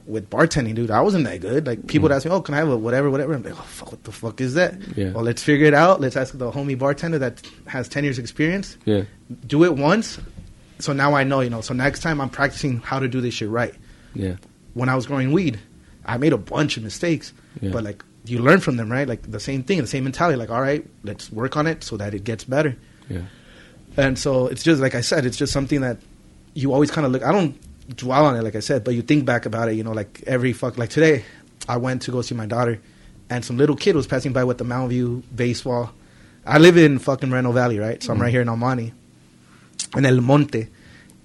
with bartending, dude. I wasn't that good. Like people would ask me, "Oh, can I have a whatever, whatever?" I'm like, "Oh, fuck, what the fuck is that?" Yeah. Well, let's figure it out. Let's ask the homie bartender that has ten years experience. Yeah. Do it once, so now I know. You know, so next time I'm practicing how to do this shit right. Yeah. When I was growing weed, I made a bunch of mistakes, Yeah. but like you learn from them, right? Like the same thing, the same mentality. Like, all right, let's work on it so that it gets better. Yeah. And so it's just like I said, it's just something that you always kind of look. I don't dwell on it, like I said, but you think back about it. You know, like every fuck. Like today, I went to go see my daughter, and some little kid was passing by with the Mountain View baseball. I live in fucking Reno Valley, right? So I'm mm-hmm. right here in El Monte, in El Monte,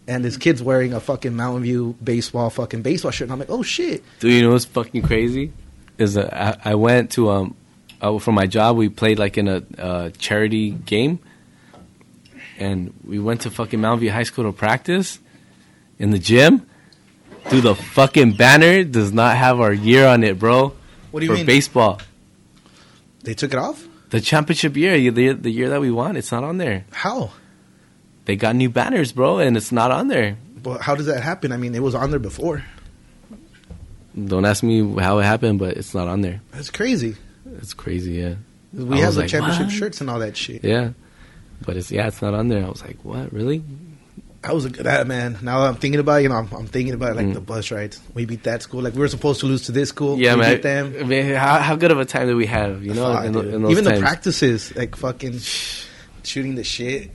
and this kid's wearing a fucking Mountain View baseball fucking baseball shirt. And I'm like, oh shit, Do you know what's fucking crazy? Is that I, I went to um, uh, for my job. We played like in a uh, charity game, and we went to fucking Mountain View High School to practice in the gym. Dude, the fucking banner does not have our year on it, bro. What do you for mean? baseball? they took it off? The championship year, the the year that we won, it's not on there. How? They got new banners, bro, and it's not on there. But how does that happen? I mean, it was on there before. Don't ask me how it happened, but it's not on there. That's crazy. It's crazy, yeah. We I have the like, championship what? shirts and all that shit. Yeah. But it's yeah, it's not on there. I was like, what, really? That was a good that man. Now that I'm thinking about it, you know, I'm, I'm thinking about like Mm. the bus rides. We beat that school. Like we were supposed to lose to this school. Yeah, we man. beat them. I mean, how, how good of a time did we have? You know, Fuck, in, in even the practices, like fucking shooting the shit.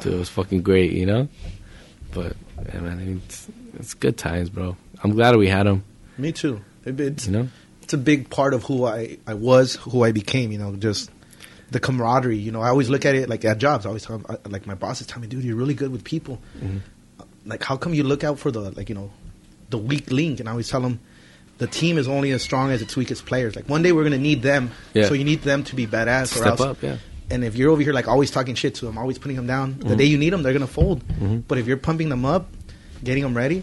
Dude, it was fucking great, you know. But yeah, man, I mean, it's, it's good times, bro. I'm glad we had them. Me too. It- It's You know, it's a big part of who I I was, who I became. You know, just the camaraderie. You know, I always look at it like at jobs. I always tell I- like my bosses tell me, dude, you're really good with people. Mhm. Like, how come you look out for the like you know the weak link? And I always tell them. The team is only as strong as its weakest players. Like one day we're gonna need them, Yeah. so you need them to be badass. or step else up, yeah. And if you're over here like always talking shit to them, always putting them down, the Mhm. day you need them, they're gonna fold. Mhm. But if you're pumping them up, getting them ready,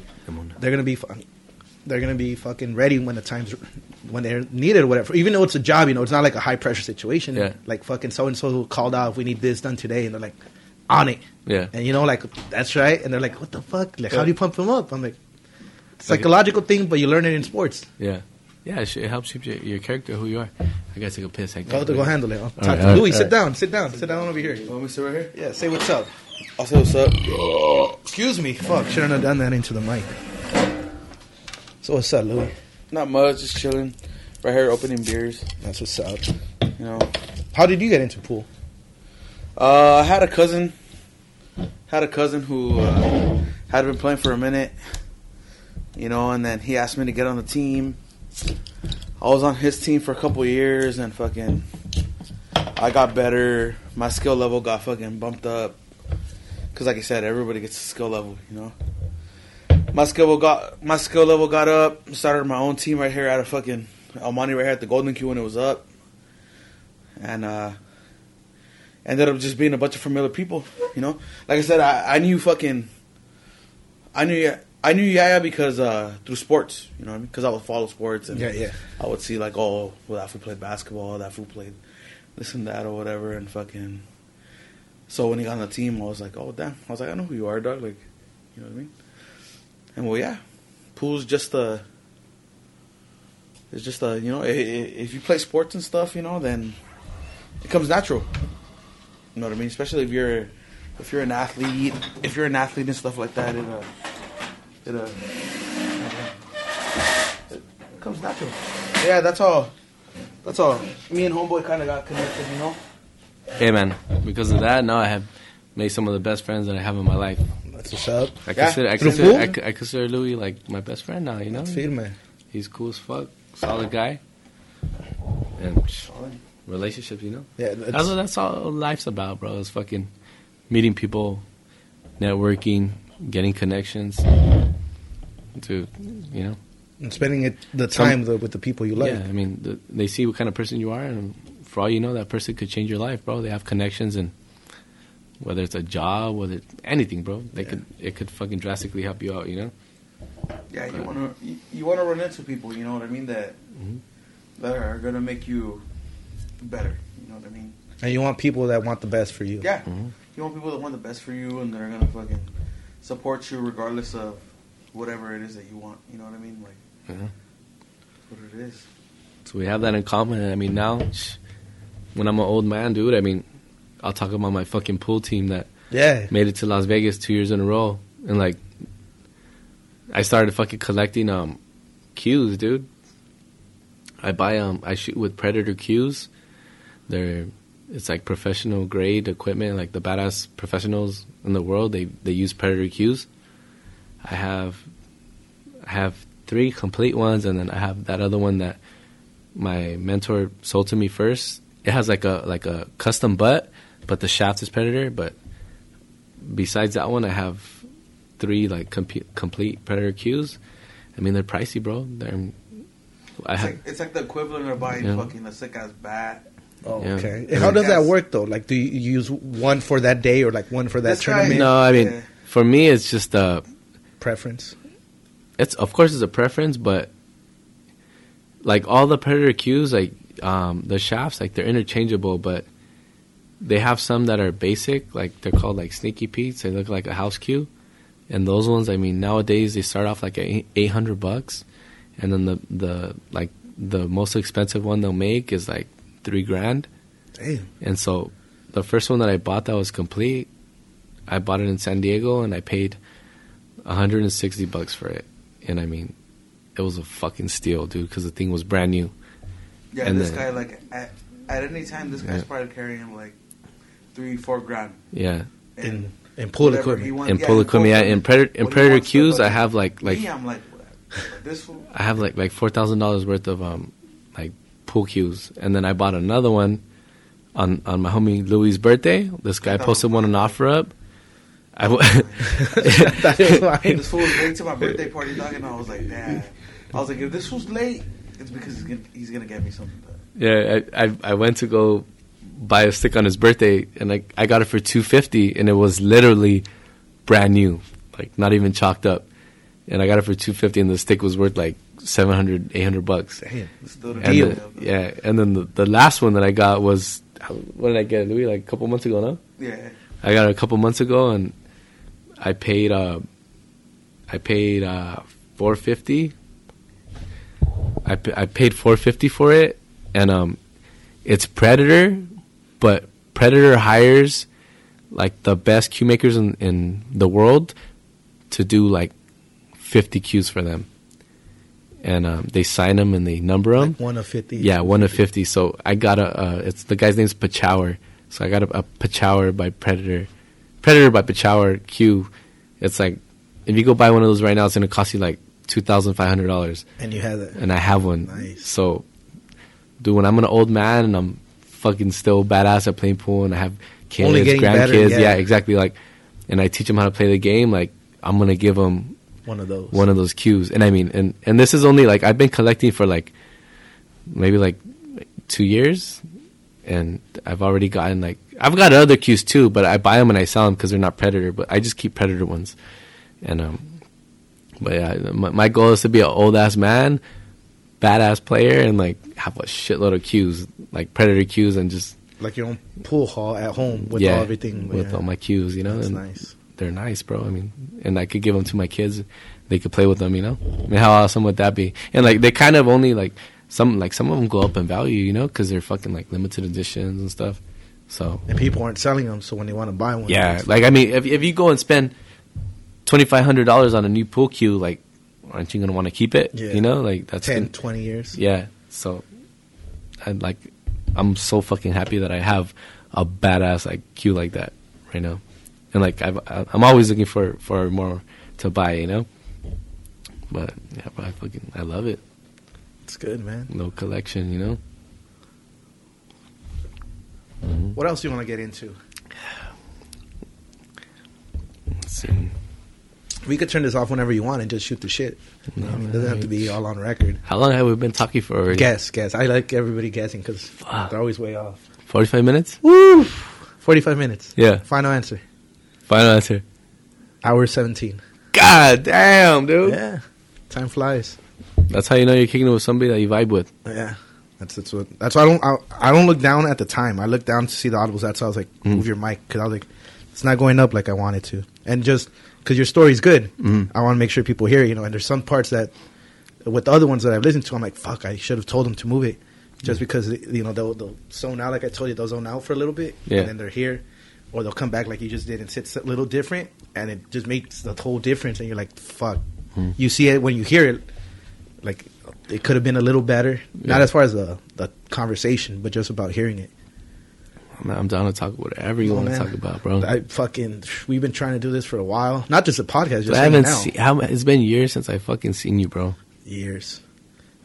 they're gonna be fun. They're gonna be fucking ready when the times when they're needed or whatever. Even though it's a job, you know, it's not like a high pressure situation. Yeah. Like fucking so and so called out if we need this done today, and they're like on it. Yeah. And you know, like that's right. And they're like, what the fuck? Like, how do you pump them up? I'm like, Like- psychological thing, but you learn it in sports. Yeah. Yeah, it, helps shape your, your character, who you are. I gotta take a piss. I Go, go handle it. I'll talk right, to all right, Louis, all sit down, sit down, sit down over here. You want me to sit right here? Yeah, say what's up. I'll say what's up. Excuse me, fuck, shouldn't have done that into the mic. So what's up, Louis? Not much, just chilling. Right here, opening beers. That's what's up. You know, How did you get into pool? uh, I had a cousin. Had a cousin who uh, had been playing for a minute. You know, and then he asked me to get on the team. I was on his team for a couple years, and fucking, I got better. My skill level got fucking bumped up. Cause like I said, everybody gets a skill level, you know. My skill level got my skill level got up. Started my own team right here at a fucking El Monte right here at the Golden Q when it was up, and uh ended up just being a bunch of familiar people, you know. Like I said, I, I knew fucking, I knew I knew Yaya because uh through sports, you know what I mean? Because I would follow sports and Yeah, yeah. I would see like, oh, well, that fool played basketball, that fool played this and that or whatever, and fucking. So when he got on the team, I was like, oh damn, I was like, I know who you are, dog. Like, you know what I mean? And well, yeah, pool's just a. It's just a you know, if you play sports and stuff, you know, then it comes natural. You know what I mean? Especially if you're if if you're an athlete, if you're an athlete and stuff like that, it uh, it uh, it comes natural. Yeah, that's all. That's all. Me and homeboy kind of got connected, you know. Hey man, because of that, now I have made some of the best friends that I have in my life. That's what's up. I Yeah, consider I consider, pool? I, c- I consider Louis like my best friend now. You know, Firme. he's cool as fuck, solid guy, and psh, relationships. You know, Yeah, that's it's, what that's all life's about, bro. It's fucking meeting people, networking, getting connections. To you know, and spending it the Some- time with, with the people you like. yeah. I mean, the, they see what kind of person you are, and for all you know, that person could change your life, bro. They have connections, and whether it's a job, whether it's anything, bro, they could it could fucking drastically help you out. You know. Yeah, you want to you, you want to run into people, you know what I mean, that Mhm. that are gonna make you better. You know what I mean? And you want people that want the best for you. Yeah, Mhm. you want people that want the best for you and that are gonna fucking support you regardless of whatever it is that you want. You know what I mean? Like Yeah. what it is. So we have that in common. And I mean, now, when I'm an old man, dude, I mean, I'll talk about my fucking pool team that Yeah. made it to Las Vegas two years in a row. And, like, I started fucking collecting um cues, dude. I buy, um, I shoot with Predator cues. They're, it's like professional grade equipment, like the badass professionals in the world, they, they use Predator cues. I have, I have three complete ones, and then I have that other one that my mentor sold to me first. It has like a like a custom butt, but the shaft is Predator. But besides that one, I have three like complete Predator cues. I mean, they're pricey, bro. They're I It's have, like it's like the equivalent of buying Yeah. fucking a sick ass bat. Oh, Yeah. okay. And how does that work though? Like, do you use one for that day or like one for that This guy- tournament? no. I mean, Yeah. for me, it's just a Preference. it's of course it's a preference, but like all the predator cues, like um, the shafts, like they're interchangeable, but they have some that are basic, like they're called like sneaky petes. They look like a house cue, and those ones, I mean, nowadays they start off like eight hundred bucks, and then the the like the most expensive one they'll make is like three grand. Damn. And so the first one that I bought that was complete, I bought it in San Diego and I paid 160 bucks for it. And I mean, it was a fucking steal, dude, because the thing was brand new. Yeah, And this then- guy like at, at any time, this guy's Yeah. probably carrying like three, four grand. Yeah. In in pool whatever equipment. wants- And yeah, pull in equipment, yeah. In Predator, in Predator wants cues, I have like like me, I'm like this fool. (laughs) I have like like four thousand dollars worth of um like pool cues, and then I bought another one on on my homie Louis' birthday. This guy oh. posted one on fine. OfferUp. I w- (laughs) That is (laughs) fine. This fool was late to my birthday party, dog, and I was like, damn. I was like, if this was late, it's because he's gonna he's gonna get me something. Yeah, I, I I went to go buy a stick on his birthday, and I I got it for two fifty, and it was literally brand new, like not even chalked up, and I got it for two fifty, and the stick was worth like 700, 800 bucks. Damn. Still the And Deal. the- yeah, and then the, the last one that I got was what did I get, Louis? Like a couple months ago, no? Yeah. I got it a couple months ago, and I paid uh, I paid uh, four fifty. I I paid four fifty for it, and um, it's Predator, but Predator hires like the best cue makers in, in the world to do like fifty cues for them, and um, they sign them and they number them. Like one of fifty. Yeah, one of fifty. So I got a. Uh, it's the guy's name's Pechauer. So I got a, a Pechauer by Predator, Predator by Pechauer Q. It's like if you go buy one of those right now, it's gonna cost you like two thousand five hundred dollars, And you have it. and I have one. Nice. So, dude, when I'm an old man and I'm fucking still badass at playing pool, and I have kids, grandkids, better, yeah. yeah, exactly. Like, and I teach them how to play the game. Like, I'm gonna give them One of those. one of those cues. And I mean, and and this is only like I've been collecting for like maybe like two years, and I've already gotten like I've got other cues too, but I buy them and I sell them because they're not predator. But I just keep predator ones, and um, but yeah, my, my goal is to be an old ass man, badass player, and like have a shitload of cues, like predator cues, and just like your own pool hall at home with yeah, all everything. with yeah. all my cues, you know. That's and nice. They're nice, bro. I mean, and I could give them to my kids. They could play with them, you know. I mean, how awesome would that be? And like, they kind of only like some like some of them go up in value, you know, because they're fucking like limited editions and stuff. So and people aren't selling them. So when they want to buy one, yeah, like I mean, if if you go and spend twenty five hundred dollars on a new pool cue, like, aren't you gonna want to keep it? Yeah. You know, like that's 10, gonna- 20 years. yeah. So, I like, I'm so fucking happy that I have a badass like cue like that right now, and like I've, I'm always looking for for more to buy, you know. But yeah, but I fucking I love it. It's good, man. No collection, you know. Mhm. What else do you want to get into? Let's see. We could turn this off whenever you want and just shoot the shit. No, I mean, it doesn't have to be all on record. How long have we been talking for already? Guess, guess. I like everybody guessing because they're always way off. Forty five minutes. Woo! 45 minutes. Yeah. Final answer. Final answer. Hour 17. God damn, dude. Yeah. Time flies. That's how you know you're kicking it with somebody that you vibe with. Yeah. That's that's what. That's why I don't. I, I don't look down at the time. I look down to see the audibles. That's why I was like, Mm. move your mic because I was like, it's not going up like I wanted to. And just because your story's good, Mhm. I want to make sure people hear. You know, and there's some parts that with the other ones that I've listened to, I'm like, fuck, I should have told them to move it. Just Mm. because you know they'll, they'll zone out, like I told you, they'll zone out for a little bit, Yeah. and then they're here, or they'll come back like you just did and sit a little different, and it just makes the whole difference. And you're like, fuck, Hmm. you see it when you hear it, like it could have been a little better. Not as far as the the conversation, but just about hearing it. I'm, I'm down to talk whatever you Oh, want to talk about, bro. I fucking we've been trying to do this for a while. Not just a podcast, just I haven't seen. How, it's been years since I fucking seen you, bro. years.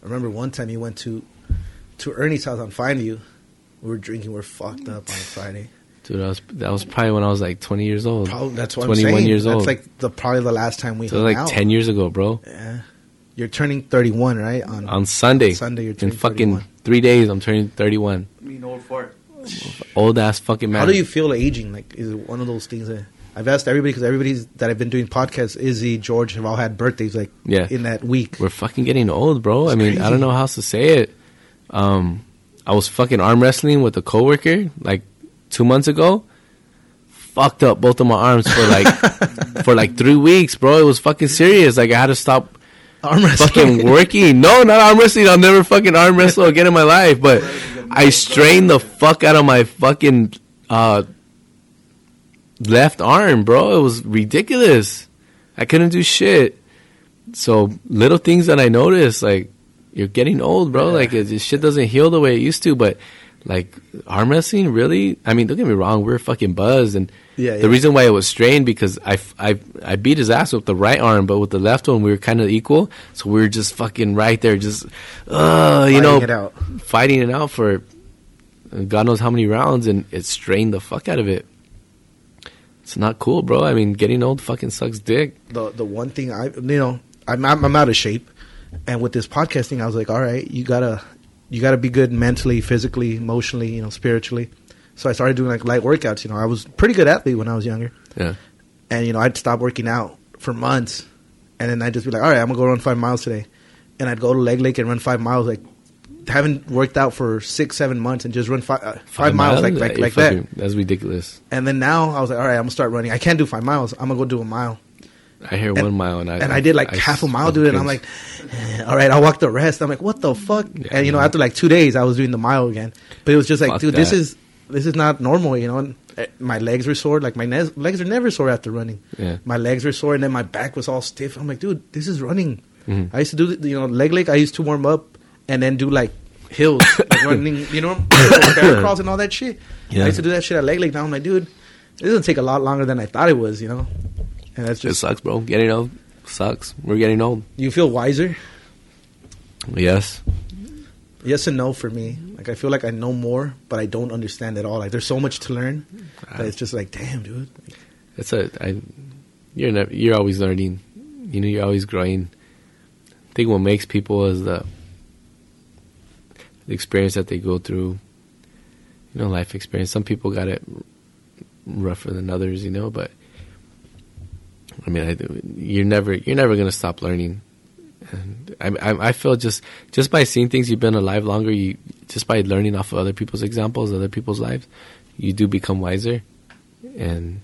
I remember one time you went to to Ernie's house on Find You. We were drinking. We are fucked up on Friday. Dude, that was that was probably when I was like 20 years old. Probably, that's what 21 I'm saying. years that's old. like the probably the last time we so like hung out. 10 years ago, bro. Yeah, you're turning 31, right? On, On Sunday. Sunday, you're in turning fucking 31. three days, I'm turning 31. I mean, old fart. Old ass fucking man. How do you feel aging? Like, is it one of those things that I've asked everybody because everybody's that I've been doing podcasts, Izzy, George, have all had birthdays like Yeah. in that week. We're fucking getting old, bro. It's I mean, I don't know how else to say it. Um, I was fucking arm wrestling with a coworker like two months ago. Fucked up both of my arms for like (laughs) for like three weeks, bro. It was fucking serious. Like I had to stop Arm wrestling. fucking working. No, not arm wrestling. I'll never fucking arm wrestle (laughs) again in my life. But I strained the fuck out of my fucking uh, left arm, bro. It was ridiculous. I couldn't do shit. So little things that I noticed, like you're getting old, bro. Like it, this shit doesn't heal the way it used to. But like arm wrestling, really? I mean, don't get me wrong. We're fucking buzzed, and Yeah, the reason why it was strained because I, I, I beat his ass with the right arm, but with the left one we were kind of equal. So we were just fucking right there, just uh, you Fighting know, it out. fighting it out for God knows how many rounds, and it strained the fuck out of it. It's not cool, bro. I mean, getting old fucking sucks dick. the the one thing I you know I'm I'm, I'm out of shape, and with this podcasting, I was like, all right, you gotta you gotta be good mentally, physically, emotionally, you know, spiritually. So I started doing like light workouts. You know, I was a pretty good athlete when I was younger, Yeah, and you know, I'd stop working out for months, and then I'd just be like, all right, I'm gonna go run five miles today, and I'd go to Legg Lake and run five miles. Like, haven't worked out for six seven months and just run five uh, five, miles, like like You're like that. That's ridiculous. And then now I was like, all right, I'm gonna start running. I can't do five miles. I'm gonna go do a mile. I hear And- one mile, and I and I did like I half a mile, dude. And I'm like, eh, all right, I'll walk the rest. I'm like, what the fuck? Yeah, and you know, no. after like two days, I was doing the mile again. But it was just like, Fuck dude, this is this is not normal. You know, and eh, my legs were sore. Like my ne- legs are never sore after running. Yeah. My legs were sore, and then my back was all stiff. I'm like, dude, this is running. Mhm. I used to do, the- you know, Legg Lake. I used to warm up and then do like hills, like (coughs) running. You know, (coughs) crawls and all that shit. Yeah. I used to do that shit at Legg Lake. Now I'm like, dude, this doesn't take a lot longer than I thought it was. You know, and that's it sucks, bro. Getting old sucks. We're getting old. you feel wiser. Yes. Yes and no for me. Like I feel like I know more, but I don't understand at all. Like there's so much to learn that it's just like, damn, dude. It's a I, you're never, you're always learning. You know, you're always growing. I think what makes people is the the experience that they go through. You know, life experience. Some people got it rougher than others. You know, but I mean, I, you're never you're never gonna stop learning. And I, I I feel just just by seeing things, you've been alive longer. You just by learning off of other people's examples, other people's lives, you do become wiser. And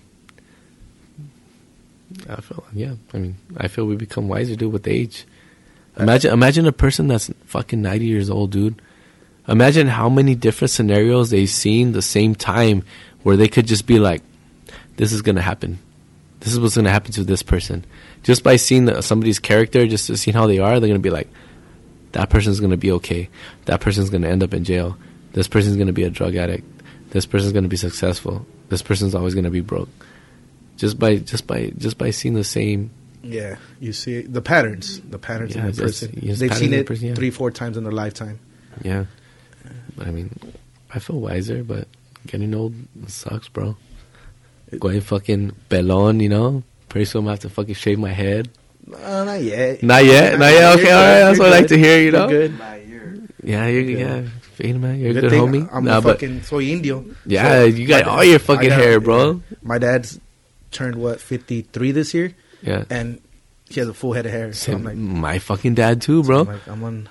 I feel yeah. I mean, I feel we become wiser, dude, with age. Imagine imagine a person that's fucking ninety years old, dude. Imagine how many different scenarios they've seen the same time where they could just be like, this is to happen. This is what's going to happen to this person. Just by seeing the, somebody's character, just to see how they are, they're going to be like, that person's going to be okay. That person's going to end up in jail. This person's going to be a drug addict. This person's going to be successful. This person's always going to be broke. Just by just by just by seeing the same Yeah, you see the patterns, the patterns Yeah, in the person. yes, They've seen it person, yeah. three, four times in their lifetime. Yeah. I mean, I feel wiser, but getting old sucks, bro. Going fucking pelon, you know? Pretty soon I'm gonna have to fucking shave my head. Uh, not yet. Not yet? Not yet? Okay, You're alright, that's you're what I like to hear, you You're know? good. By a. Yeah, you're, Good. yeah. Fade, man. You're a Good good, homie. I'm Nah, fucking soy indio. yeah, So, you got my all your fucking got- hair, bro. My dad's turned what fifty three this year, Yeah. and he has a full head of hair. So I'm like, my fucking dad too, bro. I'm like, I'm on.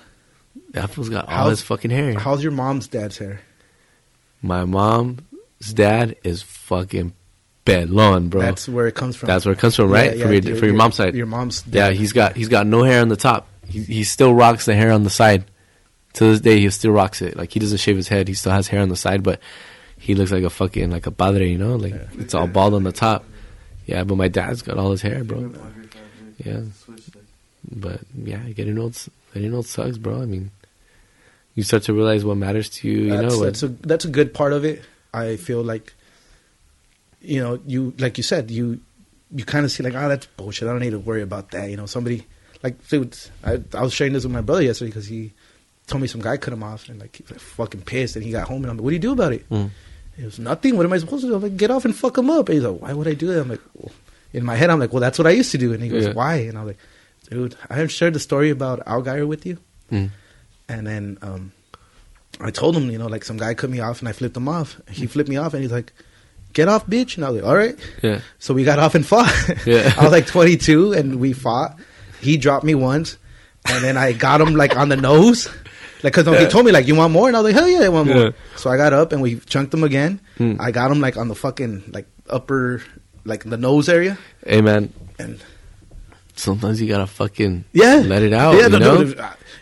that fool's got all his fucking hair. How's your mom's dad's hair? my mom's dad is fucking pelon, bro. That's where it comes from. That's where it comes from, right? Yeah, from yeah, your, from your mom's side. Your mom's. Yeah, he's got he's got no hair on the top. He he still rocks the hair on the side. To this day, he still rocks it. Like he doesn't shave his head. He still has hair on the side, but he looks like a fucking like a padre, you know? Like it's all bald on the top. Yeah, but my dad's got all his hair, bro. Yeah. But yeah, getting old, getting old sucks, bro. I mean, you start to realize what matters to you. You that's, know, that's a that's a good part of it. I feel like, you know, you like you said, you you kind of see like, oh, that's bullshit. I don't need to worry about that. You know, somebody like, dude, I, I was sharing this with my brother yesterday because he told me some guy cut him off and like he was like, fucking pissed and he got home and I'm like, what do you do about it? Mm. It was nothing. What am I supposed to do? I'm like, get off and fuck him up. And he's like, why would I do that? I'm like, well, in my head, I'm like, well, that's what I used to do. And he goes, Yeah. why? And I'm like, dude, I have shared the story about Al Geyer with you. Mm. And then um, I told him, you know, like some guy cut me off and I flipped him off. He flipped me off and he's like, get off, bitch. And I was like, all right. Yeah. So we got off and fought. Yeah. (laughs) I was like 22 and we fought. He dropped me once and then I got him like on the nose. Like, cause he told me like, you want more? And I was like, hell yeah, I want more. Yeah. So I got up and we chunked him again. Hmm. I got him like on the fucking like upper, like the nose area. Hey, man. And Sometimes you gotta fucking yeah. let it out. Yeah, you no, know, no, no,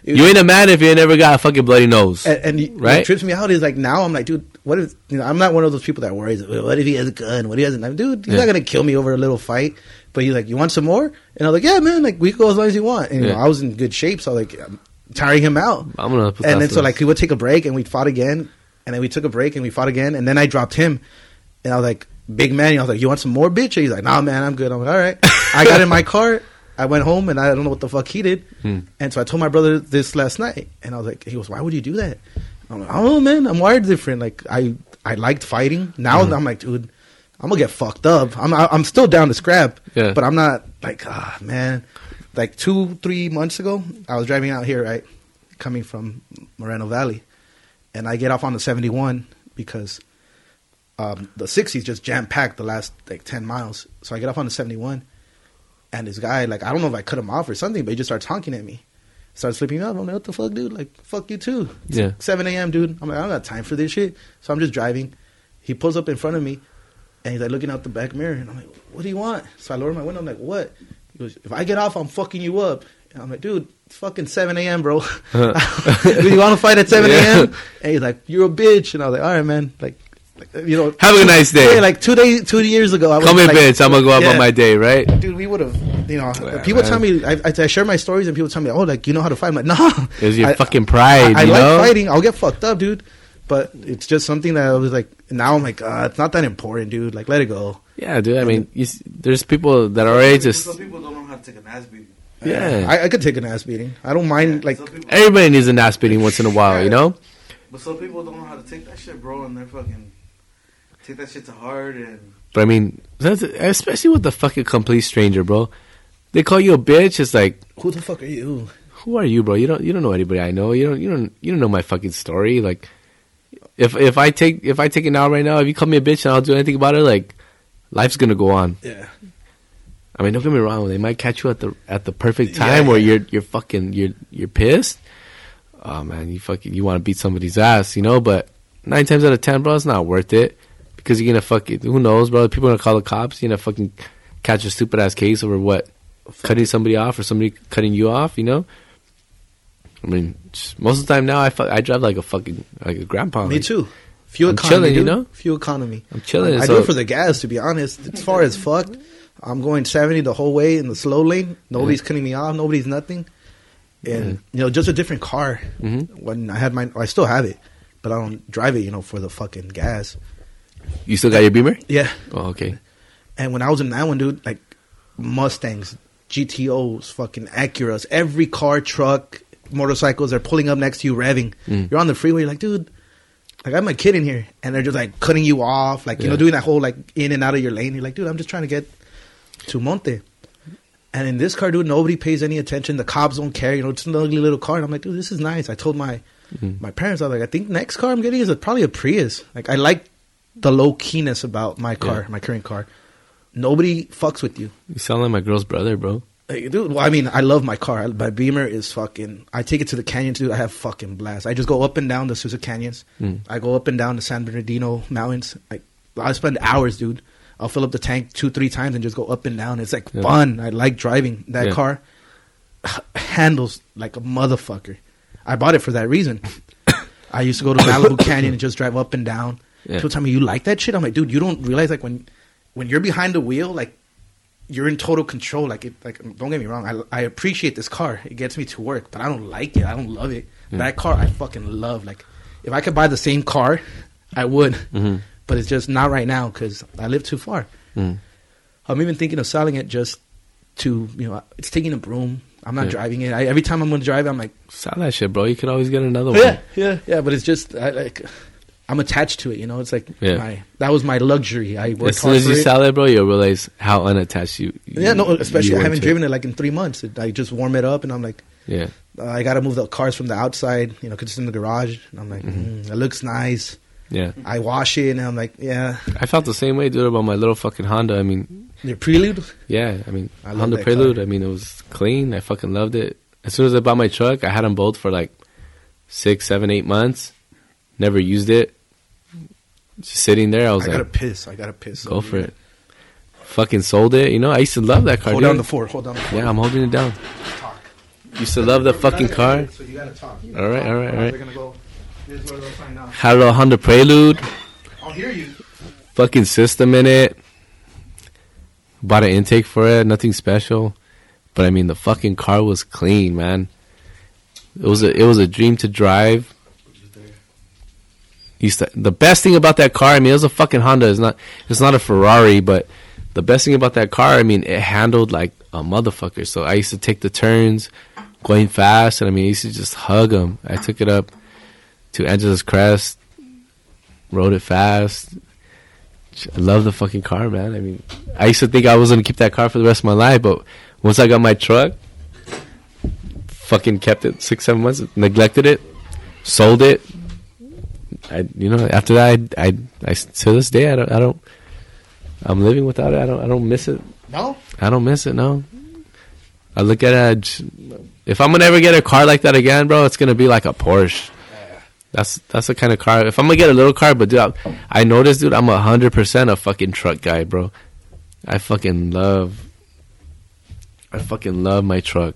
it- you ain't a man if you ain't never got a fucking bloody nose. And, and Right? what trips me out is like now I'm like, dude, what if you know? I'm not one of those people that worries. "Well, What if he has a gun? What if he hasn't? Like, dude, he's Yeah. not gonna kill me over a little fight. But he's like, you want some more? And I'm like, yeah, man. Like we can go as long as you want. And you know, I was in good shape, so like I'm tiring him out. I'm gonna put And then so like we would take a break and we fought again, and then we took a break and we fought again, and then I dropped him, and I was like, big man. I was like, you want some more, bitch? And he's like, nah, man, I'm good. I'm like, all right. I got in my (laughs) car. I went home and I don't know what the fuck he did. Hmm. And so I told my brother this last night, and I was like, he goes, why would you do that? I'm like, I don't know, man. I'm wired different. Like I, I liked fighting. Now Hmm. I'm like, dude, I'm gonna get fucked up. I'm, I'm still down to scrap, Yeah. but I'm not like, ah, man. Like two, three months ago, I was driving out here, right, coming from Moreno Valley, and I get off on the 71 because um, the 60s just jam packed the last like 10 miles. So I get off on the 71, and this guy, like, I don't know if I cut him off or something, but he just starts honking at me. Starts flipping me up. I'm like, what the fuck, dude? Like, fuck you too. It's Yeah. 7 a.m., dude. I'm like, I don't got time for this shit. So I'm just driving. He pulls up in front of me, and he's like looking out the back mirror, and I'm like, what do you want? So I lower my window. I'm like, what? He goes, if I get off, I'm fucking you up. And I'm like, dude, it's fucking 7 a.m., bro. (laughs) do you want to fight at 7 (laughs) a.m.? And he's like, you're a bitch. And I was like, all right, man. Like you know, Have a nice day. yeah, like two days, two years ago, I was Come in, like, bitch. I'm gonna go out yeah. on my day, right? Dude, we would have, you know. Yeah, people man. tell me, I, I, I share my stories, and people tell me, "Oh, like you know how to fight." I'm like, "No, It was your I- fucking pride, I, I you like know? fighting. I'll get fucked up, dude. But it's just something that I was like. Now I'm like, uh, it's not that important, dude. Like, let it go. Yeah, dude. I mean, you, s- there's people that are already just. Some people don't know how to take an ass beating. Yeah. I, I could take an ass beating. I don't mind. Like, Everybody needs an ass beating once in a while, you know? but some people don't know how to take that shit, bro, and they're fucking take that shit to heart and But I mean, that's, especially with the fucking complete stranger, bro. They call you a bitch. It's like, who the fuck are you? who are you, bro? You don't you don't know anybody I know. You don't you don't you don't know my fucking story. Like, if if I take if I take it out right now, if you call me a bitch and I'll do anything about it, like, life's gonna go on. Yeah, I mean, don't get me wrong. They might catch you at the at the perfect Yeah, time where yeah. you're you're fucking you're you're pissed. Oh man, you fucking you want to beat somebody's ass, you know? But nine times out of ten, bro, it's not worth it because you're gonna fucking who knows, bro? People are gonna call the cops. You're gonna fucking catch a stupid ass case over what cutting somebody off or somebody cutting you off, you know? I mean, most of the time now, I fu- I drive like a fucking like a grandpa. Me like, too. Fuel I'm economy, chilling, you know? Fuel economy. I'm chilling. I so- do it for the gas, to be honest. As far as fuck, I'm going 70 the whole way in the slow lane. Nobody's cutting me off. Nobody's nothing. And you know, just a different car. Mhm. When I had my, I still have it, but I don't drive it. You know, for the fucking gas. You still got your Beamer? Yeah. Oh, okay. And when I was in that one, dude, like Mustangs, GTOs, fucking Acuras, every car, truck, motorcycles are pulling up next to you, revving. Mm. You're on the freeway, you're like, dude, like I have my kid in here, and they're just like cutting you off, like you know, doing that whole like in and out of your lane. You're like, dude, I'm just trying to get to Monte. And in this car, dude, nobody pays any attention. The cops don't care. You know, it's an ugly little car. And I'm like, dude, this is nice. I told my Mhm. my parents, I was like, I think next car I'm getting is a, probably a Prius. Like, I like the low keyness about my car, Yeah. my current car. Nobody fucks with you. You sound like my girl's brother, bro. Like, dude, well, I mean, I love my car. My Beamer is fucking. I take it to the canyons, dude. I have fucking blast. I just go up and down the Azusa Canyons. Mm. I go up and down the San Bernardino Mountains. Like, I spend hours, dude. I'll fill up the tank two, three times and just go up and down. It's like Yeah. fun. I like driving. That Yeah. car (sighs) handles like a motherfucker. I bought it for that reason. (coughs) I used to go to Malibu Canyon and just drive up and down. Yeah. People tell me you like that shit. I'm like, dude, you don't realize like when when you're behind the wheel, like you're in total control. Like, it, like don't get me wrong, I, I appreciate this car. It gets me to work, but I don't like it. I don't love it. That car, I fucking love. Like, if I could buy the same car, I would. Mhm. But it's just not right now because I live too far. Mm. I'm even thinking of selling it just to you know, it's taking a broom. I'm not Yeah. driving it. I, every time I'm going to drive, it, I'm like, Sell that shit, bro. You could always get another one. yeah, yeah, yeah. But it's just I, like I'm attached to it. You know, it's like Yeah. my that was my luxury. I worked As soon as you it. sell it, bro, you'll realize how unattached you. you Yeah, no, especially I haven't driven it like in three months. It, I just warm it up, and I'm like, Yeah, uh, I got to move the cars from the outside, you know, because it's in the garage. And I'm like, Mm-hmm. mm, it looks nice. yeah. I wash it, and I'm like, yeah, I felt the same way, dude, about my little fucking Honda. I mean, your prelude. yeah, I mean, I Honda Prelude. car. I mean, it was clean. I fucking loved it. As soon as I bought my truck, I had them both for like six, seven, eight months. Never used it. Just sitting there, I was like, I was gotta piss. I gotta piss. go for it. Fucking sold it. You know, I used to love that car. Hold dude. down the fort. Hold down the fort. Yeah, I'm holding it down. Talk. Used to love the fucking car. So you gotta talk. All right, all right, all right. We're gonna go. Is where they'll find out. Had a little Honda Prelude. I'll hear you. fucking system in it. Bought an intake for it, nothing special. But I mean the fucking car was clean, man. It was a it was a dream to drive. The best thing about that car, I mean, it was a fucking Honda. It's not it's not a Ferrari, but the best thing about that car, I mean, it handled like a motherfucker. So I used to take the turns, going fast, and I mean, I used to just hug them. I took it up to Angeles Crest, rode it fast. I love the fucking car, man. I mean, I used to think I was gonna keep that car for the rest of my life, but once I got my truck, fucking kept it six, seven months, neglected it, sold it. I, you know, after that, I, I, I to this day, I don't, I don't, I'm living without it. I don't, I don't miss it. No. I don't miss it. No. I look at it. If I'm gonna ever get a car like that again, bro, it's gonna be like a Porsche. That's that's the kind of car. If I'm gonna get a little car, but dude, I, I noticed, dude, I'm a hundred percent a fucking truck guy, bro. I fucking love. I fucking love my truck.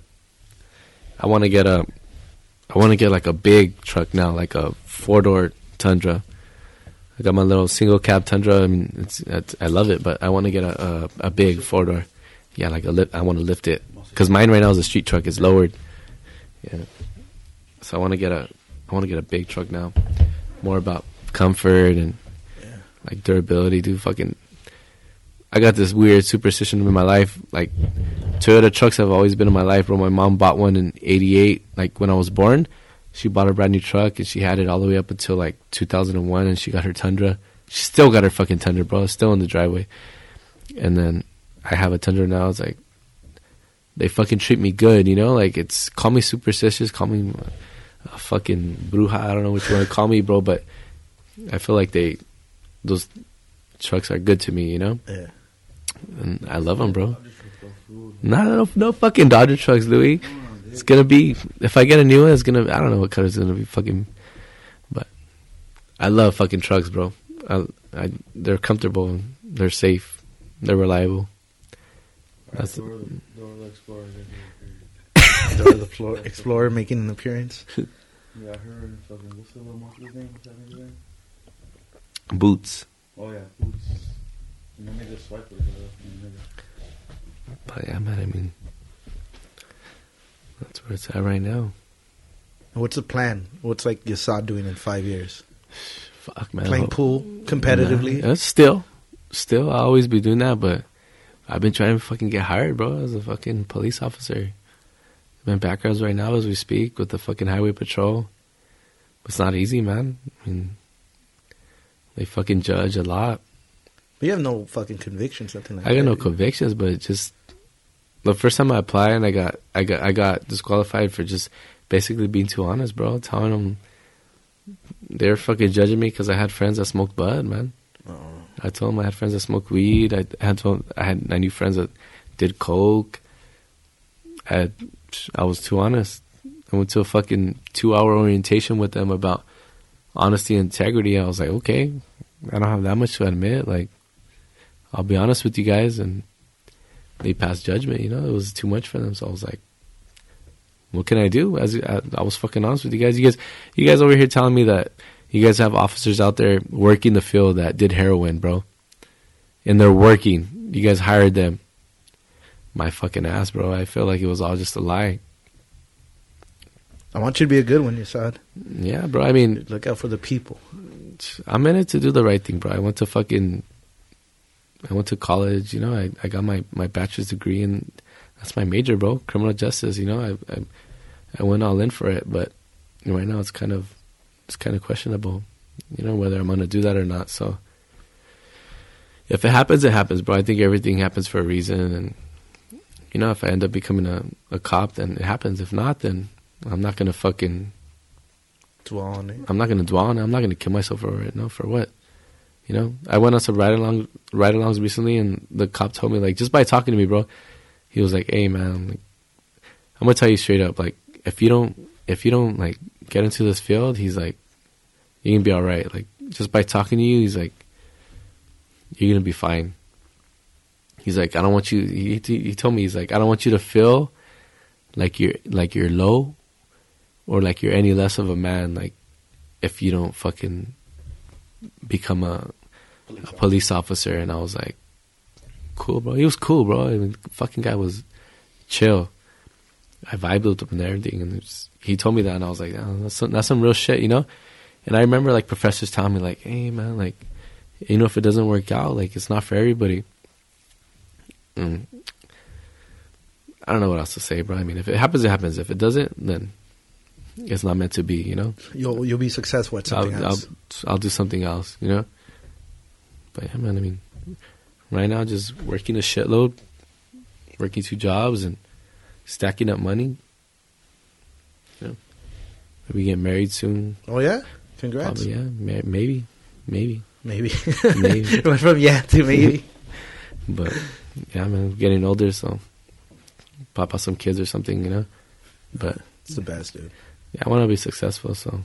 I want to get a. I want to get like a big truck now, like a four door Tundra. I got my little single cab Tundra. I mean, it's, it's I love it, but I want to get a, a a big four door. Yeah, like a lift. I want to lift it because mine right now is a street truck. It's lowered. Yeah. So I want to get a. I want to get a big truck now. More about comfort and like durability. Do fucking. I got this weird superstition in my life. Like Toyota trucks have always been in my life. Bro, my mom bought one in '88. Like when I was born, she bought a brand new truck and she had it all the way up until like 2001. And she got her Tundra. She still got her fucking Tundra, bro. It's still in the driveway. And then I have a Tundra now. It's like they fucking treat me good, you know. Like it's call me superstitious, call me a fucking bruja. I don't know what you want to call me, bro. But I feel like they those trucks are good to me, you know. Yeah. And I love them, bro. Not no, no fucking Dodger trucks, Louis. It's gonna be if I get a new one, it's gonna I don't know what color it's gonna be, fucking. But I love fucking trucks, bro. I, I they're comfortable, they're safe, they're reliable. That's Dora (laughs) the Floor, Explorer making an appearance. Yeah, I heard fucking, what's the little monster's name? What's that nigga's name? Boots. Oh, yeah, Boots. And then they just swipe it. nigga. But yeah, man, I mean, that's where it's at right now. What's the plan? What's like Yashad doing in five years? Fuck, man. Playing pool competitively. Yeah, still, still, I'll always be doing that, but I've been trying to fucking get hired, bro, as a fucking police officer. I'm backgrounds right now as we speak with the fucking highway patrol. It's not easy, man. I mean, they fucking judge a lot. But you have no fucking convictions, nothing like that. I got that. no convictions, but just the first time I applied, and I got, I got, I got disqualified for just basically being too honest, bro. Telling them they're fucking judging me because I had friends that smoked bud, man. Oh. I told them I had friends that smoked weed. I had told, I had I knew friends that did coke. I had, I was too honest. I went to a fucking two hour orientation with them about honesty and integrity. I was like, okay, I don't have that much to admit. Like, I'll be honest with you guys, and they passed judgment. You know, it was too much for them. So I was like, what can I do? As I, I was fucking honest with you guys. You guys, you guys over here telling me that you guys have officers out there working the field that did heroin, bro, and they're working. You guys hired them. My fucking ass, bro. I feel like it was all just a lie. I want you to be a good one, Yashad. Yeah, bro. I mean, Look out for the people. I'm in it to do the right thing, bro. I went to fucking, I went to college. You know, I, I got my my bachelor's degree, and that's my major, bro. Criminal justice. You know, I I, I went all in for it, but right now it's kind of it's kind of questionable. You know, whether I'm gonna do that or not. So if it happens, it happens, bro. I think everything happens for a reason, and you know, if I end up becoming a a cop, then it happens. If not, then I'm not gonna fucking Dwell on it. I'm not gonna dwell on it. I'm not gonna kill myself over it. No, for what? You know, I went on some ride along ride alongs recently, and the cop told me like just by talking to me, bro, he was like, "Hey, man, like, I'm gonna tell you straight up, like if you don't if you don't like get into this field, he's like, you're gonna be all right. Like just by talking to you, he's like, you're gonna be fine. He's like, I don't want you. He he told me he's like, I don't want you to feel like you're like you're low or like you're any less of a man like if you don't fucking become a a police officer and I was like cool bro. He was cool bro. I mean, fucking guy was chill. I vibed with him and everything and it's, he told me that and I was like oh, that's some, that's some real shit you know? And I remember like professors telling me like hey man like you know if it doesn't work out like it's not for everybody. And I don't know what else to say bro. I mean if it happens it happens. If it doesn't then it's not meant to be, you know. You'll you'll be successful at I'll, something I'll else. I'll do something else, you know. But yeah, man. I mean, right now, just working a shitload, working two jobs, and stacking up money. You know, maybe get married soon. oh yeah, congrats. Probably, yeah. Ma- Maybe, maybe, Maybe. Maybe. (laughs) Went from yeah to maybe. (laughs) but yeah, man. Getting older, so pop out some kids or something, you know. But it's the best, dude. Yeah, I want to be successful, so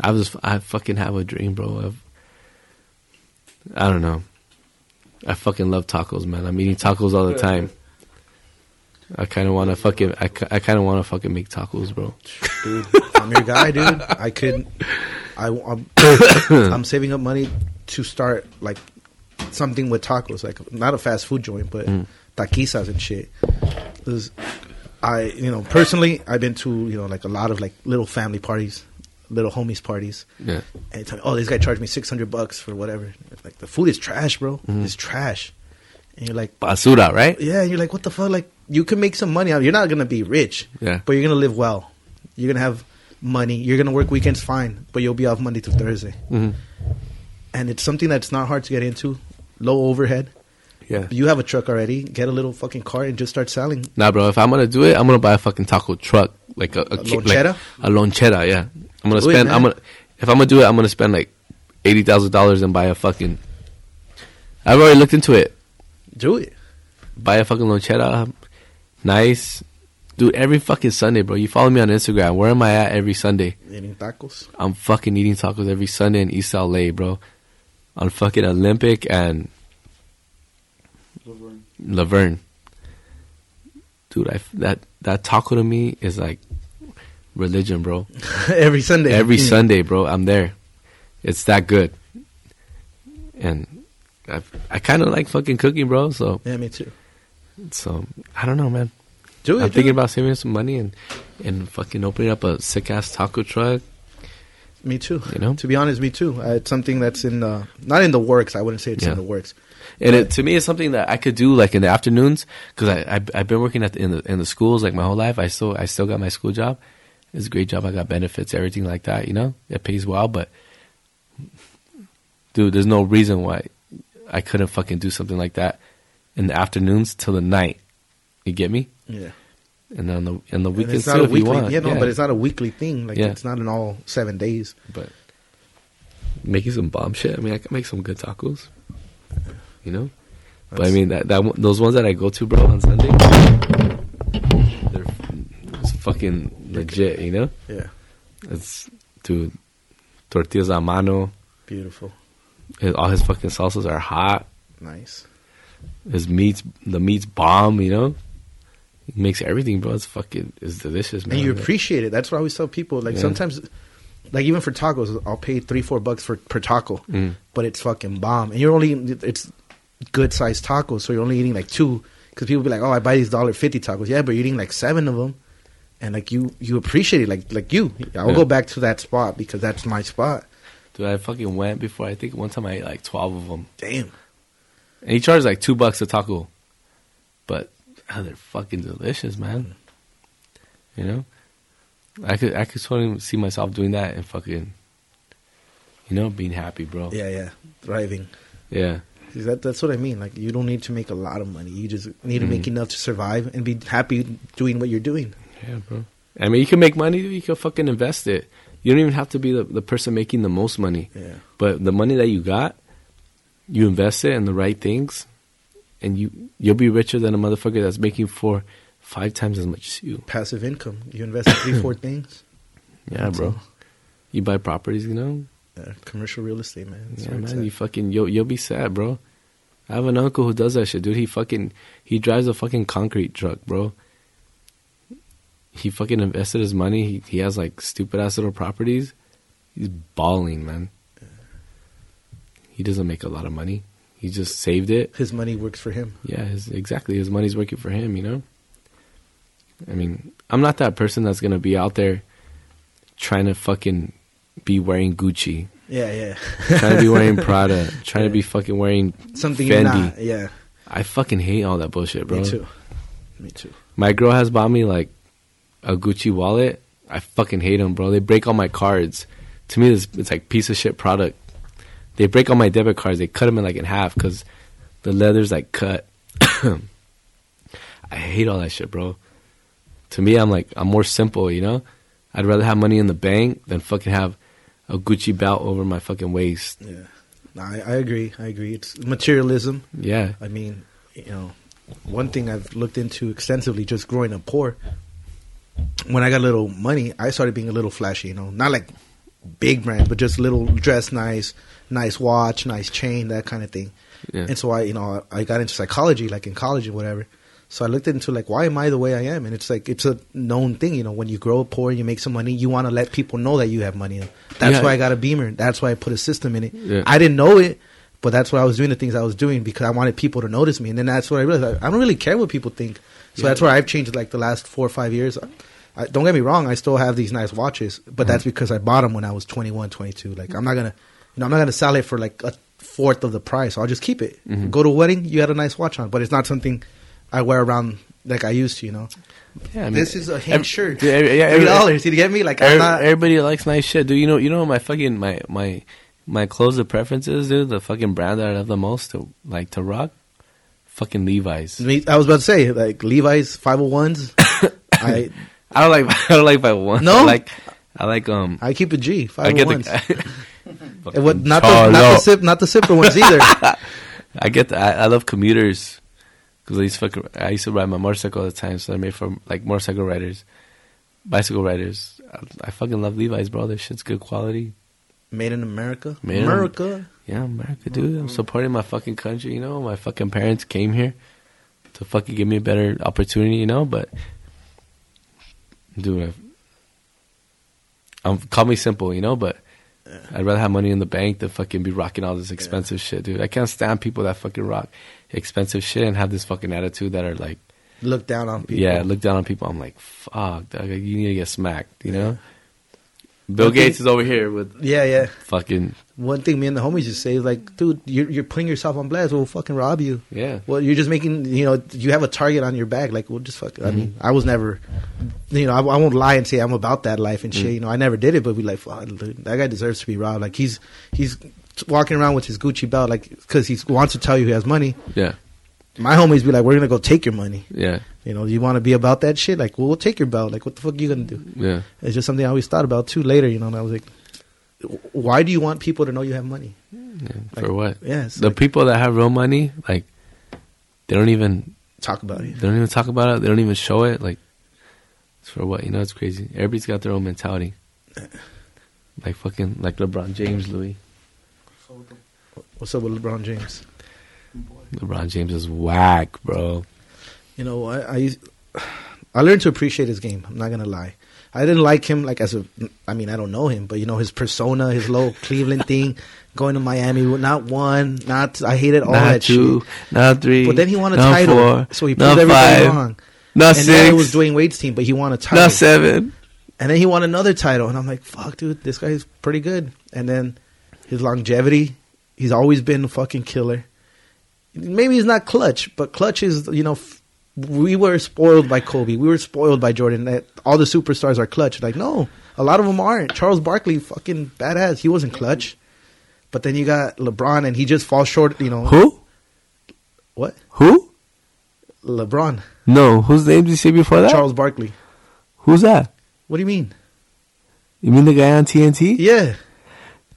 I was I fucking have a dream, bro. Of, I don't know. I fucking love tacos, man. I'm eating tacos all the time. I kind of want to fucking I, I kind of want to fucking make tacos, bro. dude. I'm your guy, dude. I could. I, I'm, (coughs) I'm saving up money to start like something with tacos, like not a fast food joint, but Mm. taquizas and shit. I, you know, personally, I've been to you know like a lot of like little family parties, little homies parties, Yeah. and tell me, oh, this guy charged me six hundred bucks for whatever. Like the food is trash, bro. Mm-hmm. It's trash, and you're like, Basura, right? yeah, and you're like, what the fuck? Like, you can make some money out. You're not gonna be rich, Yeah. but you're gonna live well. You're gonna have money. You're gonna work weekends fine, but you'll be off Monday to Thursday. hmm And it's something that's not hard to get into. Low overhead. Yeah. You have a truck already. Get a little fucking car and just start selling. Nah, bro. If I'm gonna do it, I'm gonna buy a fucking taco truck, like a, a, like lonchera? a lonchera. Yeah. I'm gonna Do spend. man. I'm gonna. If I'm gonna do it, I'm gonna spend like eighty thousand dollars and buy a fucking. I've already looked into it. Do it. buy a fucking lonchera, nice, dude. Every fucking Sunday, bro. You follow me on Instagram. Where am I at every Sunday? Eating tacos. I'm fucking eating tacos every Sunday in East LA, bro. On fucking Olympic and Laverne, dude. I that that taco to me is like religion, bro. (laughs) every Sunday. Every Yeah. Sunday, bro, I'm there. It's that good. And I, I kind of like fucking cooking, bro. So, Yeah, me too. so I don't know, man. Do it. I'm do thinking it. about saving some money and and fucking opening up a sick ass taco truck. Me too. You know? to be honest, me too. Uh, it's something that's in the not in the works. I wouldn't say it's Yeah. in the works. And it, to me, it's something that I could do like in the afternoons because I, I I've been working at the, in the in the schools like my whole life. I still I still got my school job. It's a great job. I got benefits, everything like that. You know, it pays well. But dude, there's no reason why I couldn't fucking do something like that in the afternoons till the night. You get me? Yeah, And on the in the And weekends too, if you weekly. want. Yeah, no, but it's not a weekly thing. Like Yeah. it's not in all seven days. but making some bomb shit. I mean, I can make some good tacos. You know, but I mean that that those ones that I go to, bro, on Sunday, they're it's fucking legit. You know, Yeah, it's dude, tortillas a mano. beautiful, His, all his fucking salsas are hot. nice. His meats, the meats bomb. You know, he makes everything, bro. It's fucking, it's delicious, man. and you appreciate it. That's what I always tell people. Like Yeah. sometimes, like even for tacos, I'll pay three, four bucks for per taco, Mm. but it's fucking bomb. And you're only it's good sized tacos, so you're only eating like two. Because people be like, "Oh, I buy these dollar fifty tacos." Yeah, but you're eating like seven of them, and like you you appreciate it. Like like you, I'll Yeah. go back to that spot because that's my spot. Dude, I fucking went before. I think one time I ate like twelve of them. Damn. And he charged like two bucks a taco. But oh, they're fucking delicious, man. You know? I could I could totally see myself doing that and fucking you know, being happy, bro. Yeah, yeah, thriving. Yeah. See, That, that's what I mean. Like you don't need to make a lot of money. You just need to make mm-hmm. enough to survive and be happy doing what you're doing. Yeah, bro. I mean you can make money, you can fucking invest it. You don't even have to be the, the person making the most money. Yeah. But the money that you got, you invest it in the right things and you you'll be richer than a motherfucker that's making four five times as much as you. Passive income. You invest in three, four (coughs) things. Yeah, That's bro. all. You buy properties, you know? Commercial real estate, man. That's yeah, man. at. You fucking you'll you'll be sad, bro. I have an uncle who does that shit, dude. He fucking he drives a fucking concrete truck, bro. He fucking invested his money. He he has like stupid ass little properties. He's balling, man. He doesn't make a lot of money. He just saved it. His money works for him. Yeah, his, exactly. His money's working for him, you know? I mean, I'm not that person that's going to be out there trying to fucking be wearing Gucci, Yeah, yeah. trying to be wearing (laughs) Prada, trying to be fucking wearing something Fendi. not. Yeah, I fucking hate all that bullshit, bro. me too. Me too. My girl has bought me like a Gucci wallet. I fucking hate them, bro. They break all my cards. To me, it's, it's like piece of shit product. They break all my debit cards. They cut them in like in half because the leather's like cut. (coughs) I hate all that shit, bro. To me, I'm like I'm more simple, you know. I'd rather have money in the bank than fucking have a Gucci belt over my fucking waist. Yeah, no, I, I agree. I agree. It's materialism. Yeah, I mean, you know, one thing I've looked into extensively, just growing up poor. When I got a little money, I started being a little flashy. You know, not like big brands, but just little dress nice, nice watch, nice chain, that kind of thing. yeah, And so I, you know, I got into psychology, like in college or whatever. So I looked into like, why am I the way I am? And it's like, it's a known thing, you know, when you grow up poor, and you make some money, you want to let people know that you have money. That's Yeah. why I got a Beamer. That's why I put a system in it. Yeah. I didn't know it, but that's why I was doing the things I was doing because I wanted people to notice me. And then that's what I realized. I, I don't really care what people think. So Yeah. that's where I've changed like the last four or five years. I, don't get me wrong, I still have these nice watches, but that's Mm-hmm. because I bought them when I was 21, 22. Like I'm not gonna, you know, I'm not gonna sell it for like a fourth of the price. I'll just keep it. Mhm. Go to a wedding, you had a nice watch on, but it's not something I wear around like I used to. You know, yeah. I mean, this is a Hank every- shirt, Yeah, every- yeah, three dollars. You get me? Like I'm Every- not. everybody likes nice shit, dude. You know, you know my fucking my my my clothes of preferences, dude. The fucking brand that I love the most to like to rock, fucking Levi's. Me- I was about to say like Levi's 501s. I (coughs) I don't like (laughs) I don't like five hundred ones. No? I like I like um. I keep a G I get 501s. the. (laughs) What, not the not the sip not the zipper ones either. (laughs) I get the, I, I love commuters because I used to fuck, I used to ride my motorcycle all the time, so they're made for like motorcycle riders, bicycle riders. I, I fucking love Levi's, bro. This shit's good quality. Made in America. Made in- America. Yeah, America, dude. I'm supporting my fucking country. You know, my fucking parents came here to fucking give me a better opportunity. You know, but dude, I've, um, call me simple, you know, but I'd rather have money in the bank than fucking be rocking all this expensive shit, dude. I can't stand people that fucking rock expensive shit and have this fucking attitude that are like, Look down on people. yeah, look down on people. I'm like, fuck, dog, you need to get smacked, you know? Bill One thing- Gates is over here with yeah, yeah. fucking, One thing me and the homies just say is like, dude, you're you're putting yourself on blast. We'll fucking rob you. yeah. Well, you're just making, you know, you have a target on your back. Like, we'll just fuck. I mm-hmm. mean, I was never, you know, I, I won't lie and say I'm about that life and shit. Mm. You know, I never did it, but we like, fuck, dude, that guy deserves to be robbed. Like, he's he's walking around with his Gucci belt, like, because he wants to tell you he has money. Yeah. My homies be like, we're gonna go take your money. Yeah. You know, you want to be about that shit? Like, well, we'll take your belt. Like, what the fuck are you gonna do? Yeah. It's just something I always thought about too. Later, you know, and I was like, why do you want people to know you have money? yeah. Like, For what? Yeah, The like, people that have real money, like, they don't even talk about it. They don't even talk about it. They don't even show it. Like, it's for what? You know, it's crazy. Everybody's got their own mentality. Like fucking, like LeBron James, Louis. What's up with LeBron James? LeBron James is whack, bro. You know, I, I I learned to appreciate his game. I'm not gonna lie. I didn't like him like as a. I mean, I don't know him, but you know his persona, his little (laughs) Cleveland thing, going to Miami. Not one, not. I hated all not that two, shit. not three. But then he won a not title, four, so he proved everybody five, wrong. Not and six. then it was Dwyane Wade's team, but he won a title. not seven. And then he won another title, and I'm like, fuck, dude, this guy's pretty good. And then his longevity, he's always been a fucking killer. Maybe he's not clutch, but clutch is, you know, we were spoiled by Kobe. We were spoiled by Jordan. That all the superstars are clutch. Like, no, a lot of them aren't. Charles Barkley, fucking badass. He wasn't clutch. But then you got LeBron, and he just falls short. You know Who? what? Who? LeBron, No. Whose name did you say before that? Charles Barkley. Who's that? What do you mean? You mean the guy on TNT? Yeah.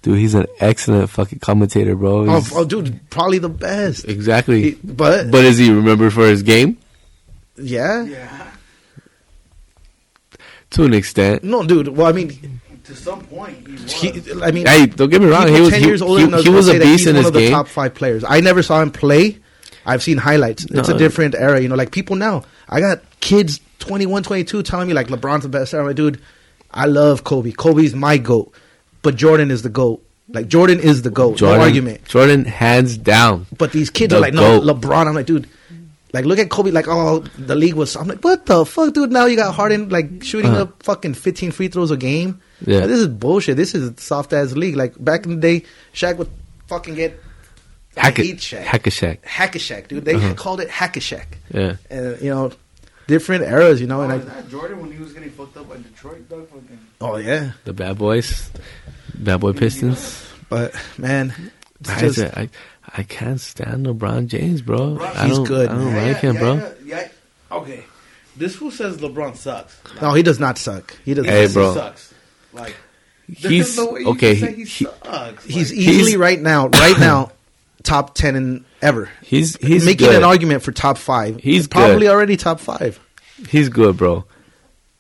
Dude, he's an excellent fucking commentator, bro. Oh, oh, dude, probably the best. exactly. He- but but is he remembered for his game? Yeah. Yeah. To an extent. No, dude. Well, I mean, To some point, he was. he, I mean, Hey, don't get me wrong. people He was ten he, years older he- than us he was a that beast he's in one his of the game. top five players. I never saw him play. I've seen highlights. It's No. a different era, you know. Like people now, I got kids 21, 22 telling me like LeBron's the best. I'm like, dude, I love Kobe. Kobe's my goat, but Jordan is the goat. Like Jordan is the goat. Jordan, no argument. Jordan, hands down. But these kids The are like, no, GOAT. LeBron. I'm like, dude, like look at Kobe. Like, oh, the league was. I'm like, what the fuck, dude? Now you got Harden like shooting Uh-huh. up fucking 15 free throws a game. Yeah. Like, this is bullshit. This is soft ass league. Like back in the day, Shaq would fucking get Hack hate it, Shaq. hack a Shaq. hack a Shaq, dude. They Uh-huh. called it hack a Shaq. Yeah, And you know, different eras. You know, Oh, and is I. that Jordan when he was getting fucked up by Detroit, dog? Fucking. Oh yeah, the bad boys, bad boy Pistons. but man, it's I, just, I, I can't stand LeBron James, bro. LeBron- I He's don't, good, I don't man. like him, bro. Yeah, yeah, yeah. Okay. This fool says LeBron sucks. no, he does not suck. He does. Hey, not He bro. sucks. Like, He's no way you okay. say He, he, he, sucks. He's Like, easily He's- right now, right now, (coughs) top ten in ever. he's he's making good. an argument for top five. He's probably good. already top five. He's good, bro.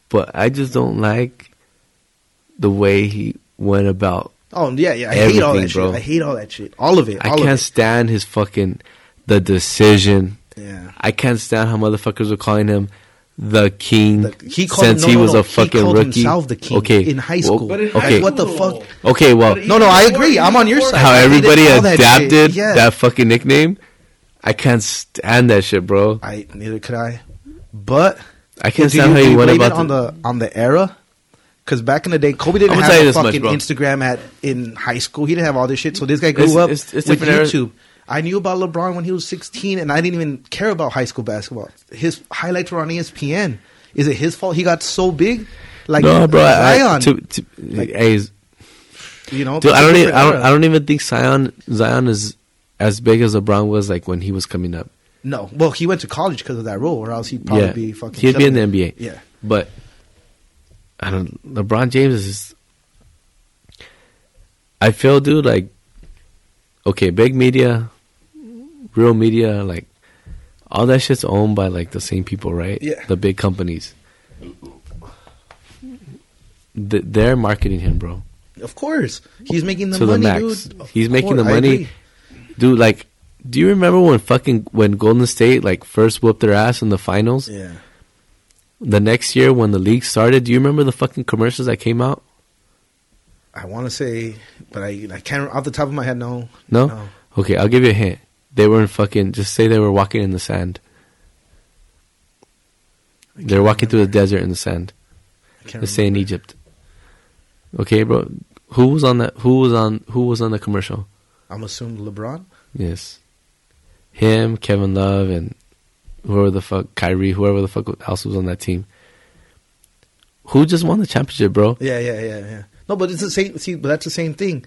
But I just don't like the way he went about. Oh yeah, yeah. I hate all that bro. shit. I hate all that shit. All of it. I all can't of stand his fucking the decision. Yeah. I can't stand how motherfuckers were calling him the king The- he called since no, he was no. a He fucking called rookie. himself the king okay, in high school. But in okay, high What the fuck? okay, well, No, no, I agree. I'm on your side. how everybody all that adapted. Yeah. that fucking nickname. I can't stand that shit, bro. I neither could I. But I can't do stand how you you went blame it about on the on the era? Because back in the day, Kobe didn't have a this much, fucking. Instagram at in high school. He didn't have all this shit. So this guy grew It's- up it's- it's with era. YouTube. I knew about LeBron when he was 16, and I didn't even care about high school basketball. His highlights were on ESPN. Is it his fault he got so big? Like no, bro. I, I, Zion, to, to, hey, you know. dude, I don't even. I don't. I don't even think Zion. Zion is as big as LeBron was like when he was coming up. No, well, he went to college because of that rule, or else he'd probably yeah, be fucking. he'd be in the. NBA. Yeah, But I don't. LeBron James is. I feel, dude, like okay, big media, real media, like all that shit's owned by like the same people, right? Yeah. The big companies. Th- They're marketing him, bro. of course, he's making the to the money, max. dude. Of He's making course, the money, dude. Like, do you remember when fucking when Golden State like first whooped their ass in the finals? Yeah, the next year when the league started, do you remember the fucking commercials that came out? I want to say, but I I can't off the top of my head. No, No? No. Okay, I'll give you a hint. They were in fucking just say they were walking in the sand. They're walking through the desert in the sand. I can't Let's say in. Egypt. Okay, bro. Who was on that who was on who was on the commercial? I'm assuming LeBron. Yes. Him, Kevin Love, and whoever the fuck, Kyrie, whoever the fuck else was on that team. Who just won the championship, bro? Yeah, yeah, yeah, yeah. No, but it's the same. See, but that's the same thing.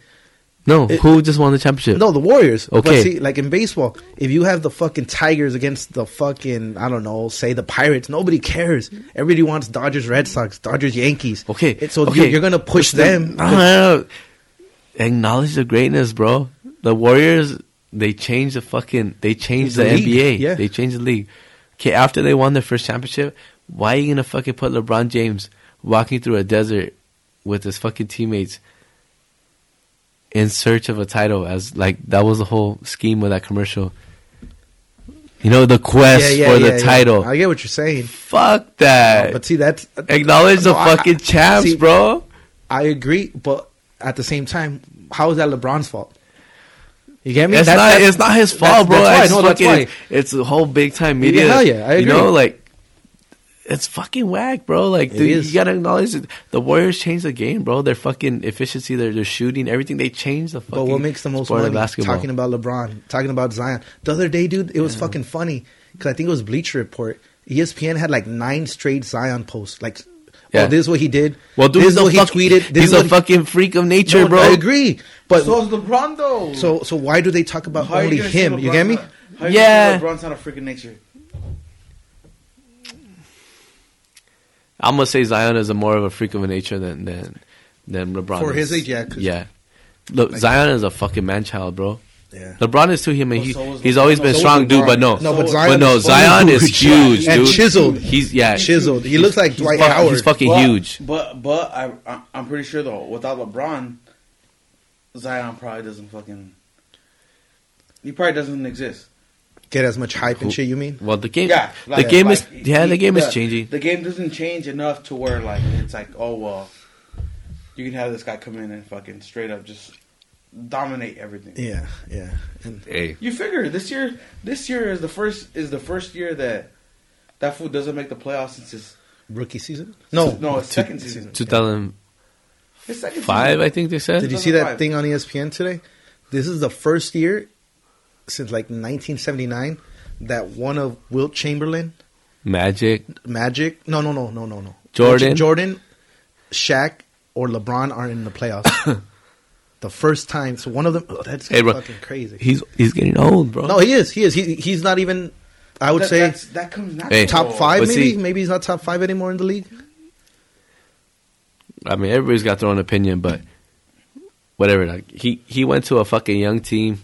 No, It- who just won the championship? No, the Warriors. But Okay. see, like in baseball, if you have the fucking Tigers against the fucking I don't know, say the Pirates, nobody cares. Everybody wants Dodgers, Red Sox, Dodgers, Yankees. Okay, It- so okay. you're, you're gonna push them. No. Acknowledge the greatness, bro. The Warriors, they changed the fucking, they changed The the, NBA. yeah. They changed the league. Okay, after they won their first championship, why are you gonna fucking put LeBron James walking through a desert with his fucking teammates in search of a title? As like that was the whole scheme of that commercial. You know, the quest for the title. I get what you're saying, Fuck that. but see, that's Acknowledge the No, I- fucking I- champs, see- bro. I agree, but at the same time, how is that LeBron's fault? You get me? It's That- not. that- It's not his that's- fault, bro. that's why, It's no, that's fucking- why. It's the whole big time media. Yeah, hell yeah, I You know, like it's fucking whack, bro. Like, dude, you gotta acknowledge it. The Warriors changed the game, bro. Their fucking efficiency, their their shooting, everything. They changed the fucking. But what makes the most money? basketball? Talking about LeBron, talking about Zion. The other day, dude, it was fucking funny because I think it was Bleacher Report. ESPN had like nine straight Zion posts. Like, Yeah. oh, this is what he did. well, dude, this is a what he tweeted. This he's is a he- fucking freak of nature, No, bro. I agree, but so is LeBron though. so so why do they talk about How only gonna him? You LeBron's get me? how you Yeah. gonna LeBron's not a freaking nature. I'm gonna say Zion is a more of a freak of a nature than than than LeBron. For is. his age, yeah, 'cause- yeah. Look, Zion is a fucking man child, bro. Yeah. LeBron is too. I mean, Well, he, so he's LeBron. always been So strong, dude. But no, No, but So- Zion, but no, is Zion is huge. huge, and dude. chiseled. He's yeah, Chiseled. He looks like Dwight fuck- Howard. He's fucking But- huge. But but I, I I'm pretty sure though without LeBron, Zion probably doesn't fucking. He probably doesn't exist. Get as much hype and shit. You mean? Well, the game, Yeah, the game is yeah, the game is changing. The game doesn't change enough to where like it's like oh well, you can have this guy come in and fucking straight up just dominate everything. Yeah, yeah. And Hey, You figure this year, this year is the first is the first year that that fool doesn't make the playoffs since his rookie season? No, no his second season. 2005, I think they said. Did you see that thing on ESPN today? This is the first year since like 1979 that one of Wilt Chamberlain, Magic, Magic, no, no, no, no, no, no, Jordan. Jordan, Shaq, or LeBron are in the playoffs. (coughs) the first time, so one of them. Oh, that's Hey, bro. fucking crazy. he's he's getting old, bro. no, he is. He is. He, he's not even. I would That, say that comes natural. Hey. top five. Maybe. see- maybe he's not top five anymore in the league. I mean, everybody's got their own opinion, but whatever. Like he he went to a fucking young team.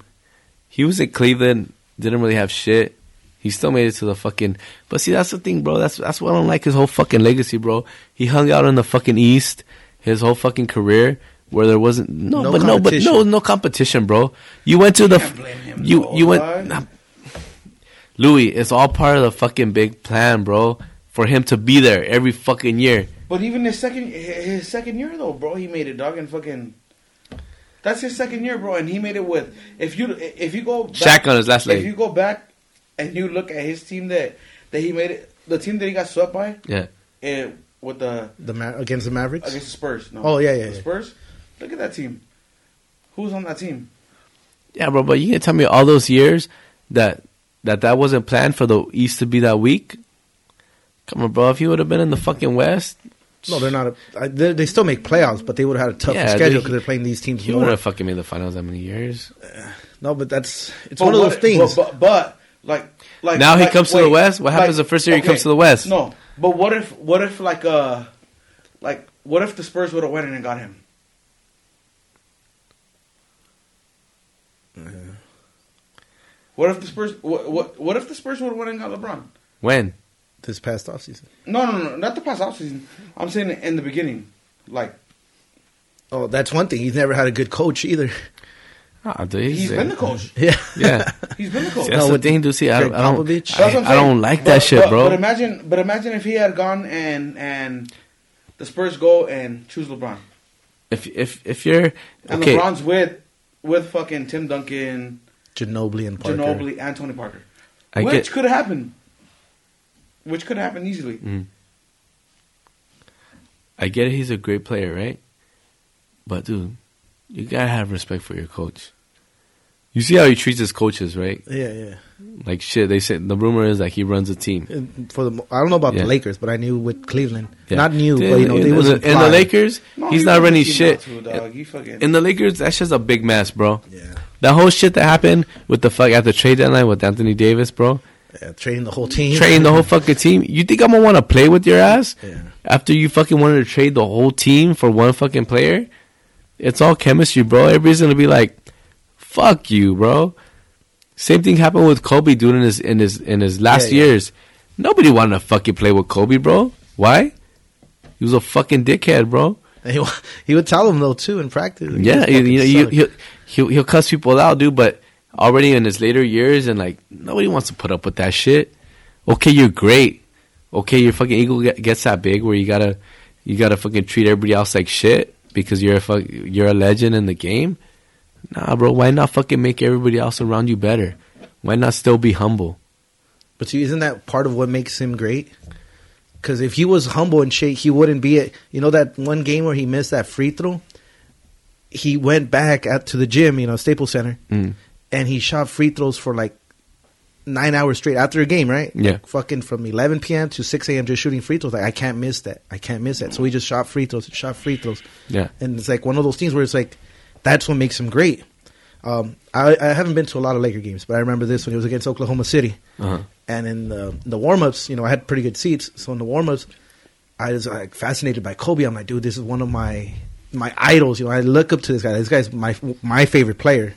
He was in Cleveland, didn't really have shit. He still made it to the fucking. But see, that's the thing, bro. That's that's what I don't like his whole fucking legacy, bro. He hung out in the fucking East his whole fucking career, where there wasn't no, No but no, but competition. no, no competition, bro. You went to the Can't blame him, you though, you went. Nah, Louis, it's all part of the fucking big plan, bro. For him to be there every fucking year. But even his second his second year though, bro, he made it, dog, and fucking. That's his second year, bro, and he made it with. If you if you go back, Shaq on his last leg. if you go back and you look at his team that that he made it, the team that he got swept by, Yeah. eh, with the The Ma- against the Mavericks. against the Spurs. No. Oh, yeah, yeah, the yeah. Spurs. Look at that team. Who's on that team? Yeah, bro, but you can tell me all those years that that that wasn't planned for the East to be that weak. Come on, bro. If he would have been in the fucking West, No, they're not. A, I- they, they still make playoffs, but they would have had a tough Yeah, schedule because they're playing these teams he would more. have fucking made the finals that many years. No, but that's it's But one of those things. But, but, but, like like Now he like, comes to the West? What happens the first year he comes to the West? No, but what if what if like uh like what if the Spurs would have went in and got him? What if the Spurs? What, what what if the Spurs would have went and got LeBron? When? this past offseason. No, no, no, not the past offseason. I'm saying in the beginning, like Oh, that's one thing. He's never had a good coach either. Ah, dude, he's, He's been the coach. (laughs) Yeah. Yeah. He's been the coach. See, that's No, the with thing, dude. See, I, I don't, Popovich. That's what I'm I, I don't like But- that shit, but- bro. But imagine, but imagine if he had gone and and the Spurs go and choose LeBron, if if if you're and okay, LeBron's with with fucking Tim Duncan, Ginobili and Parker. Ginobili, and Tony Parker, I which get could happen. Which could happen easily. Mm. I get it. He's a great player, right? But dude, you gotta have respect for your coach. You see how he treats his coaches, right? Yeah, yeah. Like shit. They said the rumor is like he runs a team. And For the, I don't know about Yeah. the Lakers, but I knew with Cleveland, Yeah. not new, Dude, but you know, in, they was the, in the. Lakers, No, he's he not running shit. now, too, dog. He fucking- In the Lakers, that's just a big mess, bro. Yeah, That whole shit that happened with the fuck at the trade deadline with Anthony Davis, bro. yeah, trading the whole team, Trading the whole (laughs) fucking team. You think I'm gonna want to play with your ass Yeah. after you fucking wanted to trade the whole team for one fucking player? It's all chemistry, bro. Everybody's gonna be like, "Fuck you, bro." Same thing happened with Kobe, dude. In his in his in his last yeah. years, nobody wanted to fucking play with Kobe, bro. Why? He was a fucking dickhead, bro. And he, he would tell them though too in practice. He Yeah, you, you know, you, he'll, he'll he'll cuss people out, dude. But already in his later years, and like nobody wants to put up with that shit. Okay, you're great. Okay, your fucking ego gets that big where you gotta you gotta fucking treat everybody else like shit because you're a fuck, you're a legend in the game. Nah, bro. Why not fucking make everybody else around you better? Why not still be humble? But see, isn't that part of what makes him great? Because if he was humble and shit, he wouldn't be it. You know that one game where he missed that free throw. He went back out to the gym, you know, Staples Center, Mm. and he shot free throws for like nine hours straight after a game, right? Yeah. Fucking from 11 p.m. to 6 a.m. just shooting free throws. Like I can't miss that. I can't miss that. So he just shot free throws, shot free throws. Yeah. And it's like one of those things where it's like, that's what makes him great. Um, I, I haven't been to a lot of Laker games, but I remember this when it was against Oklahoma City. Uh-huh. And in the, the warm ups, you know, I had pretty good seats. So in the warm ups, I was like fascinated by Kobe. I'm like, dude, this is one of my my idols. You know, I look up to this guy. This guy's my my favorite player.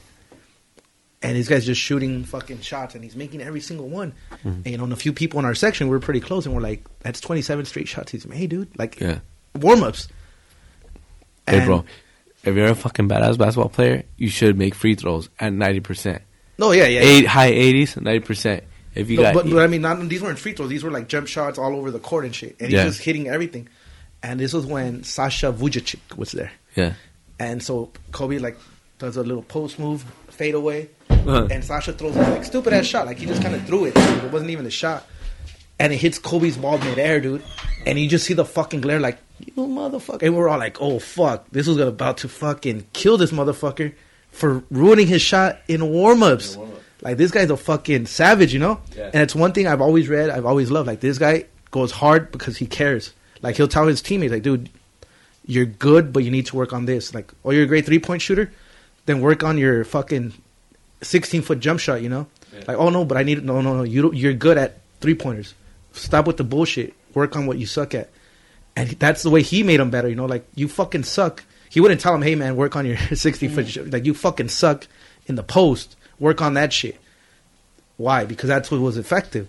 And this guy's just shooting fucking shots, and he's making every single one. And you know, and a few people in our section we were pretty close, and we're like, "That's 27 straight shots." He's like, "Hey, dude, like Yeah. warm ups." Hey, bro. If you're a fucking badass basketball player, you should make free throws at ninety percent. No, yeah, yeah. Eight high eighties, ninety percent. If you No, got but, but I mean, not, these weren't free throws. These were like jump shots all over the court and shit. And he's Yeah. just hitting everything. And this was when Sasha Vujacic was there. yeah, And so Kobe like does a little post move, fade away, Uh-huh. and Sasha throws this like stupid ass shot. Like he just kind of threw it. It wasn't even a shot, and it hits Kobe's ball midair, dude. And you just see the fucking glare, like you motherfucker. And we're all like, oh fuck, this was about to fucking kill this motherfucker for ruining his shot in warm ups. Like this guy's a fucking savage, you know. Yeah. And it's one thing I've always read, I've always loved. Like this guy goes hard because he cares. Like he'll tell his teammates, like, dude, you're good, but you need to work on this. Like, oh, you're a great three point shooter, then work on your fucking sixteen foot jump shot. You know, like, oh no, but I need no, no, no. You don't- you're good at three pointers. Stop with the bullshit. Work on what you suck at. And that's the way he made him better. You know, like you fucking suck. He wouldn't tell him, hey man, work on your (laughs) sixty foot. sh- Like you fucking suck in the post. Work on that shit. Why? Because that's what was effective.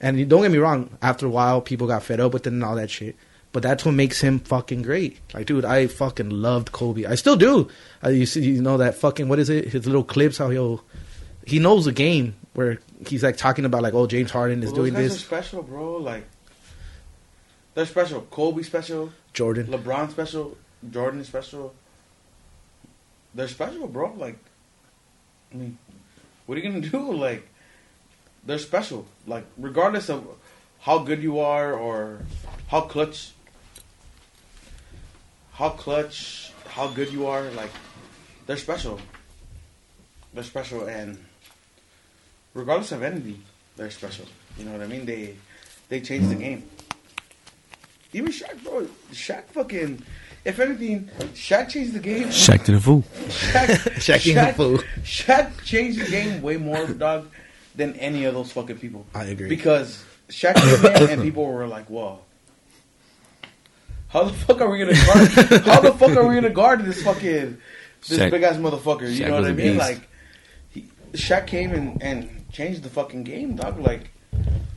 And don't get me wrong, after a while, people got fed up with it and all that shit. But that's what makes him fucking great. Like, dude, I fucking loved Kobe. I still do. You see, you know that fucking what is it? His little clips, how he'll he knows the game where he's like talking about like, oh, James Harden is Well, doing this. special, bro. Like they're special. Kobe special. Jordan. LeBron special. Jordan special. They're special, bro. Like, I mean, what are you gonna (laughs) do? Like, they're special. Like, regardless of how good you are or how clutch, how clutch, how good you are, like, they're special. They're special, and regardless of anything, they're special. You know what I mean? They they changed the game. Even Shaq, bro. Shaq fucking. If anything, Shaq changed the game. Shaq to the fool. Shaq, (laughs) Shaq ain't a fool. Shaq changed the game way more, dog, than any of those fucking people. I agree. Because Shaq came and people were like, "Whoa, how the fuck are we gonna guard? how the fuck are we gonna guard this fucking this Shaq- big ass motherfucker?" You Shaq know what I mean? beast. Like, he, Shaq came and and changed the fucking game, dog. Like,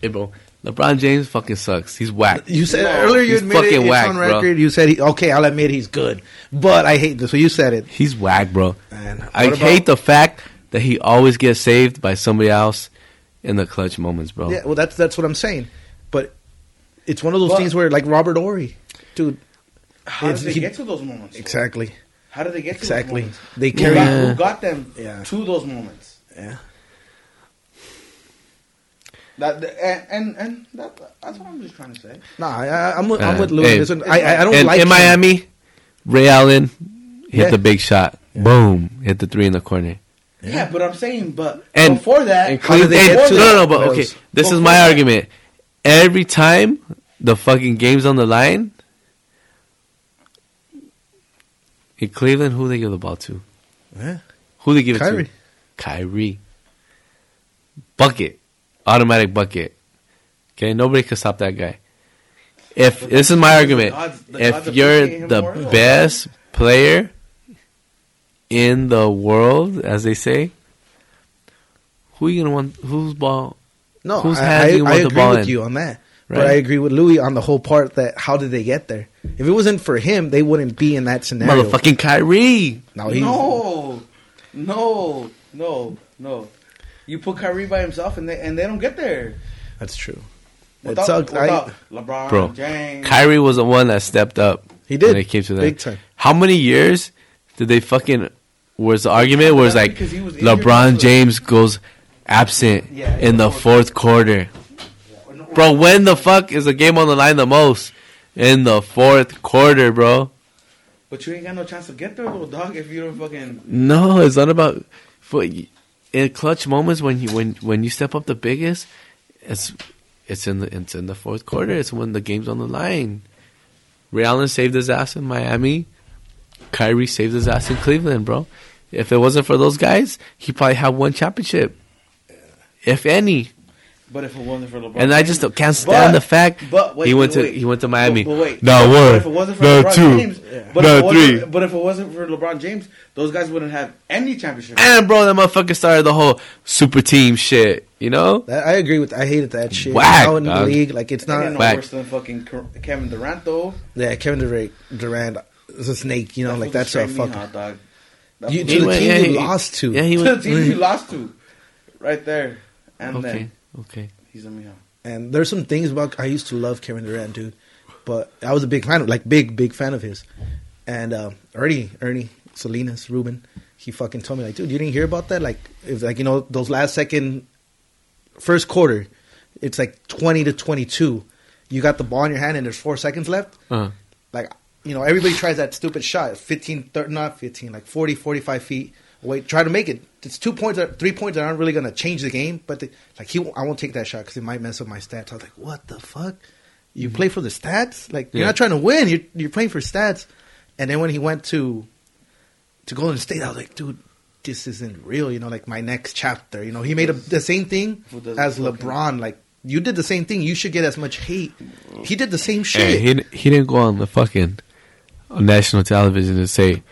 Hey, bro. LeBron James fucking sucks. He's whack. You said No, earlier you he's admitted fucking it's whack, on bro. record. You said he, okay, I'll admit he's good, but I hate this. So you said it. He's whack, bro. Man. I about- hate the fact that he always gets saved by somebody else in the clutch moments, bro. Yeah, well, that's that's what I'm saying. But it's one of those But- things where, like Robert Horry, dude. How did they he- get to those moments? Exactly. How did they get to Exactly. those moments? They Who carry. got, Yeah. who got them Yeah. to those moments? Yeah. That and and, and that, that's what I'm just trying to say. Nah, I, I- I'm with, I'm Uh, with Louis. hey. This one. I, I I don't and like in him. Miami, Ray Allen hit Yeah. the big shot. Boom, hit the three in the corner. Yeah, but I'm saying, but And- before that, And How did they Cleveland- get to no, no, no, that? but okay. This is my that- argument. Every time the fucking game's on the line, in Cleveland, who they give the ball to? Yeah. Who they give it Kyrie. to? Kyrie. Bucket. Automatic bucket. Okay, nobody can stop that guy. If But this is my the argument, odds- the if you're the more low. best player in the world, as they say, who you gonna want? Whose ball? No, Whose I, hands I, you want I the agree ball with in? you on that. But I agree with Louis on the whole part that how did they get there? If it wasn't for him, they wouldn't be in that scenario. Motherfucking Kyrie. Now he's no, no, no, no. You put Kyrie by himself, and they and they don't get there. that's true. It Without, sucks. I- without LeBron, Bro, James. Kyrie was the one that stepped up. He did. When it came to that. Big time. How many years did they fucking? Was the argument was like was LeBron. James goes absent Yeah, in the fourth quarter. Bro, when the fuck is the game on the line the most? In the fourth quarter, bro. But you ain't got no chance to get there, little dog, if you don't fucking. No, it's not about for in clutch moments when you when when you step up the biggest. It's it's in the it's in the fourth quarter. It's when the game's on the line. Ray Allen saved his ass in Miami. Kyrie saved his ass in Cleveland, bro. If it wasn't for those guys, he probably had one championship, if any. But if it wasn't for LeBron, And I just can't stand But- the fact but wait, he went wait, to wait. he went to Miami. But, but wait, no one, if it wasn't for no LeBron two, James, but no three. but if it wasn't for LeBron James, those guys wouldn't have any championship. And bro, that motherfucker started the whole super team shit. You know? That, I agree with. I hated that shit. Whack, now in the league, like it's not. no worse than fucking Kevin Durant though. Yeah, Kevin Durant, Durant is a snake. You know, That like fool that's a fucking. hot, dog. You, to the went- team yeah, you he- lost to. Yeah, he (laughs) to the team you (laughs) lost to, right there, and Okay, then okay. he's a me. And there's some things about I used to love Kevin Durant, dude, but I was a big fan of like big big fan of his. And um, Ernie Ernie Salinas Ruben, he fucking told me like, dude, you didn't hear about that? Like, if like you know those last second, first quarter, it's like twenty to twenty two. You got the ball in your hand and there's four seconds left. Uh-huh. Like, you know, everybody tries that stupid shot, 15, 30, not 15, like 40, 45 feet away. Try to make it. It's two points, that, three points that aren't really going to change the game. But the, like, he, I won't take that shot because it might mess up my stats. I was like, what the fuck? You mm-hmm. play for the stats? Like, you're not trying to win. You're, you're playing for stats. And then when he went to to Golden State, I was like, dude, this isn't real. You know, like my next chapter. You know, he made a, the same thing as fucking- LeBron. Like, you did the same thing. You should get as much hate. He did the same shit. Hey, he he didn't go on the fucking on national television and say,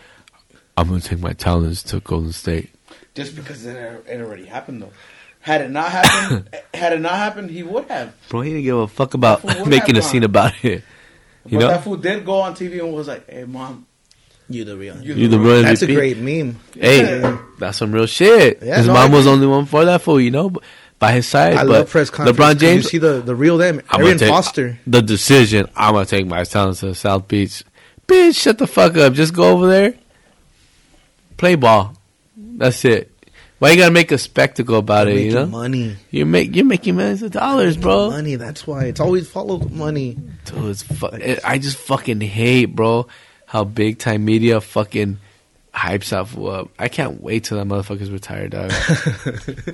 "I'm gonna take my talents to Golden State." Just because it, it already happened though. Had it not happened, (laughs) had it not happened, he would have. Bro, he didn't give a fuck about That fool would making a have scene about it. You but know, that fool did go on TV and was like, "Hey, mom, you the real. you you the real That's a great meme. Hey, Yeah. that's some real shit. Yeah, his no, mom I was the only one for that fool. You know, by his side. I but love press conference. LeBron 'cause James. You see the, the real them. I'm Arian take Foster. the decision. I'm gonna take my talents to South Beach. Bitch, shut the fuck up. Just go over there, play ball. That's it. Why you gotta make a spectacle about it? You know, money. you make you're making millions of dollars, bro. Money. That's why it's always follow money. Dude, it's fu- it, I just fucking hate, bro, how big time media fucking hypes that up. I can't wait till that motherfucker's retired, dog. (laughs)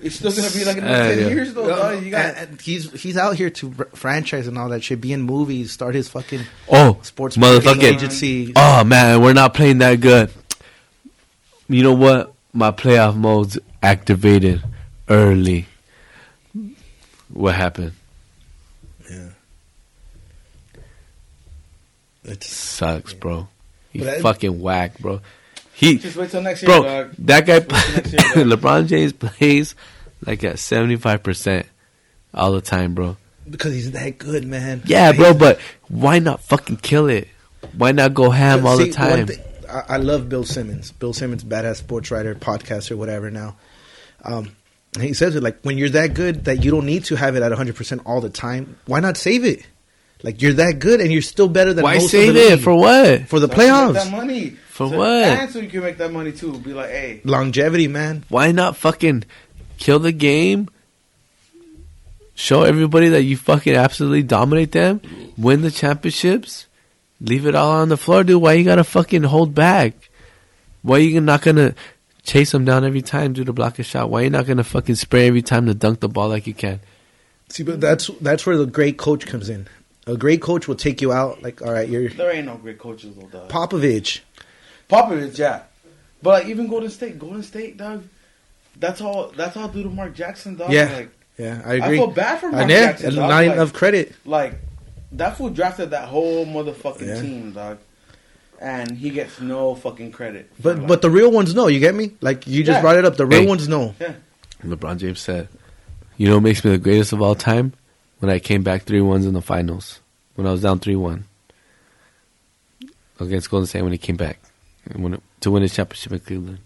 it's still gonna be like another Uh, ten yeah. years though." dog. You got And- and he's he's out here to r- franchise and all that shit. Be in movies. Start his fucking oh, sports marketing motherfucking agency. Oh man, we're not playing that good. You know what? My playoff mode's activated early. What happened? Yeah. It's Sucks, bro. He But I- fucking whack, bro. He, just wait till next year, bro. dog. That guy, Just wait till (laughs) next year. LeBron James plays like at seventy five percent all the time, bro. because he's that good, man. Yeah, bro. But why not fucking kill it? Why not go ham all See, the time? One thing- I, I love Bill Simmons. Bill Simmons, badass sports writer, podcaster, whatever. Now, um, and he says it like when you're that good that you don't need to have it at 100 percent all the time. Why not save it? Like you're that good and you're still better than Why most save of the it league. for what? for the So you can playoffs. That money For So- what? And so you can make that money too. Be like, hey, Longevity, man. Why not fucking kill the game? Show everybody that you fucking absolutely dominate them, win the championships, leave it all on the floor, dude. Why you gotta fucking hold back? Why you not gonna chase them down every time, do to block a shot? Why you not gonna fucking spray every time to dunk the ball like you can? See, but that's that's where the great coach comes in. A great coach will take you out. Like, all right, you're there ain't no great coaches though, dog. Popovich. Popovich, yeah. But like even Golden State, Golden State, dog. That's all. That's all due to Mark Jackson, dog. Yeah. Like, Yeah, I agree. I feel bad for Mark I know, Jackson, and dog, not like- enough credit. like that fool drafted that whole motherfucking Yeah. team, dog. And he gets no fucking credit. But like- but the real ones know. You get me? Like you just Yeah. brought it up. The real Hey. ones know. yeah, LeBron James said, "You know what makes me the greatest of all time? When I came back three ones in the finals, when I was down three one against Golden State when he came back and when to win his championship in Cleveland.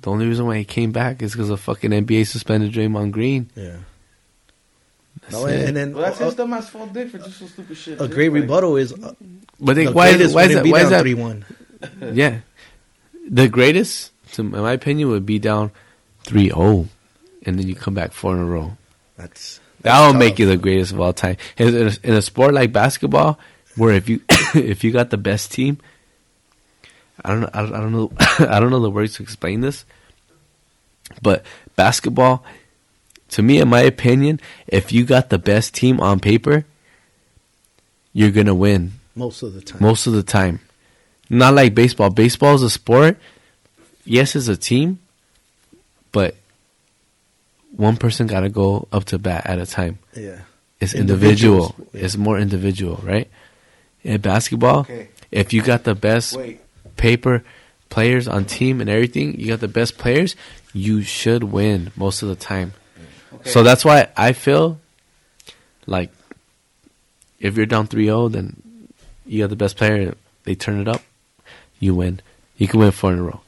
The only reason why he came back is because of fucking NBA suspended Draymond Green. Yeah. That's No, it. and then well, that's a, his dumbass fault. Dick for just so stupid shit. a great Like, rebuttal is uh, but they, the why is, it, why is that? Why is that? three one. (laughs) Yeah, the greatest, to, in my opinion, would be down 3-0, and then you come back four in a row. That's That will tough. make you the greatest of all time. In in a, in a sport like basketball, where if you (coughs) if you got the best team, I don't know, I I don't know, (coughs) I don't know the words to explain this, but basketball, to me, in my opinion, if you got the best team on paper, you're gonna win most of the time. most of the time. Not like baseball. Baseball is a sport. Yes, it's a team, but one person got to go up to bat at a time. yeah. It's individual. yeah. It's more individual, right? In basketball, Okay. if you got the best Wait, paper players on team and everything, you got the best players, you should win most of the time. Okay. So that's why I feel like if you're down 3-0, then you got the best player. They turn it up, you win. You can win four in a row.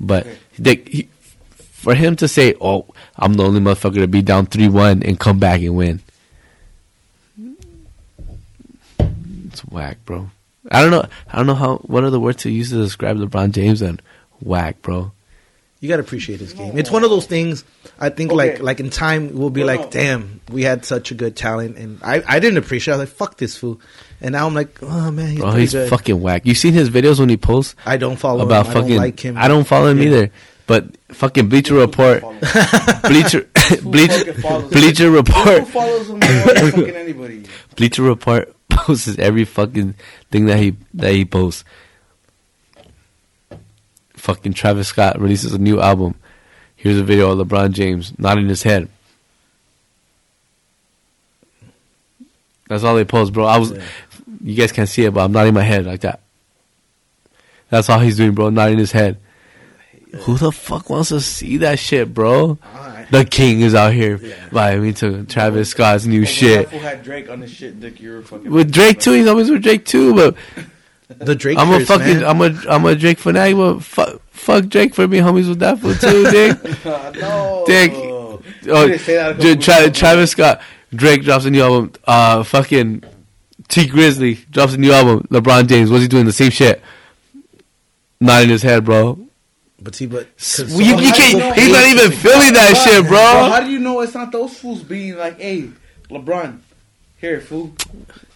But Okay. they, he, for him to say, "Oh, I'm the only motherfucker to be down 3-1 and come back and win," it's whack, bro. I don't know. I don't know how. What are the words to use to describe LeBron James? And whack, bro. You got to appreciate his game. It's one of those things. I think Okay. like like in time we'll be No, like, no. damn, we had such a good talent, and I I didn't appreciate. it. I was like, fuck this fool, and now I'm like, oh man, he's oh, Bro, he's good. fucking whack. You seen his videos when he posts? I don't follow about him. fucking. I don't like him. I don't follow him Yeah. either. But fucking Bleacher Report, Follow. (laughs) Bleacher, (laughs) Bleacher, fucking? Bleacher Who Report, follows him more than fucking anybody? (laughs) Bleacher Report posts every fucking thing that he that he posts. Fucking Travis Scott releases a new album. Here's a video of LeBron James nodding his head. That's all they post, bro. I was, Yeah. you guys can't see it, but I'm nodding my head like that. That's all he's doing, bro. Nodding his head. Who the fuck wants to see that shit, bro? Alright. The king is out here Yeah. me to Travis Scott's new shit. had Drake on shit, Dick, you're fucking. With Drake too, he's always with Drake too. But (laughs) The Drake. I'm a fucking, man. I'm a, I'm a Drake fanatic. Fuck, fuck Drake for me. homies with that fool too, Dick. (laughs) no. Dick. Oh, didn't say that a couple J- Tra- Travis Scott, Drake drops a new album. Uh, fucking Tee Grizzley drops a new album. LeBron James, what's he doing? The same shit. Not in his head, bro. But see, but Well, you, you can't. He's not even feeling that But- shit, but bro. how do you know it's not those fools being like, hey, LeBron, here, fool,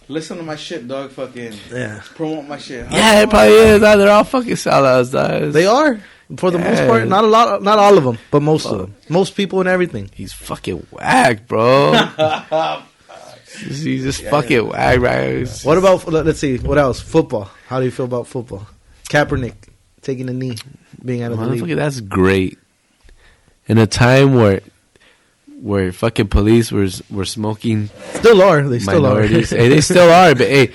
listen to my shit, dog. Fucking Yeah, promote my shit. How Yeah, it probably that? is. Nah, They're all fucking sellouts, guys. they are for the most part. Not a lot, not all of them, but most of them. Most people and everything. He's fucking whack, bro. (laughs) He's just fucking whack, right? What about? let- Let's see. What else? Football. How do you feel about football? Kaepernick taking a knee, being out of the Motherfucker, league. that's great. In a time where where fucking police were were smoking Still are. They still minorities, are. hey, they still are. But hey,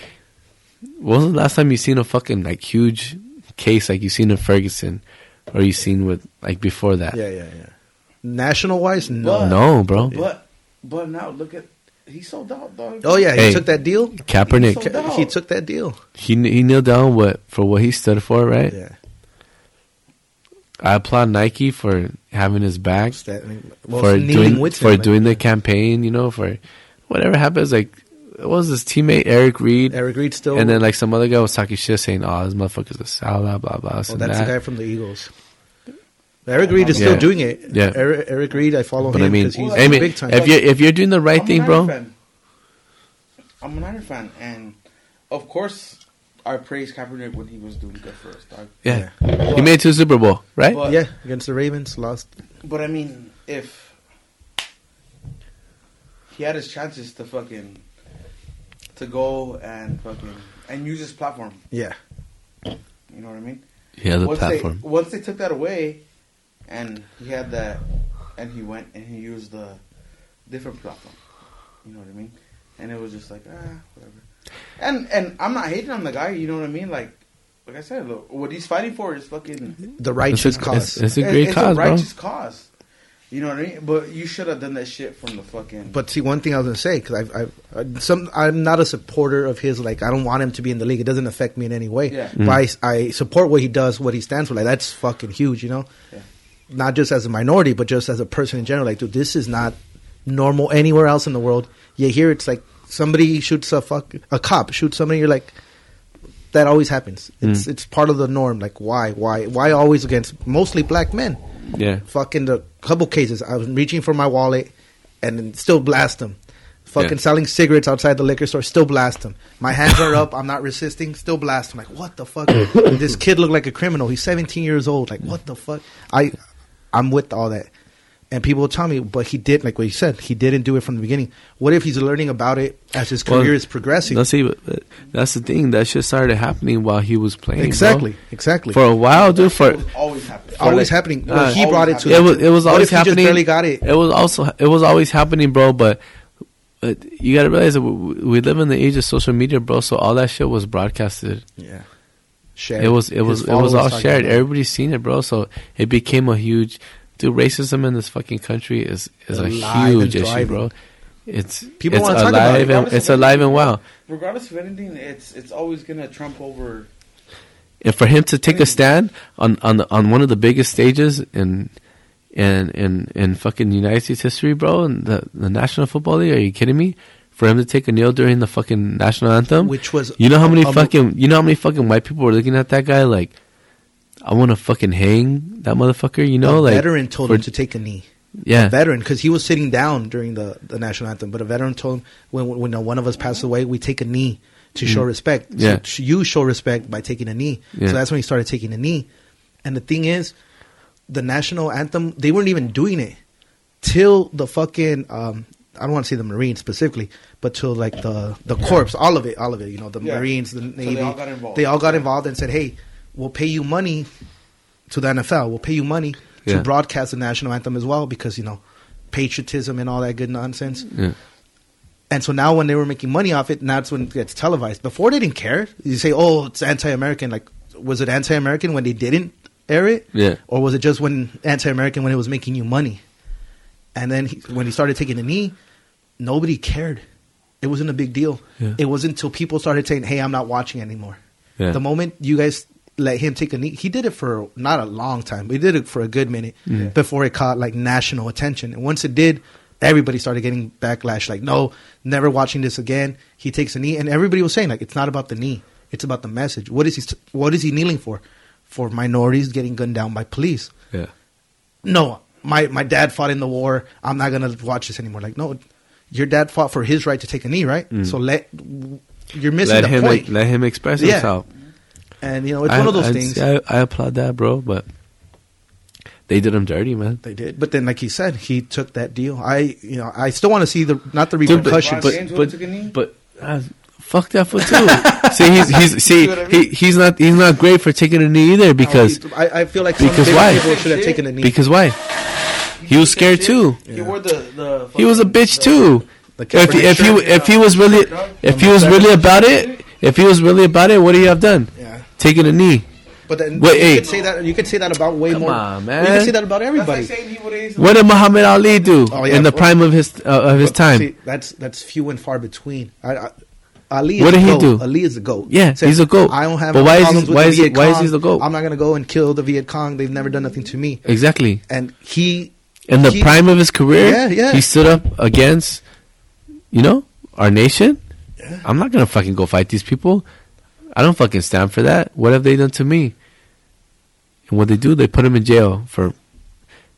when was the last time you seen a fucking like huge case like you seen in Ferguson, or you seen with like before that? yeah, yeah, yeah. National wise, no. But- No, bro. But but now look at He sold out, dog. Oh yeah, he Hey. took that deal. Kaepernick, So- No. He took that deal. he he kneeled down what for what he stood for, right? Yeah, I applaud Nike for having his back, That- well, for doing with for him, doing the campaign. You know, for whatever happens. Like, what was his teammate Eric Reid? Eric Reid still. And then like some other guy was talking shit, saying, "Oh, this motherfucker's a salad, blah blah blah." this oh, that's that. the guy from the Eagles. Eric Reid is Yeah. still doing it. Yeah. Eric, Eric Reid, I follow But him I mean, because he's I mean, big time. if you if you're doing the right I'm thing, bro, fan. I'm a Niner fan, and of course, I praised Kaepernick when he was doing good for us, dog. yeah, he made it to the Super Bowl, right? But- yeah, against the Ravens, lost. But I mean, if he had his chances to fucking to go and fucking and use his platform, Yeah, you know what I mean? he has a once platform. They, once they took that away, and he had that, and he went and he used the different platform. You know what I mean? And it was just like ah, whatever. And and I'm not hating on the guy. You know what I mean? Like like I said, look, what he's fighting for is fucking the righteous It's a- cause. it's- it's a great it's cause, a bro. righteous cause. You know what I mean? But you should have done that shit from the fucking. But see, one thing I was gonna say because I've, I've, uh, some I'm not a supporter of his. Like I don't want him to be in the league. It doesn't affect me in any way. Yeah. Mm. But I, I support what he does, what he stands for. Like that's fucking huge. You know, Yeah. not just as a minority, but just as a person in general. Like, dude, this is not normal anywhere else in the world. Yet here, it's like somebody shoots a fuck a cop shoots somebody. You're like. That always happens. It's hmm. it's part of the norm. Like why why why always against mostly black men? yeah, fucking the couple cases. I was reaching for my wallet and still blast them. Fucking Yeah. selling cigarettes outside the liquor store, still blast them. My hands are up, I'm not resisting, still blast them. Like, what the fuck? (coughs) this kid looked like a criminal. He's 17 years old. Like, what the fuck? I, I'm with all that. And people will tell me, but he did, like what you said, he didn't do it from the beginning. What if he's learning about it as his career Well, is progressing? No, see, but, but that's the thing. That shit started happening while he was playing. bro. exactly, exactly. For a while, dude. For It was always happening. always like- happening. uh, he brought it to it was it was what always if he happening. Just barely got it. It was also it was always happening, bro. But, but you got to realize that we, we live in the age of social media, bro. So all that shit was broadcasted. Yeah. Shared. It was it His was it was all shared. Everybody's seen it, bro. So it became a huge. Dude, racism in this fucking country is is a huge issue, bro. It's People it's wanna talk about it. alive and it's alive anything, and well. Regardless of anything, it's it's always gonna trump over. and for him to take a stand on on the, on one of the biggest stages in in in in fucking United States history, bro, and the the National Football League. Are you kidding me? For him to take a kneel during the fucking national anthem, Which was you know how many um, fucking you know how many fucking white people were looking at that guy like, I want to fucking hang that motherfucker. You know, a like veteran told for- him to take a knee. yeah, A veteran, because he was sitting down during the, the national anthem, but a veteran told him when when one of us passed away, we take a knee to show respect. Yeah. sh- you show respect by taking a knee. Yeah. So that's when he started taking a knee. And the thing is, the national anthem, they weren't even doing it till the fucking um, I don't want to say the Marines specifically, but till like the the corps, all of it, all of it. You know, the Yeah. Marines, the Navy, they all got involved. They all got involved and said, "Hey, we'll pay you money to the NFL. We'll pay you money Yeah. to broadcast the national anthem as well because you know patriotism and all that good nonsense." yeah. And so now when they were making money off it, now that's when it gets televised. Before they didn't care. You say, "Oh, it's anti-American." Like, was it anti-American when they didn't air it? Yeah. Or was it just when anti-American when it was making you money? And then he, when he started taking the knee, nobody cared. It wasn't a big deal. Yeah. It wasn't until people started saying, "Hey, I'm not watching anymore." Yeah. The moment you guys let him take a knee, he did it for not a long time, but he did it for a good minute Mm-hmm. before it caught like national attention. And once it did, everybody started getting backlash. Like, no, never watching this again. He takes a knee, and everybody was saying like, it's not about the knee, it's about the message. What is he? What is he kneeling for? For minorities getting gunned down by police. yeah. No, my my dad fought in the war. I'm not gonna watch this anymore. Like, no, your dad fought for his right to take a knee, right? So let you're missing Mm. Let the him point. let him express Yeah. himself. And you know, it's I- one of those I'd things. I, I applaud that, bro. But they did him dirty, man. They did, but then, like he said, he took that deal. I, you know, I still want to see the not the Dude, but- repercussions. but- James would've took a knee? but uh, fuck that foot too. (laughs) see, he's he's see what I he, he's not he's not great for taking a knee either because Oh, I, I feel like because big why? people should have taken a knee. because why? He was scared too. He wore the, the He was a bitch too. The If he, Kaepernick if he if he was really if he was really about it, if he was really about it, what do you have done? Yeah, Taking a knee. But then Wait, you hey. could say that you could say that about way Come more. on, You man. could say that about everybody. like saying he would have. What did Muhammad Ali do Oh, yeah, in the well- prime of his uh, of his But time? see, that's that's few and far between. I, I, Ali. what did the he goat. do? Ali is a goat. Yeah, Said, he's a goat. I don't have But no why is he- problems with why the is he- Viet why is Cong. he the goat? I'm not gonna go and kill the Viet Cong. They've never done nothing to me. exactly. And he In the he- prime of his career, Yeah, yeah. he stood up against, you know, our nation. Yeah. I'm not gonna fucking go fight these people. I don't fucking stand for that. What have they done to me? And what they do, they put him in jail for,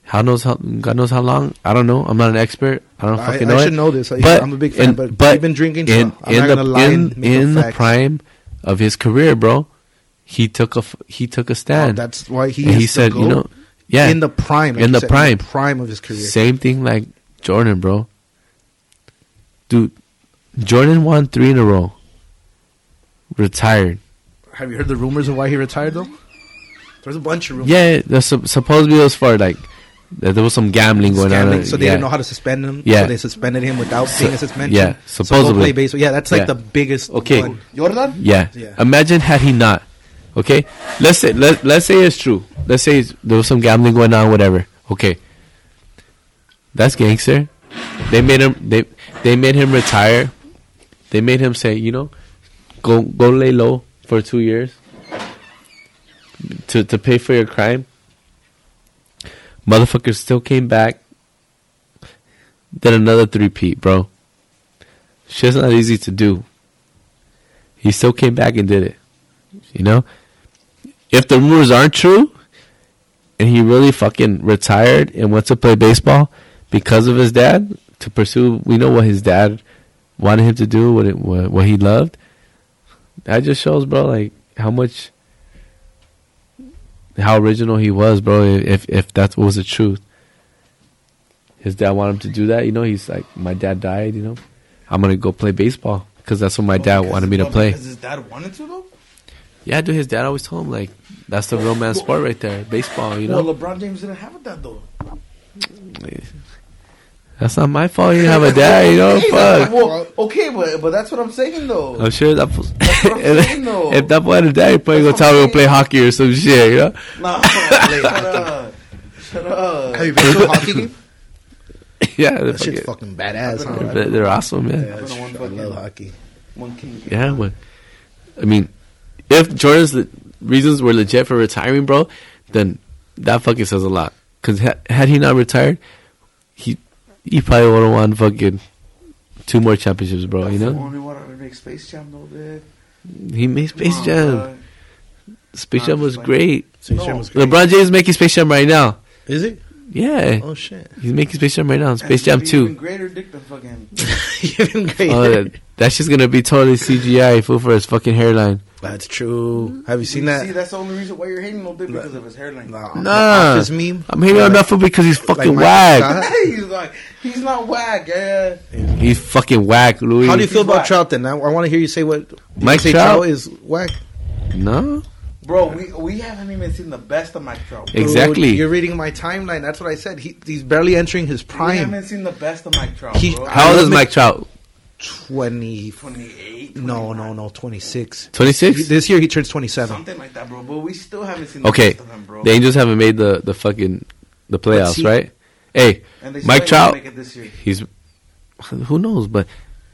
how knows how God knows how long. I don't know. I'm not an expert. I don't fucking I know I should it. know this. But I'm a big fan, in- but, but I've been drinking. So in I'm in not the gonna lie in, in the facts. prime of his career, bro, he took a he took a Oh, stand. that's why he. he said, you know, yeah, in the prime, like in the said, prime. prime of his career. Same thing like Jordan, bro. Dude, Jordan won three in a row. Retired. Have you heard the rumors of why he retired though? There's a bunch of rumors. Yeah, that's sup- supposedly it was for like there was some gambling going Scamming, on. so they yeah. didn't know how to suspend him. Yeah. so they suspended him without So- being a suspension. yeah, supposedly. So go play baseball. Yeah, that's like Yeah. the biggest. Okay. one. Jordan? Yeah. Yeah. Imagine had he not. Okay. Let's say let let's say it's true. Let's say it's- there was some gambling going on, whatever. Okay. That's gangster. They made him they they made him retire. They made him say, you know, go go lay low for two years to to pay for your crime. Motherfucker still came back. Did another three peat, bro. Shit's not easy to do. He still came back and did it. You know? If the rumors aren't true and he really fucking retired and went to play baseball because of his dad to pursue we know what his dad wanted him to do, what it what, what he loved. That just shows, bro, like how much how original he was, bro, if if that was the truth. His dad wanted him to do that, you know, he's like my dad died, you know. I'm going to go play baseball because that's what my oh, dad wanted me to play. Because his dad wanted to though. Yeah, dude, his dad always told him like that's the real man sport right there, baseball. You know, Well, LeBron James didn't have that though. That's not my fault. You didn't have a dad, you know. (laughs) Okay, Fuck. Well, okay, but but that's what I'm saying though. I'm sure that. what I'm (laughs) saying, though. if that boy had a dad, he'd probably go That's tell what him I'm to play hockey or some shit. You know. No, (laughs) shut up. Shut up. Have you been to a hockey game? yeah, they're That shit's fucking, fucking badass. Huh? they're, they're awesome, man. Yeah, I've been on one I love hockey. One king. Yeah, but I mean, if Jordan's le- reasons were legit for retiring, bro, then that fucking says a lot. Because ha- had he not retired, he he probably would have won fucking two more championships, bro. You That's the know, only one I would make Space Jam though, dude. he made Space Come on, Jam. bro. Space Jam was great. Space No. Jam was great. LeBron James is making Space Jam right now. Is it? Yeah, Oh shit! he's making Space Jam right now. Space Jam gonna Even greater dick than fucking. (laughs) Even oh, great. Oh, that, that's just gonna be totally CGI fool for his fucking hairline. That's true. Have you seen See, that? See, that's the only reason why you're hating little dick because of his hairline. Nah, Nah. the Office meme. I'm hating on that fool because he's fucking Mike whack. (laughs) He's like, he's not whack, yeah. He's fucking whack, Louis. How do you feel He's about whack. Trout then? I, I want to hear you say what. do you Mike say Trout? is whack. No, Bro, we we haven't even seen the best of Mike Trout. Exactly. Dude, you're reading my timeline. That's what I said. He, he's barely entering his prime. We haven't seen the best of Mike Trout, He- bro. how old is love Mike Trout? Twenty. 28, No, no, no. Twenty six. Twenty six. This year he turns twenty seven. Something like that, bro. But we still haven't seen the Okay, best of him, bro. the Angels haven't made the the fucking the playoffs, see- right? Hey, and they Mike ain't Trout, make it this year. he's who knows, but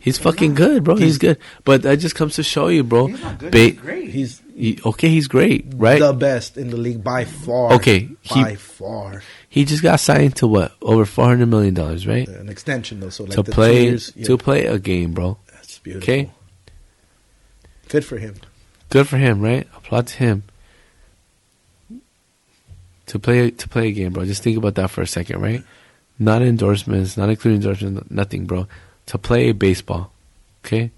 he's fucking good, bro. He's, He's- good, but that just comes to show you, bro. He's not good. Ba- he's great. He's he- okay, he's great, right? the best in the league by far. Okay, he- by far. he just got signed to what over four hundred million dollars, right? An extension though, so like to play years, yeah, to play a game, bro. That's beautiful. Okay, good for him. good for him, right? Applaud to him. To play to play a game, bro. Just think about that for a second, right? Not endorsements, not including endorsements, nothing, bro. To play baseball, okay?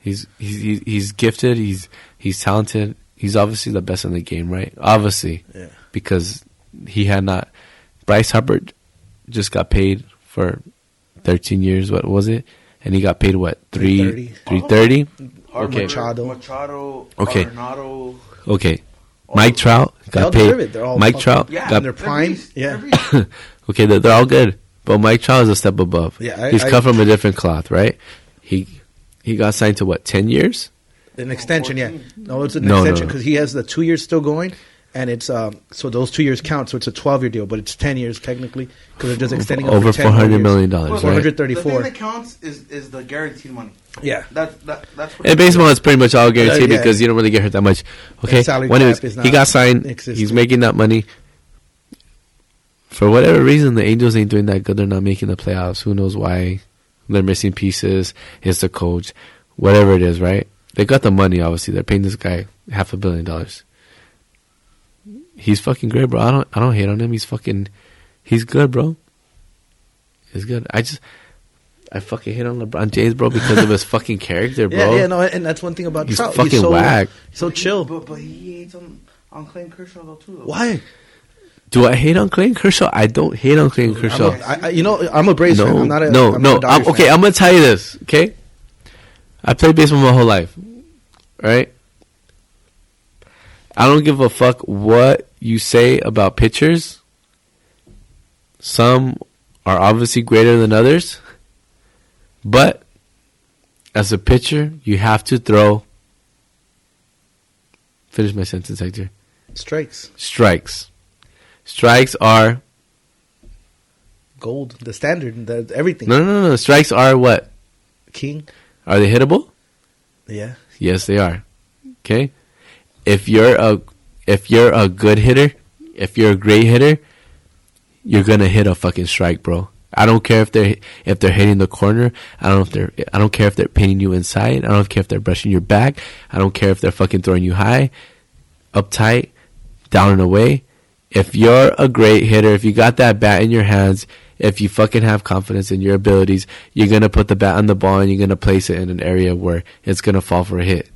He's he's he's- he's gifted. He's he's talented. He's obviously the best in the game, right? Obviously, Yeah. because he had not. Bryce Harper just got paid for thirteen years. What was it? And he got paid what three 330. three thirty? Harper, Okay. Machado. Machado. Okay. Arenado. Okay, Mike Trout They all got paid. it. They're all Mike Trout Yeah, got their they're prime. Yeah. (laughs) Okay. They're, they're all good, but Mike Trout is a step above. Yeah, I- he's I- cut from a different cloth, right? He he got signed to what ten years? An extension, yeah. No, it's an No, no, extension no. because he has the two years still going, and it's um. So those two years count. So it's a twelve year deal, but it's ten years technically because they're just extending it over four hundred million 10 four more hundred dollars, Well, Four right? hundred The thing that counts is is the guaranteed money. Yeah. That that that's what. In baseball, it's pretty much all guaranteed Uh, yeah. because you don't really get hurt that much. Okay. And salary Well, anyways, cap is he got signed. existent. He's making that money. For whatever reason, the Angels ain't doing that good. They're not making the playoffs. Who knows why? They're missing pieces. It's the coach. Whatever it is, right? They got the money. Obviously, they're paying this guy half a billion dollars. He's fucking great, bro. I don't. I don't hate on him. He's fucking. He's good, bro. He's good. I just. I fucking hate on LeBron James, bro, because of his (laughs) fucking character, bro. Yeah, yeah, no, and that's one thing about He's Trout. fucking so, whack. So chill. But but he hates on on Clayton Kershaw though too. Though. Why? Do I hate on Clayton Kershaw? I don't hate on Clayton Kershaw. I'm a, I, you know, I'm a Braves no, fan. I'm not a no, I'm no. A I'm, okay, fan. I'm gonna tell you this. Okay, I played baseball my whole life, right? I don't give a fuck what you say about pitchers. Some are obviously greater than others, but as a pitcher, you have to throw. Finish my sentence, Hector. Strikes, Strikes. Strikes are gold, the standard, the everything. no, no, no, no. Strikes are what? King. Are they hittable? Yeah. Yes, they are. Okay. If you're a if you're a good hitter, if you're a great hitter, you're gonna hit a fucking strike, bro. I don't care if they're if they're hitting the corner. I don't know if they're I don't care if they're pinning you inside. I don't care if they're brushing your back. I don't care if they're fucking throwing you high, up tight, down and away. If you're a great hitter, if you got that bat in your hands, if you fucking have confidence in your abilities, you're gonna put the bat on the ball and you're gonna place it in an area where it's gonna fall for a hit.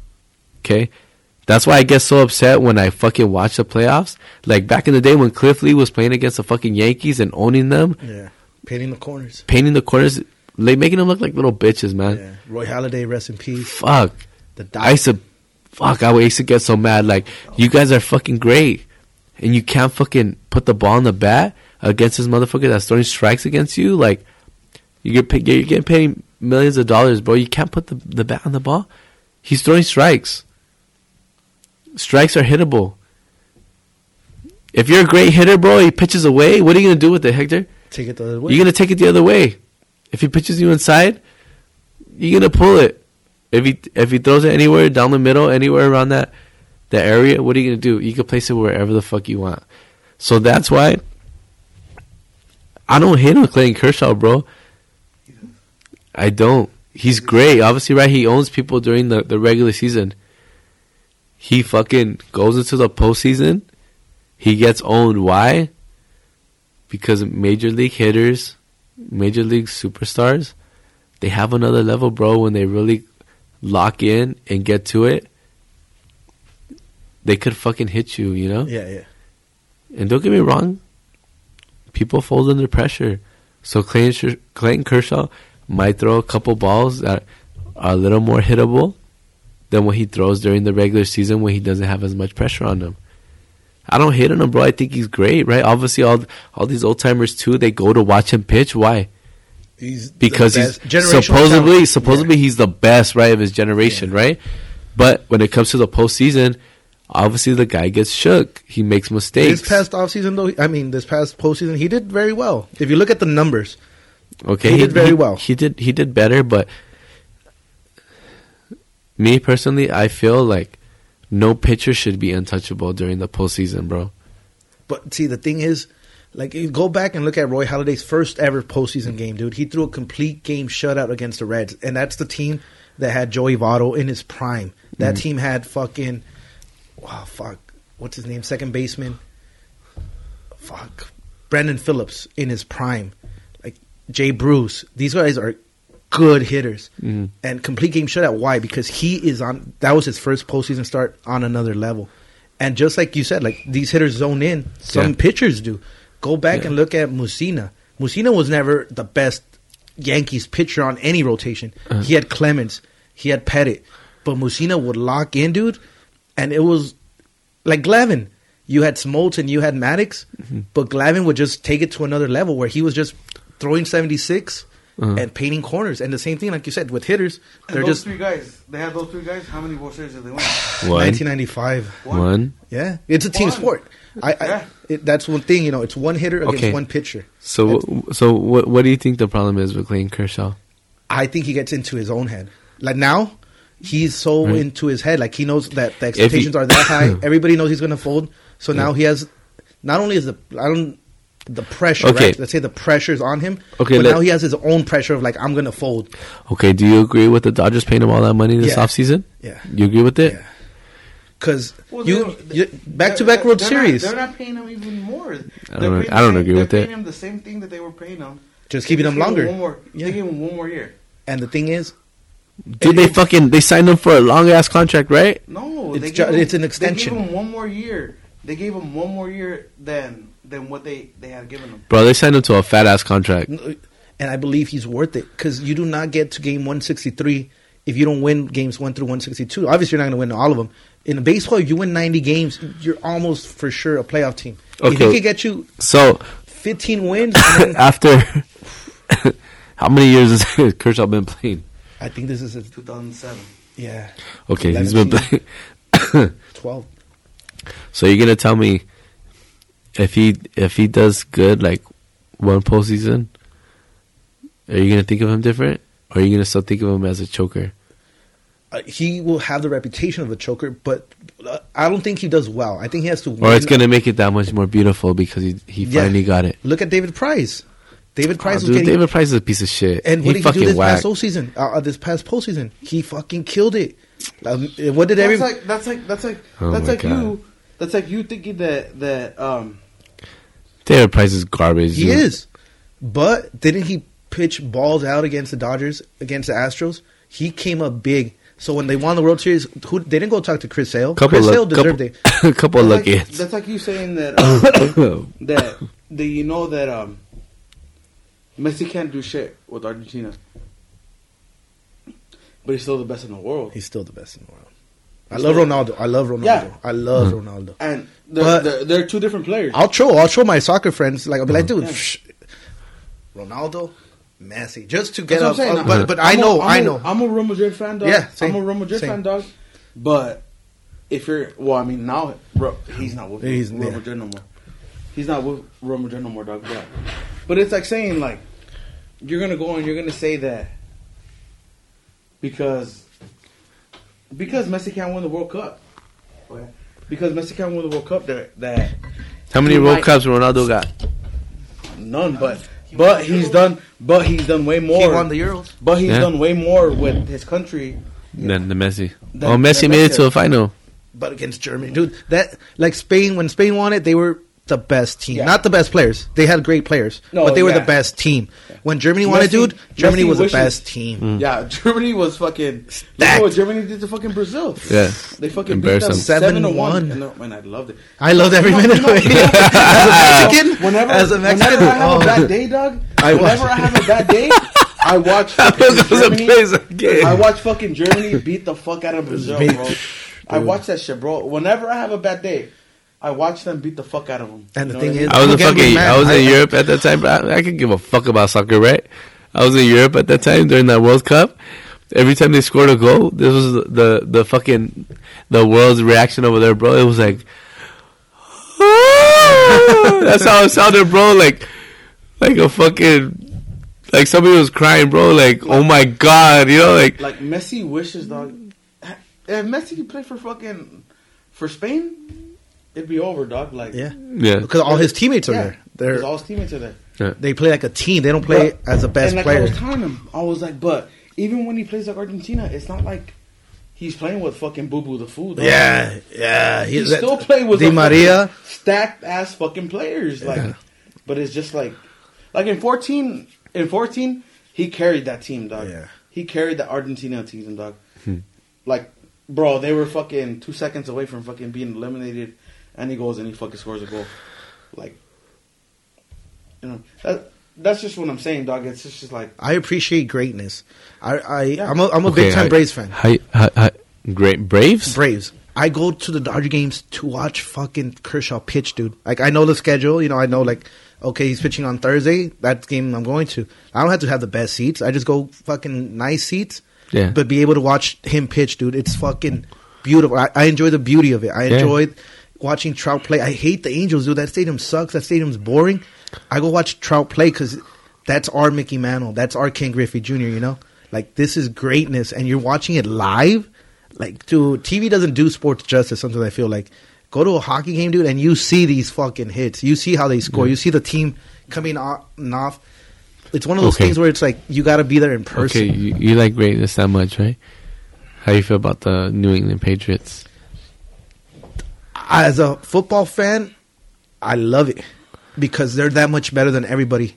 Okay? That's why I get so upset when I fucking watch the playoffs. Like back in the day when Cliff Lee was playing against the fucking Yankees and owning them, Yeah. Painting the corners. painting the corners, like making them look like little bitches, man. Yeah. Roy Halladay, rest in peace. Fuck. The I used to, fuck, I used to get so mad. Like, you guys are fucking great. And you can't fucking put the ball in the bat against this motherfucker that's throwing strikes against you. Like, you get paid, you're getting paid millions of dollars, bro. You can't put the, the bat on the ball. He's throwing strikes. Strikes are hittable. If you're a great hitter, bro, he pitches away. What are you gonna do with it, Hector? take it the other way. You're gonna take it the other way. If he pitches you inside, you're gonna pull it. If he if he throws it anywhere down the middle, anywhere around that that area, what are you gonna do? You can place it wherever the fuck you want. So that's why I don't hate on Clayton Kershaw, bro. I don't. He's great. Obviously, right? He owns people during the, the regular season. He fucking goes into the postseason. He gets owned. Why? Because major league hitters, major league superstars, they have another level, bro. When they really lock in and get to it, they could fucking hit you, you know. yeah, yeah. And don't get me wrong, people fold under pressure. So Clayton, Clayton Kershaw might throw a couple balls that are a little more hittable than what he throws during the regular season when he doesn't have as much pressure on him. I don't hate on him, bro. I think he's great, right? Obviously, all all these old timers too. They go to watch him pitch. Why? He's Because he's supposedly talent. supposedly he's the best, right, of his generation, right? But when it comes to the postseason, obviously the guy gets shook. He makes mistakes. This past offseason, though, I mean, this past postseason, he did very well. If you look at the numbers, Okay, He did very well. He did he did better, but me personally, I feel like no pitcher should be untouchable during the postseason, bro. But see, the thing is, like, you go back and look at Roy Halladay's first ever postseason game, dude. He threw a complete game shutout against the Reds, and that's the team that had Joey Votto in his prime. That mm. team had fucking, wow, fuck, what's his name? Second baseman, fuck, Brandon Phillips in his prime, like Jay Bruce. These guys are good hitters, Mhm. and complete game shutout. Why? Because he is on. That was his first postseason start on another level. And just like you said, like these hitters zone in. Some Yeah. pitchers do. Go back Yeah. and look at Mussina. Mussina was never the best Yankees pitcher on any rotation. Uh-huh. He had Clemens, he had Pettitte, but Mussina would lock in, dude. And it was like Glavine. You had Smoltz and you had Maddux, Mm-hmm. but Glavine would just take it to another level where he was just throwing seventy six Uh-huh. and painting corners. And the same thing, like you said, with hitters, And they're those just three guys. They had those three guys. How many World Series did they win? 1995. One. Yeah, it's a team One. sport. I, I Yeah. it, that's one thing. You know, it's one hitter against Okay. one pitcher. So, so what? What do you think the problem is with Clayton Kershaw? I think he gets into his own head. Like now, he's so Right. into his head. Like he knows that the he- expectations are that high. (coughs) Everybody knows he's going to fold. So now he has. Not only is the I don't the pressure. Okay. Right? Let's say the pressure's on him. Okay, but let- now he has his own pressure of like I'm going to fold. Okay, do you agree with the Dodgers paying him all that money this Yeah. offseason? Yeah. You agree with it? Yeah. Because Well, you, you back to back World they're Series, Not, they're not paying him even more. I don't- I don't agree they're with paying him the same thing that they were paying him. just keeping They him gave longer. One more, Yeah. They gave him one more year. And the thing is, Dude, they fucking they signed him for a long ass contract, right? No, It's they ju- gave him, it's an extension. They gave him one more year. They gave him one more year than than what they they had given him. Bro, they signed him to a fat ass contract. Uh, and I believe he's worth it because you do not get to game 163 if you don't win games one through 162. Obviously, you're not going to win all of them. In baseball, if you win 90 games, you're almost for sure a playoff team. Okay. If Okay. he could get you So 15 wins, then- (laughs) after (laughs) how many years has (laughs) Kershaw been playing? I think this is a, 2007. yeah Okay, he's been playing. (coughs) 12. so you're gonna tell me if he if he does good like one postseason, are you gonna think of him different, or are you gonna still think of him as a choker? Uh, he will have the reputation of a choker, but uh, I don't think he does well. I think he has to. Or it's gonna make it that much more beautiful because he he Yeah. finally got it. Look at David Price. David Oh, Price was dude, getting David Price is a piece of shit. And he what did he do this whacked. past postseason? Uh, uh, this past postseason, he fucking killed it. Um, what did That's every? like that's like that's like Oh that's like God. you. That's like you thinking that that um David Price is garbage. he dude. is, but didn't he pitch balls out against the Dodgers against the Astros? He came up big. So when they won the World Series, who they didn't go talk to Chris Sale. Couple Chris of Sale deserved it. A (laughs) couple of that's lucky like, hits. that's like you saying that (coughs) um, that that you know that um Messi can't do shit with Argentina, but he's still the best in the world. He's still the best in the world. I love Ronaldo. I love Ronaldo. Yeah. I love Mm-hmm. Ronaldo. And they're, they're, they're two different players. I'll show. I'll show my soccer friends. Like I'll be like, dude, Yeah. psh, Ronaldo, Messi, just to get That's what up. I'm saying. uh, but but I I'm a- know, I'm I a- know. I'm a Real Madrid fan, dog. Yeah, same, I'm a Real Madrid same. fan, dog. But if you're, well, I mean, now Ro- he's not with He's- Real yeah. Madrid no more. He's not with Real Madrid no more, dog. But, but it's like saying like you're gonna go and you're gonna say that because because Messi can't win the World Cup. Because Messi can't win the World Cup, that that How many World might- Cups Ronaldo got? none. But but he's done. But he's done way more. He won the Euros. But he's Yeah. done way more with his country. Than the Messi. Than- oh, Messi than made it to a final. but against Germany, dude. That like Spain when Spain won it, they were the best team. Yeah. Not the best players. They had great players, No, but they were yeah. the best team. When Germany won it, dude, Germany Messi was wishes- the best team. Mm. Yeah, (laughs) Germany was fucking. Look Stacked. what Germany did to fucking Brazil. Yeah. They fucking beat them them. seven to 7-1. one. And, man, I loved it. I loved every You know- minute you know- of it. (laughs) As a Mexican, (laughs) Whenever, as a Mexican, whenever I have oh. a bad day, dog. I whenever watch- I have a bad day, I watch fucking goes the Germany. plays again? I watch fucking Germany beat the fuck out of Brazil, bro. I watch that shit, bro. Whenever I have a bad day, I watched them beat the fuck out of them. And the thing what I is- I was a in fucking. I was in I- Europe at that time. I, I could give a fuck about soccer, right? I was in Europe at that time during that World Cup. Every time they scored a goal, this was the the, the fucking the world's reaction over there, bro. It was like, (laughs) that's how it sounded, bro. Like, like a fucking, like somebody was crying, bro. Like, oh my god, you know, like, like Messi wishes, dog. If Messi could play for fucking for Spain, it'd be over, dog. Like yeah, yeah, because all his teammates are yeah, there. They're all his teammates are there. they play like a team. They don't play But- as a best and like I player. was telling him, I was like, but even when he plays like Argentina, it's not like he's playing with fucking Boo Boo the fool. dog. Yeah, yeah. he that- still play with Di the Maria. stacked ass fucking players. Like, Yeah. but it's just like, like in fourteen, in fourteen, he carried that team, dog. Yeah. he carried the Argentina team, dog. Hmm. Like, bro, they were fucking two seconds away from fucking being eliminated, and he goes and he fucking scores a goal. Like, you know, that, that's just what I'm saying, dog. It's just, just like. I appreciate greatness. I, I Yeah. I'm a I'm a Okay, big time I- Braves fan. Hi, hi, hi, great Braves. Braves. I go to the Dodger games to watch fucking Kershaw pitch, dude. Like I know the schedule, you know, I know like okay, he's pitching on Thursday. That game I'm going to. I don't have to have the best seats. I just go fucking nice seats. Yeah. But be able to watch him pitch, dude. It's fucking beautiful. I, I enjoy the beauty of it. I Yeah. enjoyed watching Trout play. I hate the Angels, dude. That stadium sucks. That stadium's boring. I go watch Trout play because that's our Mickey Mantle. That's our Ken Griffey Jr. You know, like this is greatness, and you're watching it live. Like, dude, TV doesn't do sports justice. Sometimes I feel like go to a hockey game, dude, and you see these fucking hits. You see how they score. You see the team coming on off. It's one of those Okay. things where it's like you got to be there in person. Okay, you, you like greatness that much, right? How you feel about the New England Patriots? As a football fan, I love it because they're that much better than everybody.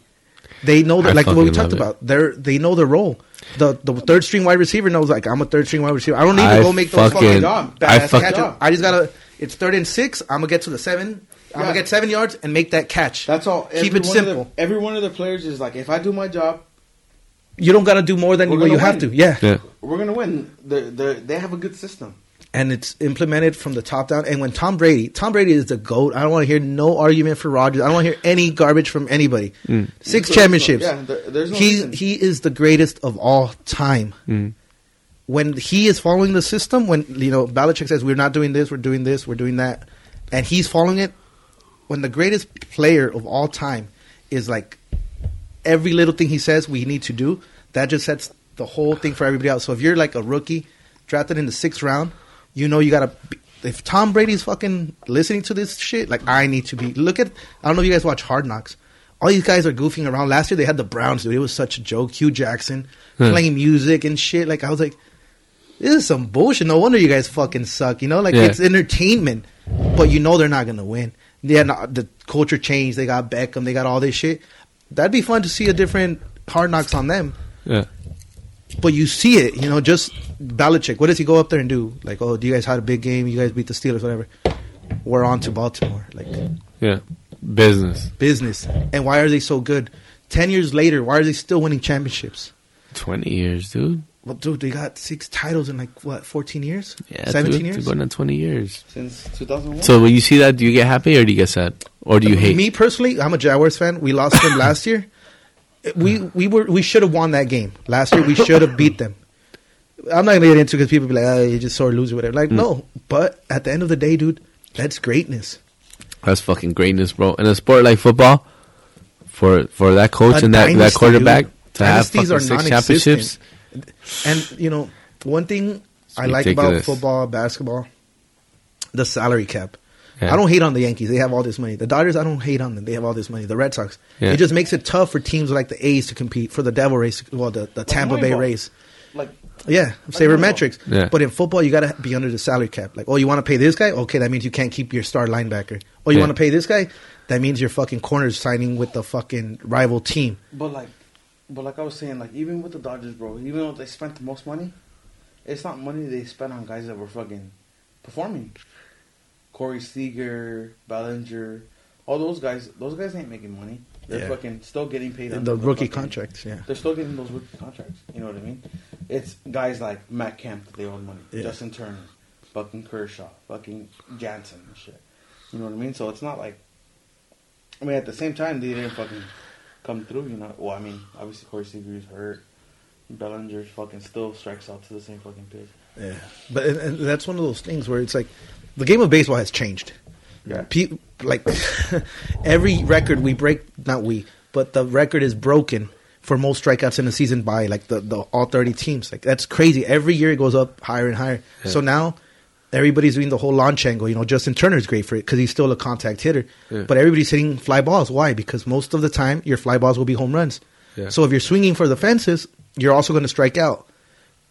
They know that, like what we talked it. about. They're they know their role. The the third string wide receiver knows like I'm a third string wide receiver. I don't need to I go make those fucking- fucking job. I badass fucking- catches. I just gotta. It's third and six. I'm gonna get to the seven. I'm gonna get seven yards and make that catch. That's all. Keep Every it simple. the- every one of the players is like, if I do my job, You don't gotta do more than We're what you gonna have to. Yeah. Yeah. we're gonna win. They're, they're, they have a good system. And it's implemented from the top down. And when Tom Brady, Tom Brady is the goat. I don't want to hear no argument for Rodgers. I don't want to hear any garbage from anybody. Six So- championships. so, yeah, there- there's no he reason. he is the greatest of all time. Mm. When he is following the system, when you know Belichick says we're not doing this, we're doing this, we're doing that, and he's following it. When the greatest player of all time is like every little thing he says we need to do, that just sets the whole thing for everybody else. So if you're like a rookie drafted in the sixth round, you know you gotta. Be, if Tom Brady's fucking listening to this shit, like I need to be. Look at. I don't know if you guys watch Hard Knocks. All these guys are goofing around. Last year they had the Browns, dude. It was such a joke. Hue Jackson Hmm. playing music and shit. Like I was like, this is some bullshit. No wonder you guys fucking suck. You know, like Yeah. it's entertainment, but you know they're not gonna win. Yeah, the culture changed. They got Beckham. They got all this shit. That'd be fun to see a different hard knocks on them. Yeah. But you see it, you know, just Belichick. What does he go up there and do? Like, oh, do you guys had a big game? You guys beat the Steelers, whatever. We're on to Baltimore. Like Yeah. Business. business. And why are they so good? Ten years later, why are they still winning championships? 20 years, dude. Well, dude, they got six titles in like what, fourteen years? Yeah, seventeen dude. years. They're going on 20 years. Since 2001. So when you see that, do you get happy or do you get sad? Or do you hate? Me personally, I'm a Jaguars fan. We lost them (laughs) last year. We we were we should have won that game last year. We should have beat them. I'm not gonna get into because people be like, oh, you just sore loser, whatever. Like, hmm. no. But at the end of the day, dude, that's greatness. That's fucking greatness, bro. In a sport like football, for for that coach A and that, that quarterback dude. to have Dynasties fucking are six championships, And you know, one thing It's I like about football, basketball, the salary cap. Yeah. I don't hate on the Yankees; they have all this money. The Dodgers, I don't hate on them; they have all this money. The Red Sox, Yeah. it just makes it tough for teams like the A's to compete for the Devil Rays, well, the, the Tampa Bay Moneyball. Rays. like Yeah, sabermetrics. Moneyball. Yeah. But in football, you got to be under the salary cap. Like, oh, you want to pay this guy? Okay, that means you can't keep your star linebacker. Oh, you Yeah. want to pay this guy? That means your fucking corner's signing with the fucking rival team. But like, but like I was saying, like even with the Dodgers, bro, even though they spent the most money, it's not money they spent on guys that were fucking performing. Corey Seager, Bellinger, all those guys. Those guys ain't making money. They're Yeah. fucking still getting paid. The, under rookie fucking- contracts, yeah. They're still getting those rookie contracts. You know what I mean? It's guys like Matt Kemp that they owe money. Yeah. Justin Turner, fucking Kershaw, fucking Jansen and shit. You know what I mean? So it's not like. I mean, at the same time, they didn't fucking come through. You know? Well, I mean, obviously Corey Seager's hurt. Bellinger fucking still strikes out to the same fucking pitch. Yeah, but and, and that's one of those things where it's like the game of baseball has changed. Yeah. Pe- like (laughs) every record we break, not we, but the record is broken for most strikeouts in a season by like the, the all thirty teams. Like that's crazy. Every year it goes up higher and higher. So now everybody's doing the whole launch angle. You know, Justin Turner's great for it because he's still a contact hitter. Yeah. But everybody's hitting fly balls. Why? Because most of the time your fly balls will be home runs. Yeah. So if you're swinging for the fences, you're also going to strike out.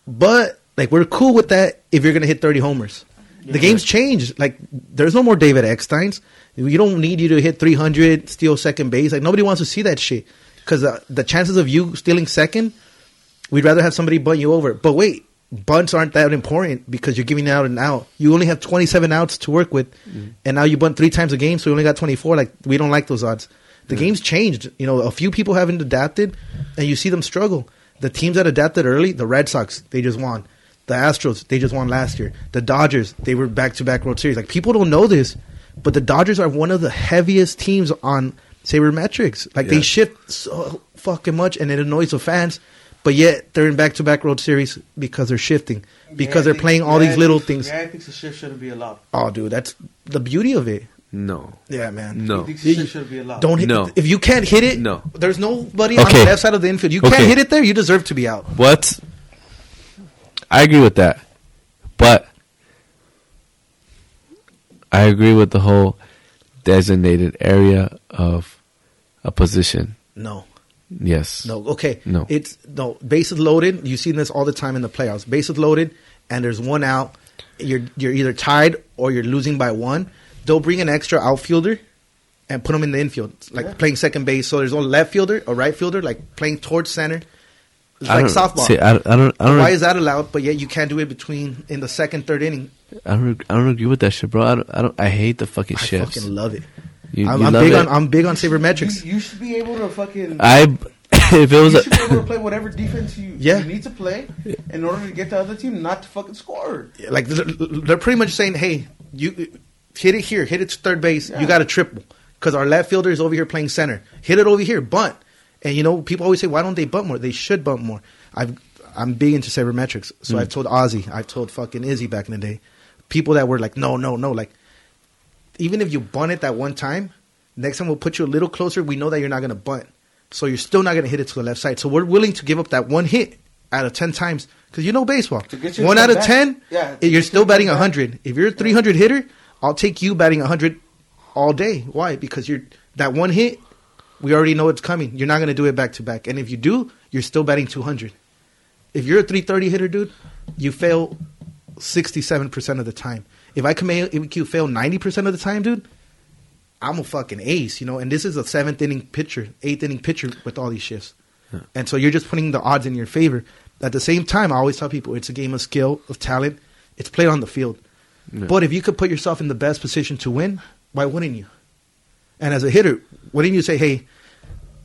But like we're cool with that if you're gonna hit 30 homers. The game's changed. Like there's no more David Ecksteins. You don't need you to hit 300, steal second base. Like nobody wants to see that shit because uh, the chances of you stealing second, we'd rather have somebody bunt you over. But wait, bunts aren't that important because you're giving out an out. You only have 27 outs to work with, and now you bunt three times a game, so you only got 24. Like we don't like those odds. The game's changed. You know, a few people haven't adapted, and you see them struggle. The teams that adapted early, the Red Sox, they just won. The Astros, they just won last year. The Dodgers, they were back to back World Series. Like people don't know this, but the Dodgers are one of the heaviest teams on sabermetrics. Like they Yeah. shift so fucking much, and it annoys the fans. But yet they're in back to back World Series because they're shifting, because Yeah, they're think- playing all yeah, these little think- things. Yeah, I think the shift shouldn't be allowed. Oh, dude, that's the beauty of it. No, Yeah, man. no. I think the shift should be allowed. Don't hit. No. If you can't hit it, No. There's nobody on the left side of the infield. You can't hit it there. You deserve to be out. What? I agree with that, but I agree with the whole designated area of a position. No, Yes. no. Okay. No. It's no bases loaded. You've seen this all the time in the playoffs. Bases loaded, and there's one out. You're you're either tied or you're losing by one. They'll bring an extra outfielder and put them in the infield, like Yeah. playing second base. So there's no left fielder or right fielder, like playing towards center. It's I like softball. See, I, I don't. I don't. Why is that allowed? But yet you can't do it between in the second, third inning. I don't. I don't agree with that shit, bro. I don't. I, don't, I hate the fucking shit. I shifts. fucking love it. You- I'm, you I'm love big it? on I'm big on sabermetrics. You, you should be able to fucking. I. (laughs) If it was you a, should be able to play whatever defense you, Yeah. you need to play in order to get the other team not to fucking score. like they're they're pretty much saying, "Hey, you hit it here, hit it to third base. Yeah. You got a triple because our left fielder is over here playing center. Hit it over here, bunt." And you know, people always say, "Why don't they bunt more? They should bunt more." I've I'm big into sabermetrics, so I've mm. told Ozzy, I've told fucking Izzy back in the day, people that were like, "No, no, no," like even if you bunt it that one time, next time we'll put you a little closer. We know that you're not going to bunt, so you're still not going to hit it to the left side. So we're willing to give up that one hit out of ten times because you know baseball. You One out of back. ten, Yeah, you're still batting come back. hundred. If you're a 300 hitter, I'll take you batting 100 all day. Why? Because you're that one hit. We already know it's coming. You're not going to do it back to back. And if you do, you're still batting 200. If you're a 330 hitter, dude, you fail 67% of the time. If I can make you fail 90% of the time, dude, I'm a fucking ace, you know. And this is a seventh inning pitcher, eighth inning pitcher with all these shifts. And so you're just putting the odds in your favor. At the same time, I always tell people it's a game of skill, of talent. It's played on the field. Yeah. But if you could put yourself in the best position to win, why wouldn't you? And as a hitter, wouldn't you say, "Hey,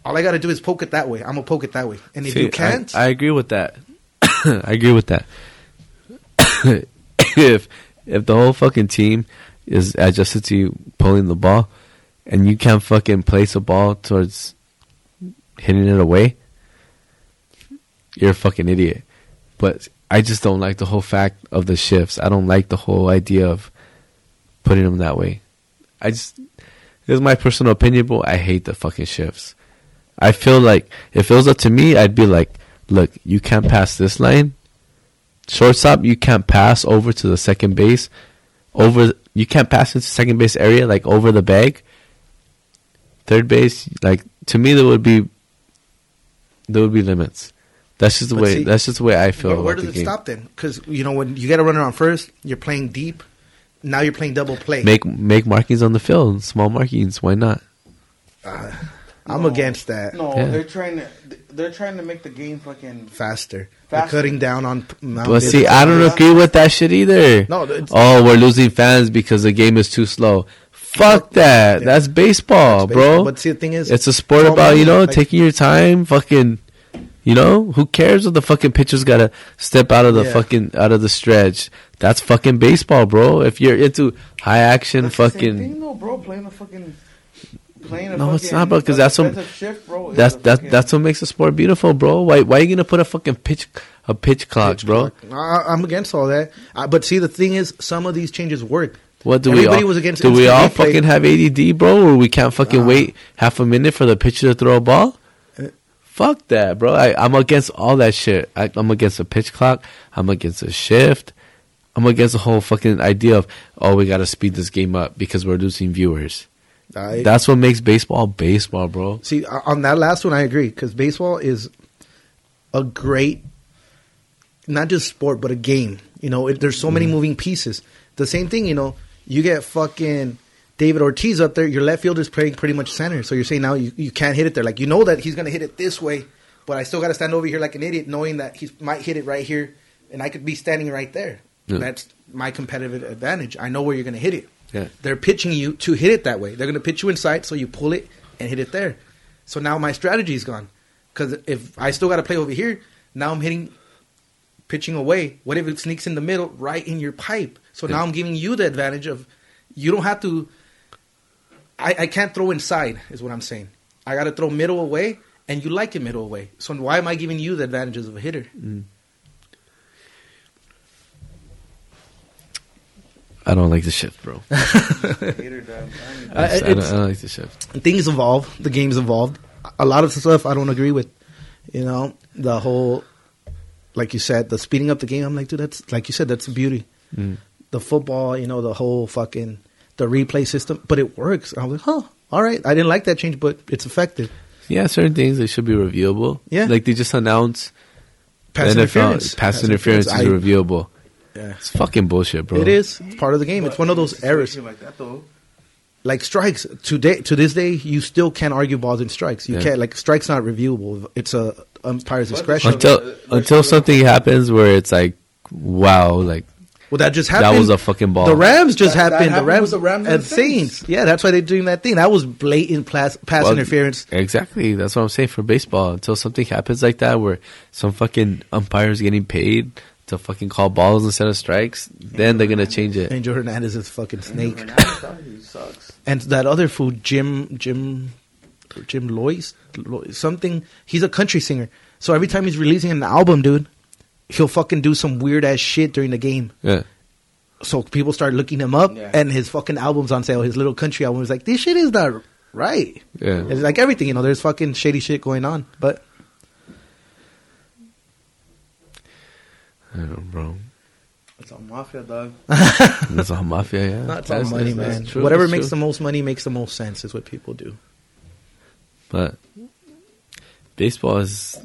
all I got to do is poke it that way. I'm gonna poke it that way." And if See, you can't, I, I agree with that. (coughs) I agree with that. (coughs) if if the whole fucking team is adjusted to you pulling the ball, and you can't fucking place a ball towards hitting it away, you're a fucking idiot. But I just don't like the whole fact of the shifts. I don't like the whole idea of putting them that way. I just this is my personal opinion, but I hate the fucking shifts. I feel like if it was up to me, I'd be like, look, you can't pass this line. Shortstop, you can't pass over to the second base. Over, you can't pass into second base area like over the bag. Third base, like to me, there would be there would be limits. That's just the But way. see, that's just the way I feel where, where does it game. stop then? Because you know when you get a runner on first, you're playing deep. Now you're playing double play. Make make markings on the field, small markings. Why not? Uh, I'm No. against that. No, Yeah. they're trying to. They're trying to make the game fucking. Faster. Faster. cutting down on. p- But see. I don't agree with that shit either. No, it's- oh, we're losing fans because the game is too slow. Fuck that. Yeah. That's baseball, That's bro. baseball. But see, the thing is, it's a sport it's about you know Like- taking your time, fucking. You know who cares if the fucking pitcher's got to step out of the Yeah. fucking out of the stretch? That's fucking baseball, bro. If you're into high action, That's fucking. thing, though, bro. Playing a fucking. Playing a No, it's fucking not, bro, 'cause that's what- defensive shift, bro. is That's fucking- that's what makes the sport beautiful, bro. Why why are you gonna put a fucking pitch a pitch clock, bro? I, I'm against all that. Uh, but see, the thing is, some of these changes work. What do Everybody we all? was against do we all fucking have ADD, bro? Or we can't fucking Uh, wait half a minute for the pitcher to throw a ball? Uh, Fuck that, bro. I, I'm against all that shit. I, I'm against a pitch clock. I'm against a shift. I'm against the whole fucking idea of oh we gotta speed this game up because we're losing viewers. I- That's what makes baseball baseball, bro. See, on that last one, I agree because baseball is a great, not just sport, but a game. You know, it, there's so many mm-hmm. moving pieces. The same thing, you know, you get fucking David Ortiz up there. Your left fielder's playing pretty much center, so you're saying now you, you can't hit it there. Like you know that he's gonna hit it this way, but I still got to stand over here like an idiot, knowing that he might hit it right here, and I could be standing right there. Yeah. That's my competitive advantage. I know where you're gonna hit it. Yeah. They're pitching you to hit it that way. They're going to pitch you inside, so you pull it and hit it there. So now my strategy is gone. Because if I still got to play over here, now I'm hitting pitching away. What if it sneaks in the middle, right in your pipe? So now I'm giving you the advantage of you don't have to. I, I can't throw inside, is what I'm saying. I got to throw middle away, and you like it middle away. So why am I giving you the advantages of a hitter? Mm. I don't like the shift, bro. (laughs) I I, don't, I don't like the shift. things evolve. The game's evolved. A lot of stuff I don't agree with. You know, the whole, like you said, the speeding up the game. I'm like, dude, that's like you said, that's the beauty. Mm. The football, you know, the whole fucking the replay system, but it works. I was like, huh, all right. I didn't like that change, but it's effective. Yeah, certain things they should be reviewable. Yeah. like they just announced Pass NFL interference. Pass, interference, I- is reviewable. Yeah. It's fucking bullshit, bro. It is. It's part of the game. It's one of those errors. like that though. Like strikes today to this day, you still can't argue balls and strikes. You Yeah. can't like strikes not reviewable. It's a umpire's discretion. until until something happens where it's like, wow, like Well, that just happened. that was a fucking ball. The Rams just That- that happened. The happened Rams, with the Rams and and Saints. Saints. Yeah, that's why they're doing that thing. That was blatant pass, pass Well, interference. Exactly. That's what I'm saying for baseball. Until something happens like that, where some fucking umpires getting paid to fucking call balls instead of strikes, then they're gonna change it. Angel Hernandez is a fucking snake. Hernandez, sucks. And that other fool, Jim, Jim, Jim Lois, Lois, something. He's a country singer. So every time he's releasing an album, dude, he'll fucking do some weird ass shit during the game. Yeah. So people start looking him up, Yeah. and his fucking album's on sale. His little country album is like, this shit is not right. Yeah. It's like everything, you know. There's fucking shady shit going on, but I bro. It's a mafia, dog. (laughs) That's all mafia, yeah. Not all That's- money, that's- that's man. true, Whatever that's makes true. the most money makes the most sense is what people do. But baseball is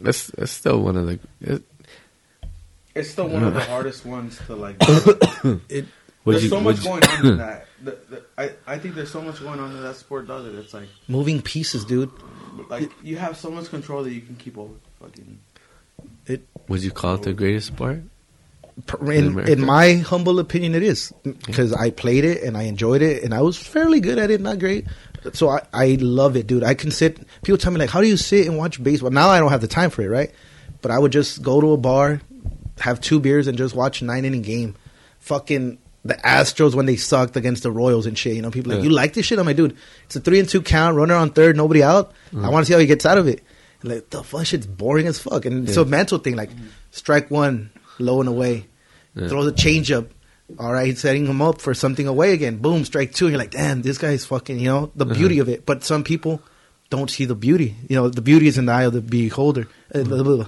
that's that's still one of the. It, It's still one of the hardest ones to like. (coughs) It there's you- so much you- going on in (coughs) that. The, the, I I think there's so much going on in that sport, dog. That it's like moving pieces, dude. like you have so much control that you can keep over fucking. Would you call it the greatest sport? In, in my humble opinion, it is because I played it and I enjoyed it and I was fairly good at it, not great. So I, I love it, dude. I can sit. People tell me like, "How do you sit and watch baseball?" Now I don't have the time for it, right? But I would just go to a bar, have two beers, and just watch a nine inning game. Fucking the Astros when they sucked against the Royals and shit. You know, people like, Yeah. "You like this shit?" I'm like, "Dude, it's a three and two count, runner on third, nobody out. I mm. want to see how he gets out of it." And like the fuck, shit's boring as fuck. And it's Yeah. a mental thing, like strike one, low and away Yeah. throws a changeup. All right, setting him up for something away again. Boom, strike two. And you're like, damn, this guy's fucking. You know the beauty of it. But some people don't see the beauty. You know, the beauty is in the eye of the beholder, uh, blah, blah, blah,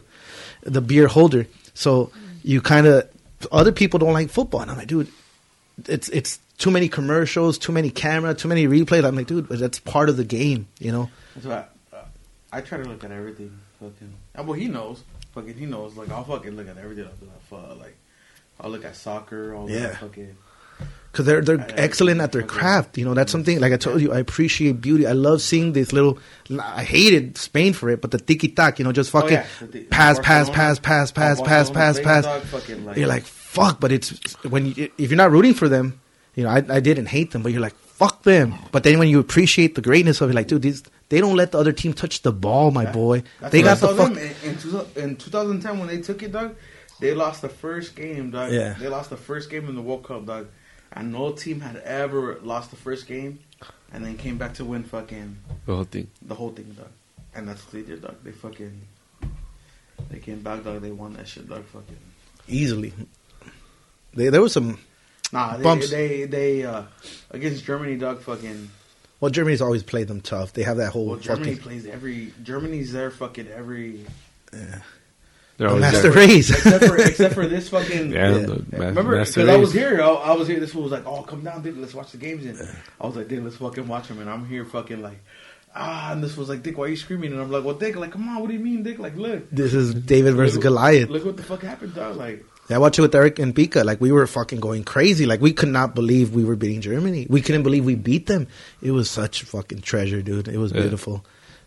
the beer holder. So you kind of other people don't like football, and I'm like, dude, it's it's too many commercials, too many camera, too many replays. I'm like, dude, but that's part of the game. You know, That's why I, uh, try to look at everything. Fucking. And well, he knows. Fucking, he knows. Like I'll fucking look at everything. I'll be like, fuck, like I'll look at soccer. Look Yeah. at fucking. because they're they're I- I- excellent at their craft. You know, that's something like I told you. I appreciate beauty. I love seeing this little. I hated Spain for it, but the tiki tac. You know, just fucking Oh, yeah. The- pass, pass, pass, pass, pass, pass, pass, pass. fucking, like- You're like fuck, but it's when you, if you're not rooting for them. You know, I, I didn't hate them, but you're like fuck them. But then when you appreciate the greatness of it, like dude, these they don't let the other team touch the ball, my boy. That's They got I the fuck. in, in, two, in 2010 when they took it, dog. They lost the first game, dog. Yeah. They lost the first game in the World Cup, dog. And no team had ever lost the first game, and then came back to win fucking The whole thing. the whole thing, dog. And that's what they did, dog. They fucking they came back, dog. They won that shit, dog. Fucking easily. They, there was some. Nah. They Bumps. they, they uh against Germany, dog. Fucking Well, Germany's always played them tough. They have that whole well, Germany fucking plays every Germany's there, fucking every They're a always master there. race. except for except for this fucking Yeah, (laughs) Yeah. the ma- Remember, master because I was race. here, I, I was here. This fool was like, "Oh, come down, dude. Let's watch the games." And I was like, "Dick, let's fucking watch them." And I'm here, fucking like, ah. And this was like, "Dick, why are you screaming?" And I'm like, "Well, Dick, like, come on, what do you mean, Dick? Like, look, This is David versus look, Goliath. Look what the fuck happened, dog. Like, Yeah, I watched it with Eric and Pika. Like we were fucking going crazy. Like we could not believe we were beating Germany. We couldn't believe we beat them. It was such fucking treasure, dude. It was Yeah. beautiful.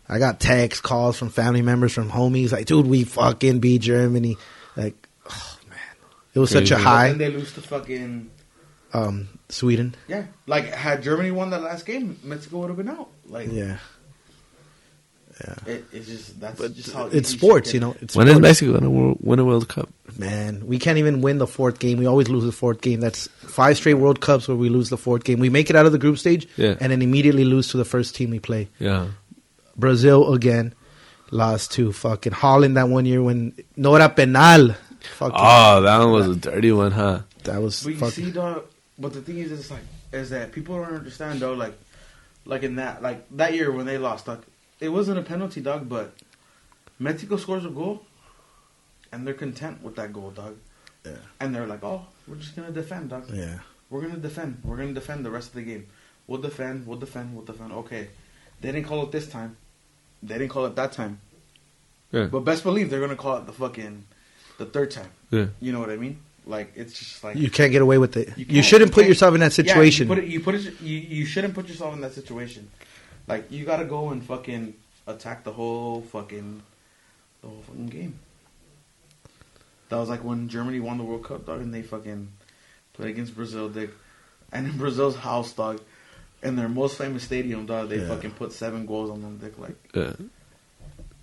I got texts, calls from family members, from homies. Like, dude, we fucking beat Germany. Like, oh man, it was such a high. And they lose to fucking Um, Sweden. yeah. Like, had Germany won that last game, Mexico would have been out. Like, Yeah. Yeah. It, it's just that's But just how it's sports, you gets. know. It's When is sports. Mexico gonna win a World Cup? Man, we can't even win the fourth game. We always lose the fourth game. That's five straight World Cups where we lose the fourth game. We make it out of the group stage Yeah. and then immediately lose to the first team we play. Yeah. Brazil again lost to fucking Holland that one year when no era penal. Fucking, Oh, that one was a dirty one, huh? that was But you fucking. see, dog. But the thing is, it's like is that people don't understand, though. Like, like in that, like that year when they lost, like it wasn't a penalty, dog. But Mexico scores a goal, and they're content with that goal, dog. Yeah. And they're like, oh, we're just gonna defend, dog. Yeah. We're gonna defend. We're gonna defend the rest of the game. We'll defend. We'll defend. We'll defend. Okay, they didn't call it this time. They didn't call it that time. Yeah. But best believe they're gonna call it the fucking the third time. Yeah. You know what I mean? Like it's just like You can't get away with it. You, can't- shouldn't put yourself in that Yeah, situation. you put it. You put it. You, you shouldn't put yourself in that situation. Like you gotta go and fucking attack the whole fucking the whole fucking game. That was like when Germany won the World Cup, dog, and they fucking played against Brazil, dick. And in Brazil's house, dog, in their most famous stadium, dog, they Yeah. fucking put seven goals on them, dick. Like Yeah. And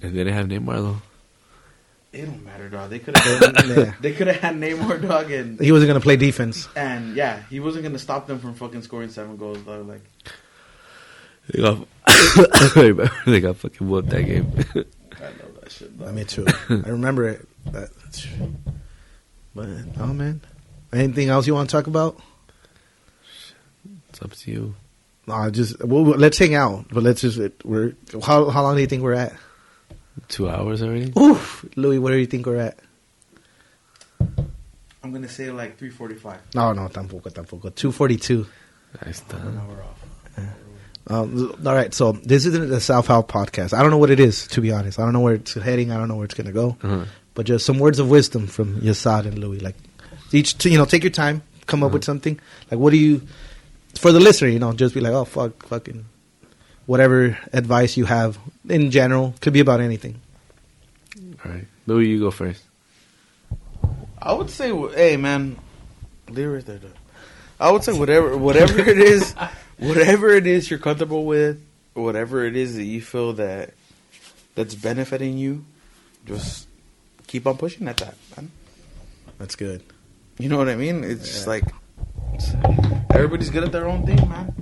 they didn't have Neymar though. it don't matter, dog. They could have. (laughs) Yeah. They could have had Neymar, dog, and he wasn't going to play defense. and yeah, he wasn't gonna stop them from fucking scoring seven goals, dog. Like. They got (laughs) they got fucking whooped that game. I love that shit. I me too. I remember it. But, but oh man, anything else you want to talk about? it's up to you. No, just well, let's hang out. But let's just we're how how long do you think we're at? Two hours already. Oof, Louis, where do you think we're at? I'm gonna say like 345. No, no, tampoco, tampoco. Two forty two. Ahí está. An hour off. Um, all right, so this isn't a self help podcast. I don't know what it is, to be honest. I don't know where it's heading. I don't know where it's gonna go. Uh-huh. But just some words of wisdom from Yashad and Louis. Like each, you know, take your time, come up with something. Like, what do you, for the listener, you know, just be like, oh fuck, fucking, whatever advice you have in general could be about anything. All right, Louis, you go first. I would say, hey man, leave it right there. I would say whatever, whatever it is, whatever it is you're comfortable with, whatever it is that you feel that that's benefiting you, just keep on pushing at that, man. That's good. You know what I mean? It's just like it's- everybody's good at their own thing, man.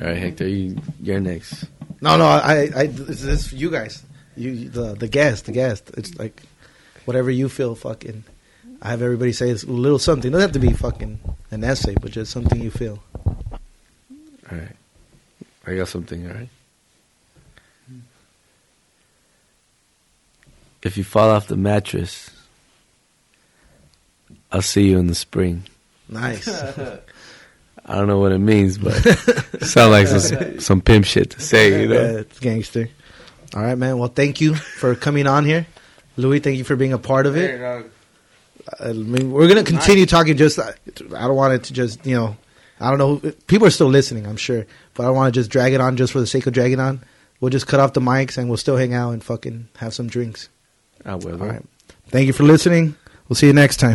All right, Hector, you, you're next. No, no, I, I, this is you guys, you, the, the guest, the guest. It's like whatever you feel, fucking. I have everybody say a little something. It doesn't have to be fucking an essay, but just something you feel. All right, I got something. All right. If you fall off the mattress, I'll see you in the spring. Nice. (laughs) I don't know what it means, but it sounds like some, some pimp shit to say, you know. Yeah, it's gangster. All right, man. Well, thank you for coming on here, Louis. Thank you for being a part of it. I mean, we're gonna continue talking. Just, I don't want it to just, you know, I don't know. People are still listening, I'm sure, but I want to just drag it on just for the sake of dragging on. We'll just cut off the mics and we'll still hang out and fucking have some drinks. I will. All right. Thank you for listening. We'll see you next time.